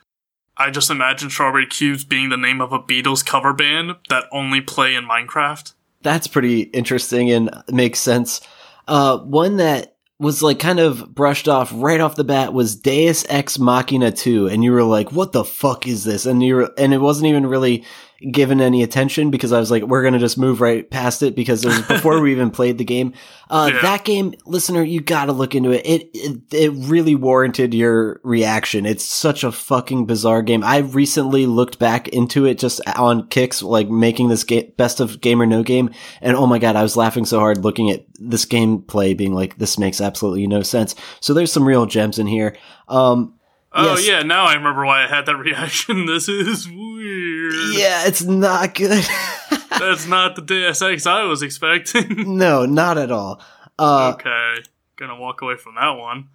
S2: I just imagine Strawberry Cubes being the name of a Beatles cover band that only play in Minecraft.
S1: That's pretty interesting and makes sense. Uh, one that was like kind of brushed off right off the bat was Deus Ex Machina 2 and you were like what the fuck is this? And you were, and it wasn't even really given any attention because I was like we're going to just move right past it because it was before we even played the game. Uh,
S2: Yeah.
S1: that game listener you got to look into it. it. It it really warranted your reaction. It's such a fucking bizarre game. I recently looked back into it just on kicks like making this ga- best of game or no game and oh my god, I was laughing so hard looking at this gameplay being like, this makes absolutely no sense. So there's some real gems in here. Um,
S2: Oh
S1: Yes.
S2: yeah, now I remember why I had that reaction. This is weird.
S1: yeah, it's not good.
S2: That's not the Deus Ex I was expecting.
S1: no, not at all. Uh,
S2: okay, gonna walk away from that one.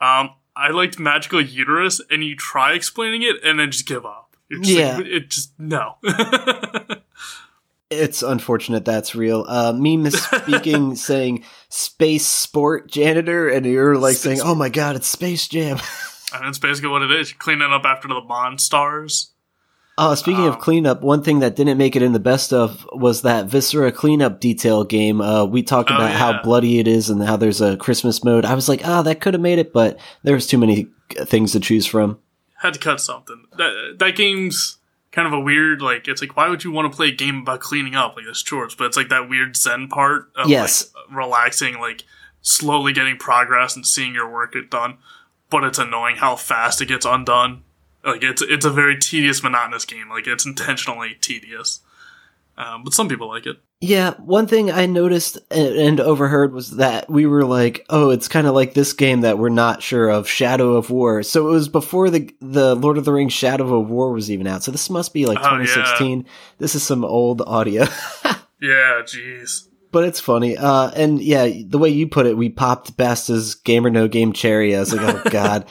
S2: Um, I liked Magical Uterus, and you try explaining it, and then just give up. Just
S1: Yeah.
S2: like, it just no.
S1: it's unfortunate that's real. Uh, me misspeaking saying space sport janitor and you're like
S2: Space-
S1: saying, oh my god, it's Space Jam.
S2: And that's basically what it is. You're cleaning up after the Monstars.
S1: Uh, speaking of
S2: Um,
S1: cleanup, one thing that didn't make it in the best of was that Viscera cleanup detail game. Uh, we talked
S2: Oh,
S1: about how bloody it is and how there's a Christmas mode. I was like, ah, that could have made it, but there was too many things to choose from.
S2: Had to cut something. That that game's kind of a weird. Like it's like why would you want to play a game about cleaning up like it's chores? But it's like that weird Zen part of
S1: Yes.
S2: like, relaxing, like slowly getting progress and seeing your work get done. But it's annoying how fast it gets undone. Like it's it's a very tedious, monotonous game. Like it's intentionally tedious. Um, but some people like it.
S1: Yeah, one thing I noticed and, overheard was that we were like, "Oh, it's kind of like this game that we're not sure of, Shadow of War." So it was before the the Lord of the Rings Shadow of War was even out. So this must be like
S2: Oh, yeah.
S1: 2016. This is some old audio.
S2: Yeah, jeez.
S1: But it's funny. Uh, and yeah, the way you put it, we popped best Basta's Game or No Game cherry. I was like, oh god.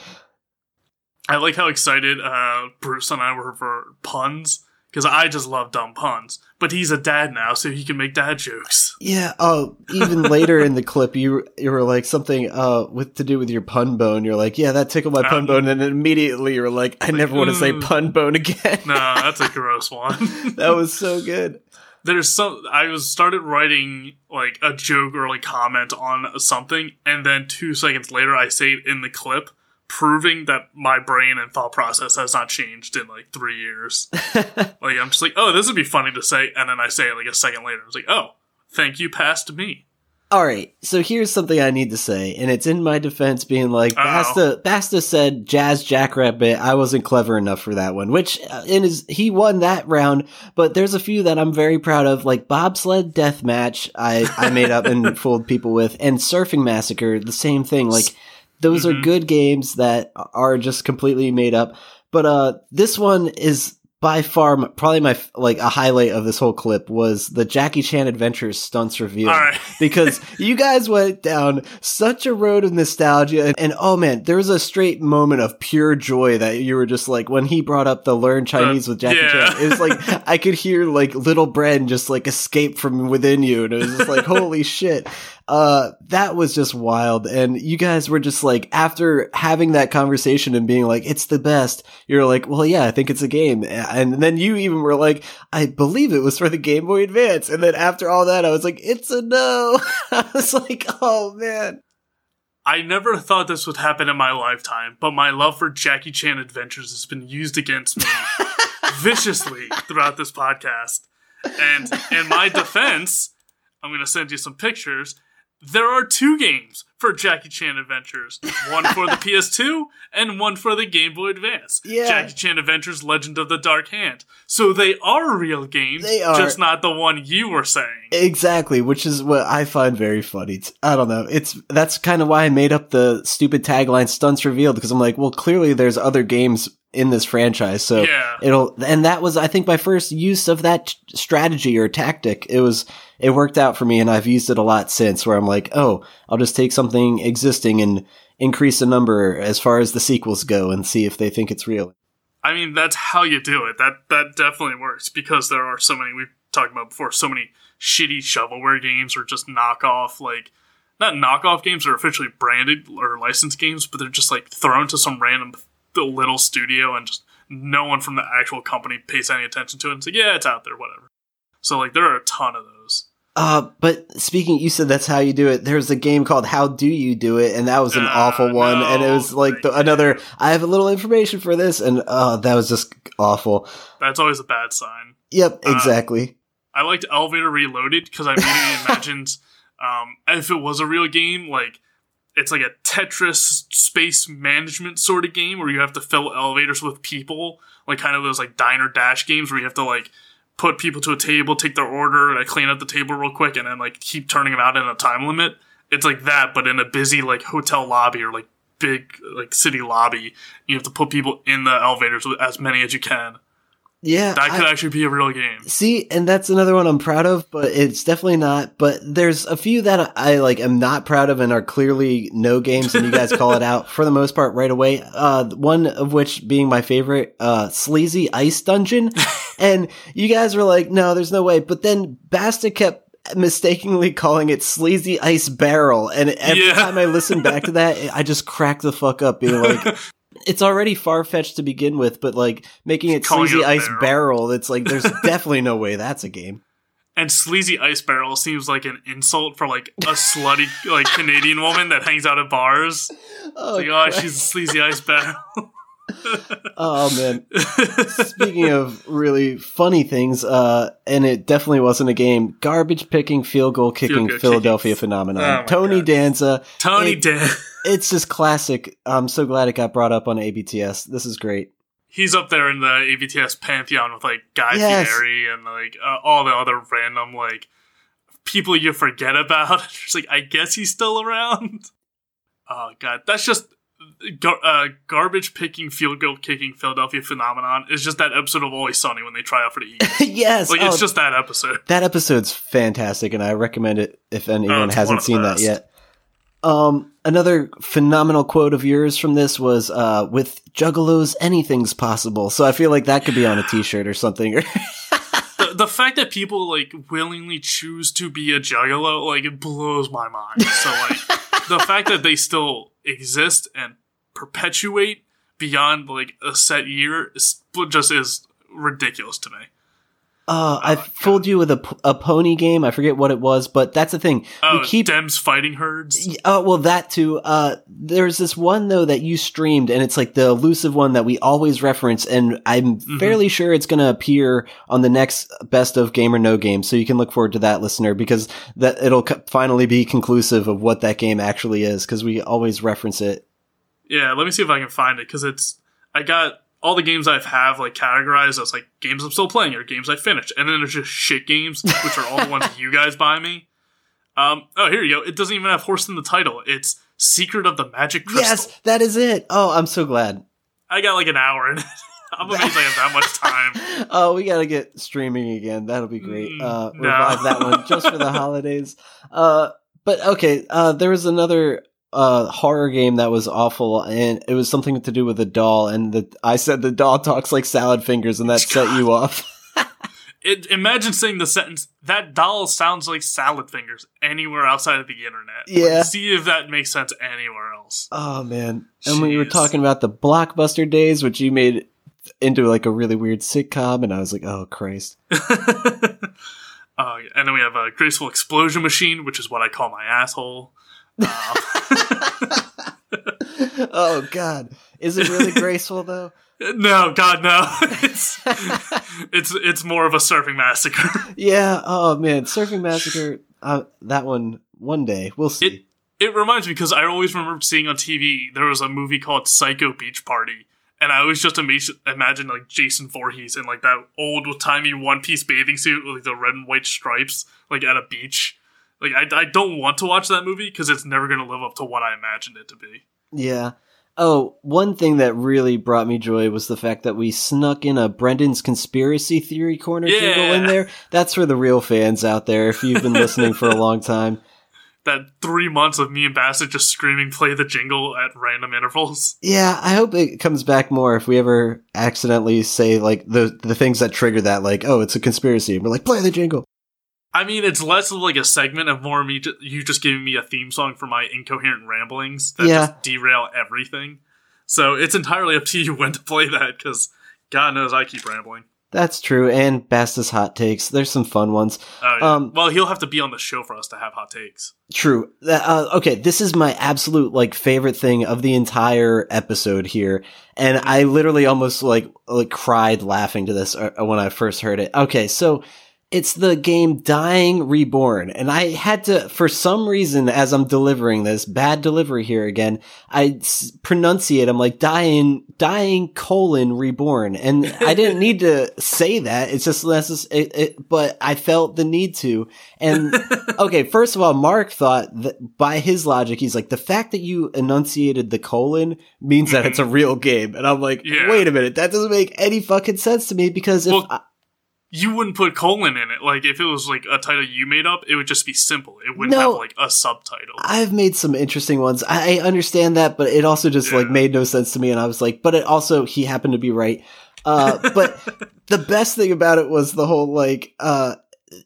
S2: I like how excited uh, Bruce and I were for puns because I just love dumb puns. But he's a dad now, so he can make dad jokes.
S1: Yeah. Oh, even later in the clip, you you were like something uh with to do with your pun bone. You're like, yeah, that tickled my pun
S2: Um,
S1: bone, and then immediately you're like, I never want to say
S2: mm.
S1: pun bone again.
S2: No, that's a gross one.
S1: that was so good.
S2: There's some. I was started writing like a joke or like comment on something, and then two seconds later, I say it in the clip, proving that my brain and thought process has not changed in like three years. like I'm just like, oh, this would be funny to say, and then I say it like a second later. I was like, oh, thank you, past me.
S1: All right, so here's something I need to say, and it's in my defense, being like
S2: Uh-oh.
S1: Basta. Basta said Jazz Jackrabbit. I wasn't clever enough for that one, which uh, in his he won that round. But there's a few that I'm very proud of, like Bobsled Deathmatch. I I made up and fooled people with, and Surfing Massacre. The same thing. Like those are
S2: Mhm.
S1: good games that are just completely made up. But uh, this one is by far probably my like a highlight of this whole clip was the Jackie Chan Adventures stunts reveal
S2: right.
S1: because you guys went down such a road of nostalgia and, and oh man there was a straight moment of pure joy that you were just like when he brought up the learn chinese uh, with jackie
S2: yeah.
S1: chan it was like i could hear like little bren just like escape from within you and it was just like holy shit uh that was just wild. And you guys were just like after having that conversation and being like it's the best you're like well yeah i think it's a game. And then you even were like i believe it was for the game boy advance. And then after all that i was like it's a no. I was like oh man.
S2: I never thought this would happen in my lifetime, but my love for Jackie Chan adventures has been used against me viciously throughout this podcast. And in my defense, I'm going to send you some pictures. There are two games for Jackie Chan Adventures one for the PS2 and one for the Game Boy Advance.
S1: Yeah.
S2: Jackie Chan Adventures Legend of the Dark Hand. So they are real games,
S1: They are.
S2: just not the one you were saying.
S1: Exactly, which is what I find very funny. It's- I don't know. It's that's kind of why I made up the stupid tagline "stunts revealed" because I'm like, well, clearly there's other games in this franchise, so
S2: Yeah.
S1: it'll. And that was, I think, my first use of that strategy or tactic. It was, it worked out for me, and I've used it a lot since. Where I'm like, oh, I'll just take something existing and increase the number as far as the sequels go, and see if they think it's real.
S2: I mean, that's how you do it. That that definitely works because there are so many we've talked about before. So many shitty shovelware games or just knockoff, like not knockoff games are officially branded or licensed games, but they're just like thrown to some random little studio and just no one from the actual company pays any attention to it. And it's like, yeah, it's out there, whatever. So like, there are a ton of those.
S1: Uh, but speaking, you said that's how you do it. There's a game called How Do You Do It, and that was an
S2: Uh,
S1: awful one. and it was like the, another. I have a little information for this, and uh, that was just awful.
S2: That's always a bad sign.
S1: Yep,
S2: Uh,
S1: exactly.
S2: I liked Elevator Reloaded because I immediately imagined um, if it was a real game, like it's like a Tetris space management sort of game where you have to fill elevators with people, like kind of those like diner dash games where you have to like put people to a table, take their order, and like clean up the table real quick, and then like keep turning them out in a time limit. It's like that, but in a busy like hotel lobby or like big like city lobby. You have to put people in the elevators as many as you can.
S1: Yeah,
S2: That could
S1: I-
S2: actually be a real game.
S1: See, and that's another one I'm proud of, but it's definitely not. But there's a few that I like am not proud of and are clearly no games, and you guys call it out for the most part right away. Uh, one of which being my favorite, uh, Sleazy Ice Dungeon, and you guys were like, no, there's no way. But then Basta kept mistakenly calling it Sleazy Ice Barrel, and every
S2: Yeah.
S1: time I listen back to that, I just crack the fuck up, being like. It's already far fetched to begin with, but like making it
S2: Calling
S1: sleazy
S2: a
S1: ice
S2: barrel.
S1: barrel, it's like there's definitely no way that's a game.
S2: And sleazy ice barrel seems like an insult for like a slutty like Canadian woman that hangs out at bars.
S1: Oh,
S2: Like, oh, she's a sleazy ice barrel.
S1: oh man. Speaking of really funny things, uh, and it definitely wasn't a game. Garbage picking, field goal kicking,
S2: goal
S1: Philadelphia phenomenon.
S2: Oh
S1: Tony
S2: God.
S1: Danza.
S2: Tony
S1: It-
S2: Dan,
S1: It's just classic. I'm so glad it got brought up on ABTS. This is great.
S2: he's up there in the ABTS pantheon with like Guy
S1: Yes.
S2: Fieri and like uh, all the other random like people you forget about. It's like I guess he's still around. Oh god, that's just gar- uh, garbage picking, field goal kicking Philadelphia phenomenon is just that episode of Always Sunny when they try out for the Eagles.
S1: yes,
S2: Like
S1: oh,
S2: it's just that episode.
S1: that episode's fantastic, and I recommend it if anyone
S2: Oh,
S1: hasn't seen that yet. Um, another phenomenal quote of yours from this was, uh, "With juggalos, anything's possible." So I feel like that could be on a T-shirt or something.
S2: The, the fact that people like willingly choose to be a juggalo, like it blows my mind. So like the fact that they still exist and perpetuate beyond like a set year is, just is ridiculous to me.
S1: Uh, I fooled you with a, a pony game. I forget what it was, but that's the thing.
S2: Oh,
S1: we keep
S2: Them's fighting herds.
S1: Oh well, that too. Uh, there's this one though that you streamed, and it's like the elusive one that we always reference, and I'm fairly sure it's going to appear on the next best of Game or No Game. So you can look forward to that, listener, because that it'll co- finally be conclusive of what that game actually is, because we always reference it.
S2: Yeah, let me see if I can find it because it's I got all the games I've have like categorized as like games I'm still playing or games I finished, and then there's just shit games, which are all the ones you guys buy me. Um, oh, here you go. It doesn't even have horse in the title. It's Secret of the Magic Crystal.
S1: Yes, that is it. Oh, I'm so glad.
S2: I got like an hour in it. I'm amazed I have that much time.
S1: Oh, we got to get streaming again. That'll be great.
S2: Mm,
S1: Uh,
S2: no.
S1: revive that one just for the holidays. Uh, but okay, uh, there was another uh horror game that was awful, and it was something to do with a doll. And the I said the doll talks like salad fingers, and that set you off.
S2: It, imagine saying the sentence, that doll sounds like salad fingers anywhere outside of the internet.
S1: Yeah.
S2: see if that makes sense anywhere else.
S1: Oh man! And we were talking about the blockbuster days, which you made into like a really weird sitcom, and I was like, oh Christ.
S2: Uh, and then we have a graceful explosion machine, which is what I call my asshole.
S1: oh God, is it really graceful though?
S2: No, God, no. it's it's it's more of a surfing massacre.
S1: Yeah. Oh man, Surfing Massacre. Uh, that one. One day we'll see.
S2: It it reminds me because I always remember seeing on TV there was a movie called Psycho Beach Party, and I always just ima- imagine like Jason Voorhees in like that old timey one piece bathing suit with like, the red and white stripes, like at a beach. Like I, I don't want to watch that movie because it's never going to live up to what I imagined it to be.
S1: Yeah. Oh, one thing that really brought me joy was the fact that we snuck in a Brendan's conspiracy theory corner
S2: Yeah.
S1: jingle in there. That's for the real fans out there. If you've been listening for a long time,
S2: That three months of me and Basta just screaming "play the jingle" at random intervals.
S1: yeah, I hope it comes back more. If we ever accidentally say like the the things that trigger that, like oh, it's a conspiracy, and we're like play the jingle.
S2: I mean, it's less of like a segment and more me you just giving me a theme song for my incoherent ramblings that
S1: Yeah.
S2: just derail everything. So it's entirely up to you when to play that because God knows I keep rambling.
S1: That's true. And Basta's hot takes. There's some fun ones.
S2: Oh, yeah.
S1: Um,
S2: well, he'll have to be on the show for us to have hot takes.
S1: True. Uh, okay, this is my absolute like favorite thing of the entire episode here, and I literally almost like like cried laughing to this uh, when I first heard it. Okay, so it's the game Dying Reborn, and I had to for some reason as I'm delivering this bad delivery here again, I s- pronunciate. I'm like dying, dying colon reborn, and I didn't need to say that. It's just necess- it, it, but I felt the need to, and okay, first of all, Mark thought that by his logic, he's like, the fact that you enunciated the colon means that it's a real game. And I'm like,
S2: Yeah.
S1: wait a minute, that doesn't make any fucking sense to me because if
S2: Well,
S1: I,
S2: You wouldn't put colon in it. Like if it was like a title you made up, it would just be simple. It wouldn't
S1: No.
S2: have like a subtitle.
S1: I've made some interesting ones. I understand that, but it also just like made no sense to me. And I was like, but it also, he happened to be right. Uh, but the best thing about it was the whole like, uh,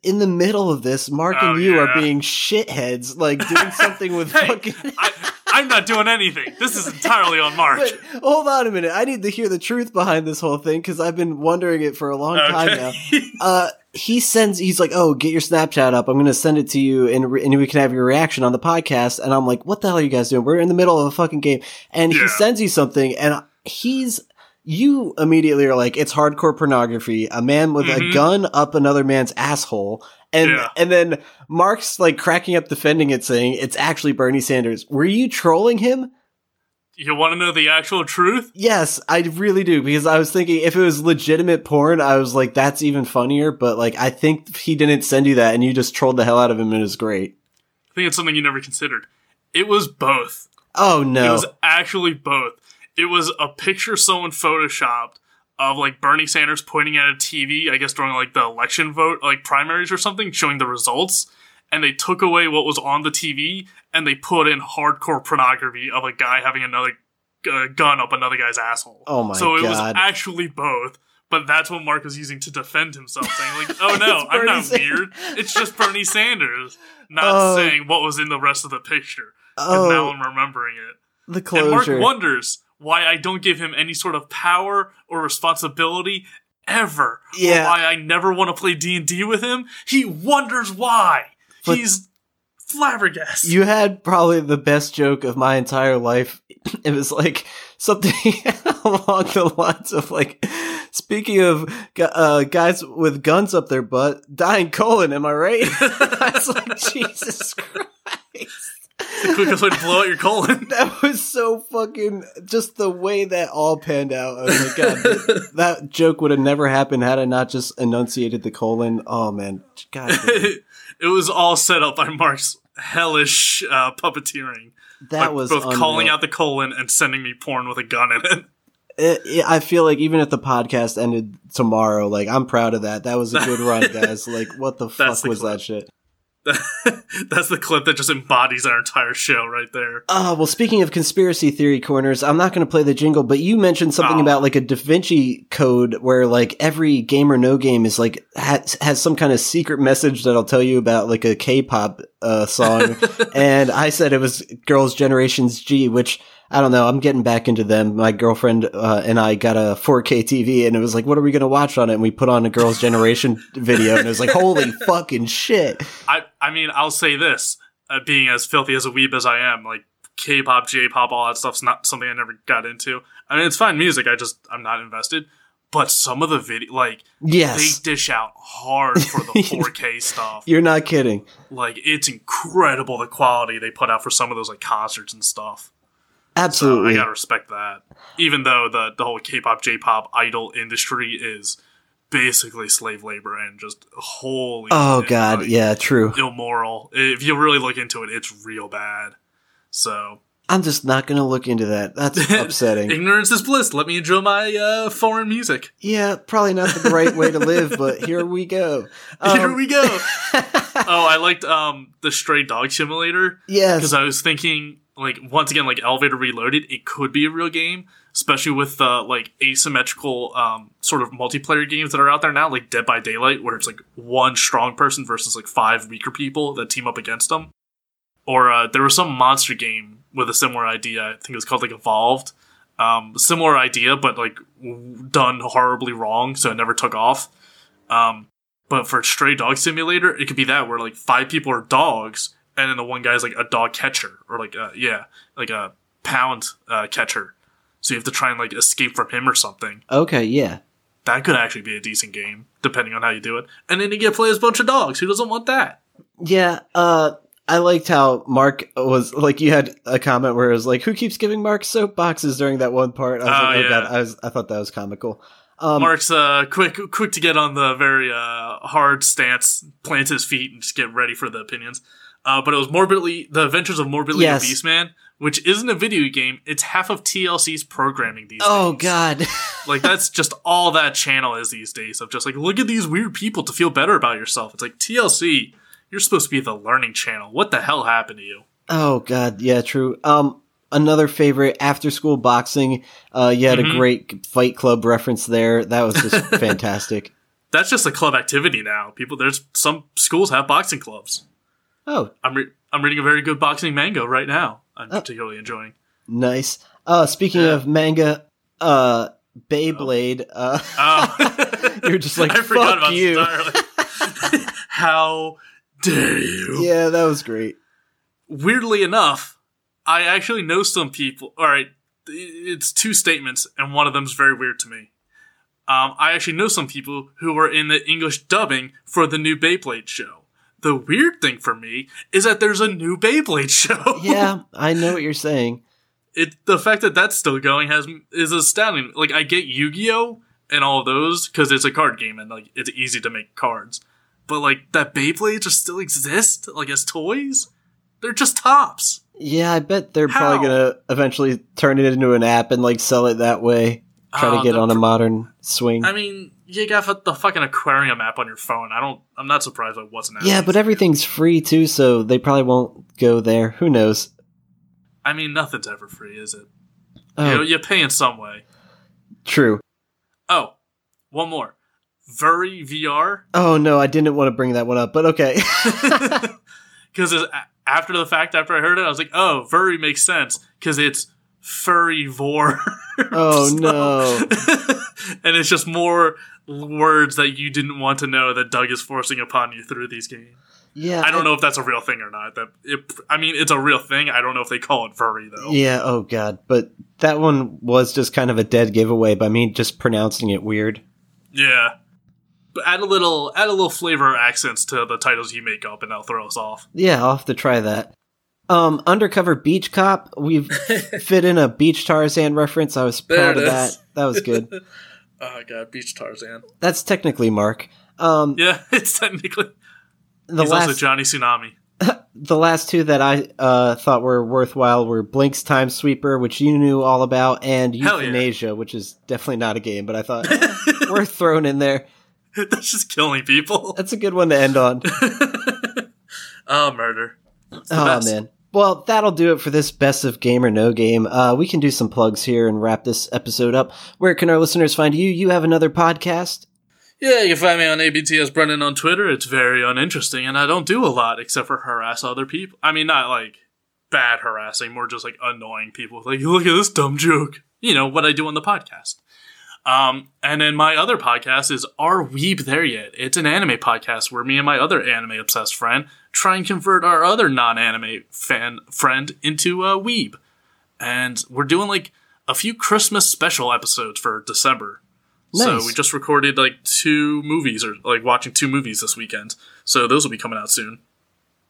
S1: in the middle of this, Mark
S2: Oh,
S1: and you are being shitheads, like doing something with
S2: Hey,
S1: fucking.
S2: I, I'm not doing anything. This is entirely on Mark.
S1: But hold on a minute. I need to hear the truth behind this whole thing because I've been wondering it for a long time now. Uh, he sends, he's like, oh, get your Snapchat up. I'm going to send it to you and, re- and we can have your reaction on the podcast. And I'm like, what the hell are you guys doing? We're in the middle of a fucking game. And he sends you something and he's, you immediately are like, it's hardcore pornography. A man with a
S2: Mhm.
S1: gun up another man's asshole. And,
S2: Yeah.
S1: and then Mark's like cracking up defending it saying it's actually Bernie Sanders. Were you trolling him?
S2: you want to know the actual truth?
S1: Yes, I really do because I was thinking if it was legitimate porn, I was like, that's even funnier. But like, I think he didn't send you that, and you just trolled the hell out of him, and it was great.
S2: I think it's something you never considered. It was both.
S1: Oh no!
S2: It was actually both. It was a picture someone photoshopped of like Bernie Sanders pointing at a TV, I guess during like the election vote, like primaries or something, showing the results. And they took away what was on the TV and they put in hardcore pornography of a guy having another uh, gun up another guy's asshole.
S1: Oh my
S2: So it was actually both. But that's what Mark was using to defend himself, saying like, "Oh no, I'm not
S1: Sanders.
S2: weird. It's just Bernie Sanders." Not
S1: Oh.
S2: saying what was in the rest of the picture.
S1: oh,
S2: now I'm remembering it.
S1: the closure.
S2: And Mark wonders why I don't give him any sort of power or responsibility ever.
S1: Yeah.
S2: Or why I never want to play D&D with him. He wonders why.
S1: But-
S2: He's flabbergasted.
S1: You had probably the best joke of my entire life. It was like something along the lines of like, speaking of uh, guys with guns up their butt, dying colon, am I right? I was like, Jesus Christ.
S2: The quickest way to blow out your colon.
S1: That was so fucking just the way that all panned out. I was like, God, that joke would have never happened had I not just enunciated the colon. Oh man, God,
S2: it was all set up by Mark's hellish uh, puppeteering.
S1: that was
S2: both calling out the colon and sending me porn with a gun in it.
S1: It, it- I feel like even if the podcast ended tomorrow, like I'm proud of that. That was a good run, guys. Like, what the fuck
S2: the
S1: was
S2: clip.
S1: that shit?
S2: That's the clip that just embodies our entire show right there.
S1: Oh, well, speaking of conspiracy theory corners, I'm not going to play the jingle, but you mentioned something
S2: Oh.
S1: about like a Da Vinci code where like every game or no game is like has, has some kind of secret message that I'll tell you about like a K-pop uh, song. and I said it was Girls' Generations Gee, which I don't know. I'm getting back into them. My girlfriend uh, and I got a 4K TV, and it was like, what are we going to watch on it? And we put on a Girls' Generation video, and it was like, holy fucking shit.
S2: I I mean, I'll say this: uh, being as filthy as a weeb as I am, like K-pop, J-pop, all that stuff's not something I never got into. I mean, it's fine music. I just I'm not invested. But some of the video, like
S1: Yes.
S2: they dish out hard for the 4K stuff.
S1: You're not kidding.
S2: Like it's incredible the quality they put out for some of those like concerts and stuff. So
S1: Absolutely.
S2: I gotta respect that. Even though the the whole K-pop, J-pop idol industry is basically slave labor and just holy.
S1: oh, God.
S2: like,
S1: Yeah, true.
S2: immoral. If you really look into it, it's real bad. So
S1: I'm just not going to look into that. That's upsetting.
S2: ignorance is bliss. Let me enjoy my uh, foreign music.
S1: yeah, probably not the right way to live, but here we go.
S2: Here
S1: Um,
S2: we go. oh, I liked um the Stray Dog Simulator
S1: Yes.
S2: because I was thinking like once again like Elevator Reloaded, it could be a real game, especially with the like asymmetrical um sort of multiplayer games that are out there now, like Dead by Daylight, where it's like one strong person versus like five weaker people that team up against them. Or uh, there was some monster game with a similar idea. I think it was called like Evolved. Um, similar idea, but like done horribly wrong, so it never took off. Um, but for Stray Dog Simulator, it could be that where like five people are dogs, and then the one guy's like a dog catcher, or like a, yeah, like a pound uh, catcher. So you have to try and like escape from him or something.
S1: okay, yeah.
S2: That could actually be a decent game, depending on how you do it. And then you get to play as a bunch of dogs. Who doesn't want that?
S1: Yeah, uh, I liked how Mark was like. You had a comment where it was like, "Who keeps giving Mark soap boxes?" During that one part, I was
S2: Oh,
S1: like, "Oh
S2: yeah.
S1: god!" I was, I thought that was comical. Um,
S2: Mark's uh, quick, quick to get on the very uh, hard stance, plant his feet, and just get ready for the opinions. Uh, but it was morbidly the Adventures of Morbidly
S1: Yes.
S2: Obese Man, which isn't a video game. It's half of TLC's programming these
S1: oh
S2: days.
S1: god,
S2: Like that's just all that channel is these days of just like look at these weird people to feel better about yourself. It's like TLC, you're supposed to be the learning channel. What the hell happened to you?
S1: oh god, yeah, true. Um, another favorite after school boxing. Uh, you had
S2: Mhm.
S1: a great Fight Club reference there. That was just fantastic.
S2: That's just a club activity now. People, there's some schools have boxing clubs.
S1: Oh,
S2: I'm re- I'm reading a very good boxing manga right now. I'm
S1: Oh.
S2: particularly enjoying.
S1: nice. Uh, speaking
S2: Yeah.
S1: of manga, uh, Beyblade. Uh,
S2: Oh.
S1: You're just like,
S2: I forgot
S1: "Fuck
S2: about
S1: you."
S2: How dare you?
S1: yeah, that was great.
S2: weirdly enough, I actually know some people. All right, it's two statements, and one of them's very weird to me. Um, I actually know some people who were in the English dubbing for the new Beyblade show. The weird thing for me is that there's a new Beyblade show.
S1: Yeah, I know what you're saying.
S2: it the fact that that's still going has is astounding. Like I get Yu-Gi-Oh and all of those because it's a card game and like it's easy to make cards, but like that Beyblades just still exist like as toys. They're just tops.
S1: Yeah, I bet they're
S2: How?
S1: probably gonna eventually turn it into an app and like sell it that way. Try
S2: Uh,
S1: to get on a modern swing.
S2: I mean, you got the fucking aquarium app on your phone. I don't. I'm not surprised it wasn't. There.
S1: Yeah, but everything's free too, so they probably won't go there. Who knows?
S2: I mean, nothing's ever free, is it?
S1: Oh,
S2: You know, you pay in some way.
S1: true.
S2: Oh, one more. Virry VR.
S1: Oh no, I didn't want to bring that one up, but okay.
S2: Because after the fact, after I heard it, I was like, oh, Vuri makes sense because it's furry vore.
S1: Oh, no.
S2: and it's just more words that you didn't want to know that Doug is forcing upon you through these games.
S1: yeah,
S2: I don't know if that's a real thing or not. That it, I mean, it's a real thing. I don't know if they call it furry though.
S1: Yeah, oh god, but that one was just kind of a dead giveaway by me just pronouncing it weird.
S2: Yeah. But add a little, add a little flavor or accents to the titles you make up, and that'll throw us off.
S1: Yeah, I'll have to try that. Um, Undercover Beach Cop, we've fit in a Beach Tarzan reference. I was proud of that.
S2: is.
S1: That was good.
S2: Oh god, Beach Tarzan.
S1: That's technically Mark. Um,
S2: Yeah, it's technically.
S1: the
S2: he's also
S1: last
S2: Johnny Tsunami.
S1: the last two that I uh, thought were worthwhile were Blinx Time Sweeper, which you knew all about, and
S2: Hell yeah.
S1: Euthanasia, which is definitely not a game, but I thought eh, worth throwing in there.
S2: That's just killing people.
S1: That's a good one to end on.
S2: oh, murder.
S1: Oh
S2: best.
S1: man. Well, that'll do it for this best of game or no game. Uh, we can do some plugs here and wrap this episode up. Where can our listeners find you? You have another podcast.
S2: Yeah, you can find me on ABTS Brennan on Twitter. It's very uninteresting, and I don't do a lot except for harass other people. I mean, not like bad harassing, more just like annoying people. Like, look at this dumb joke. You know, what I do on the podcast. Um, and then my other podcast is Are Weeb There Yet? It's an anime podcast where me and my other anime obsessed friend try and convert our other non anime fan friend into a weeb. And we're doing like a few Christmas special episodes for December. So we just recorded like two movies or like watching two movies this weekend. So those will be coming out soon.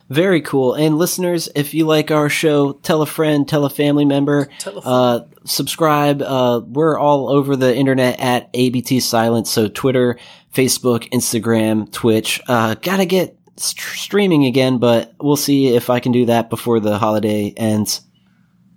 S1: Very cool. And listeners, if you like our show, tell a friend, tell a family member,
S2: a
S1: uh, subscribe. Uh, we're all over the internet at ABT Silence. So Twitter, Facebook, Instagram, Twitch. Uh, gotta get st- streaming again, but we'll see if I can do that before the holiday ends.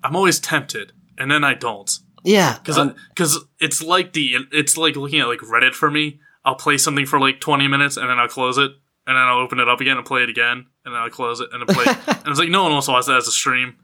S2: I'm always tempted, and then I don't.
S1: Yeah.
S2: because
S1: um,
S2: because it's like the it's like looking at like Reddit for me. I'll play something for like 20 minutes and then I'll close it and then I'll open it up again and play it again and then I'll close it and then play. it. and it's like no one else watches that as a stream.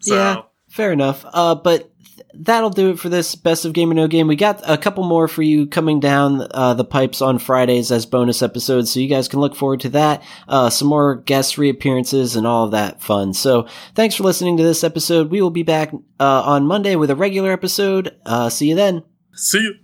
S2: So
S1: Yeah, fair enough. Uh, but th- that'll do it for this best of game or no game. We got a couple more for you coming down uh, the pipes on Fridays as bonus episodes, so you guys can look forward to that. Uh, some more guest reappearances and all of that fun. So thanks for listening to this episode. We will be back uh, on Monday with a regular episode. Uh, see you then.
S2: see you.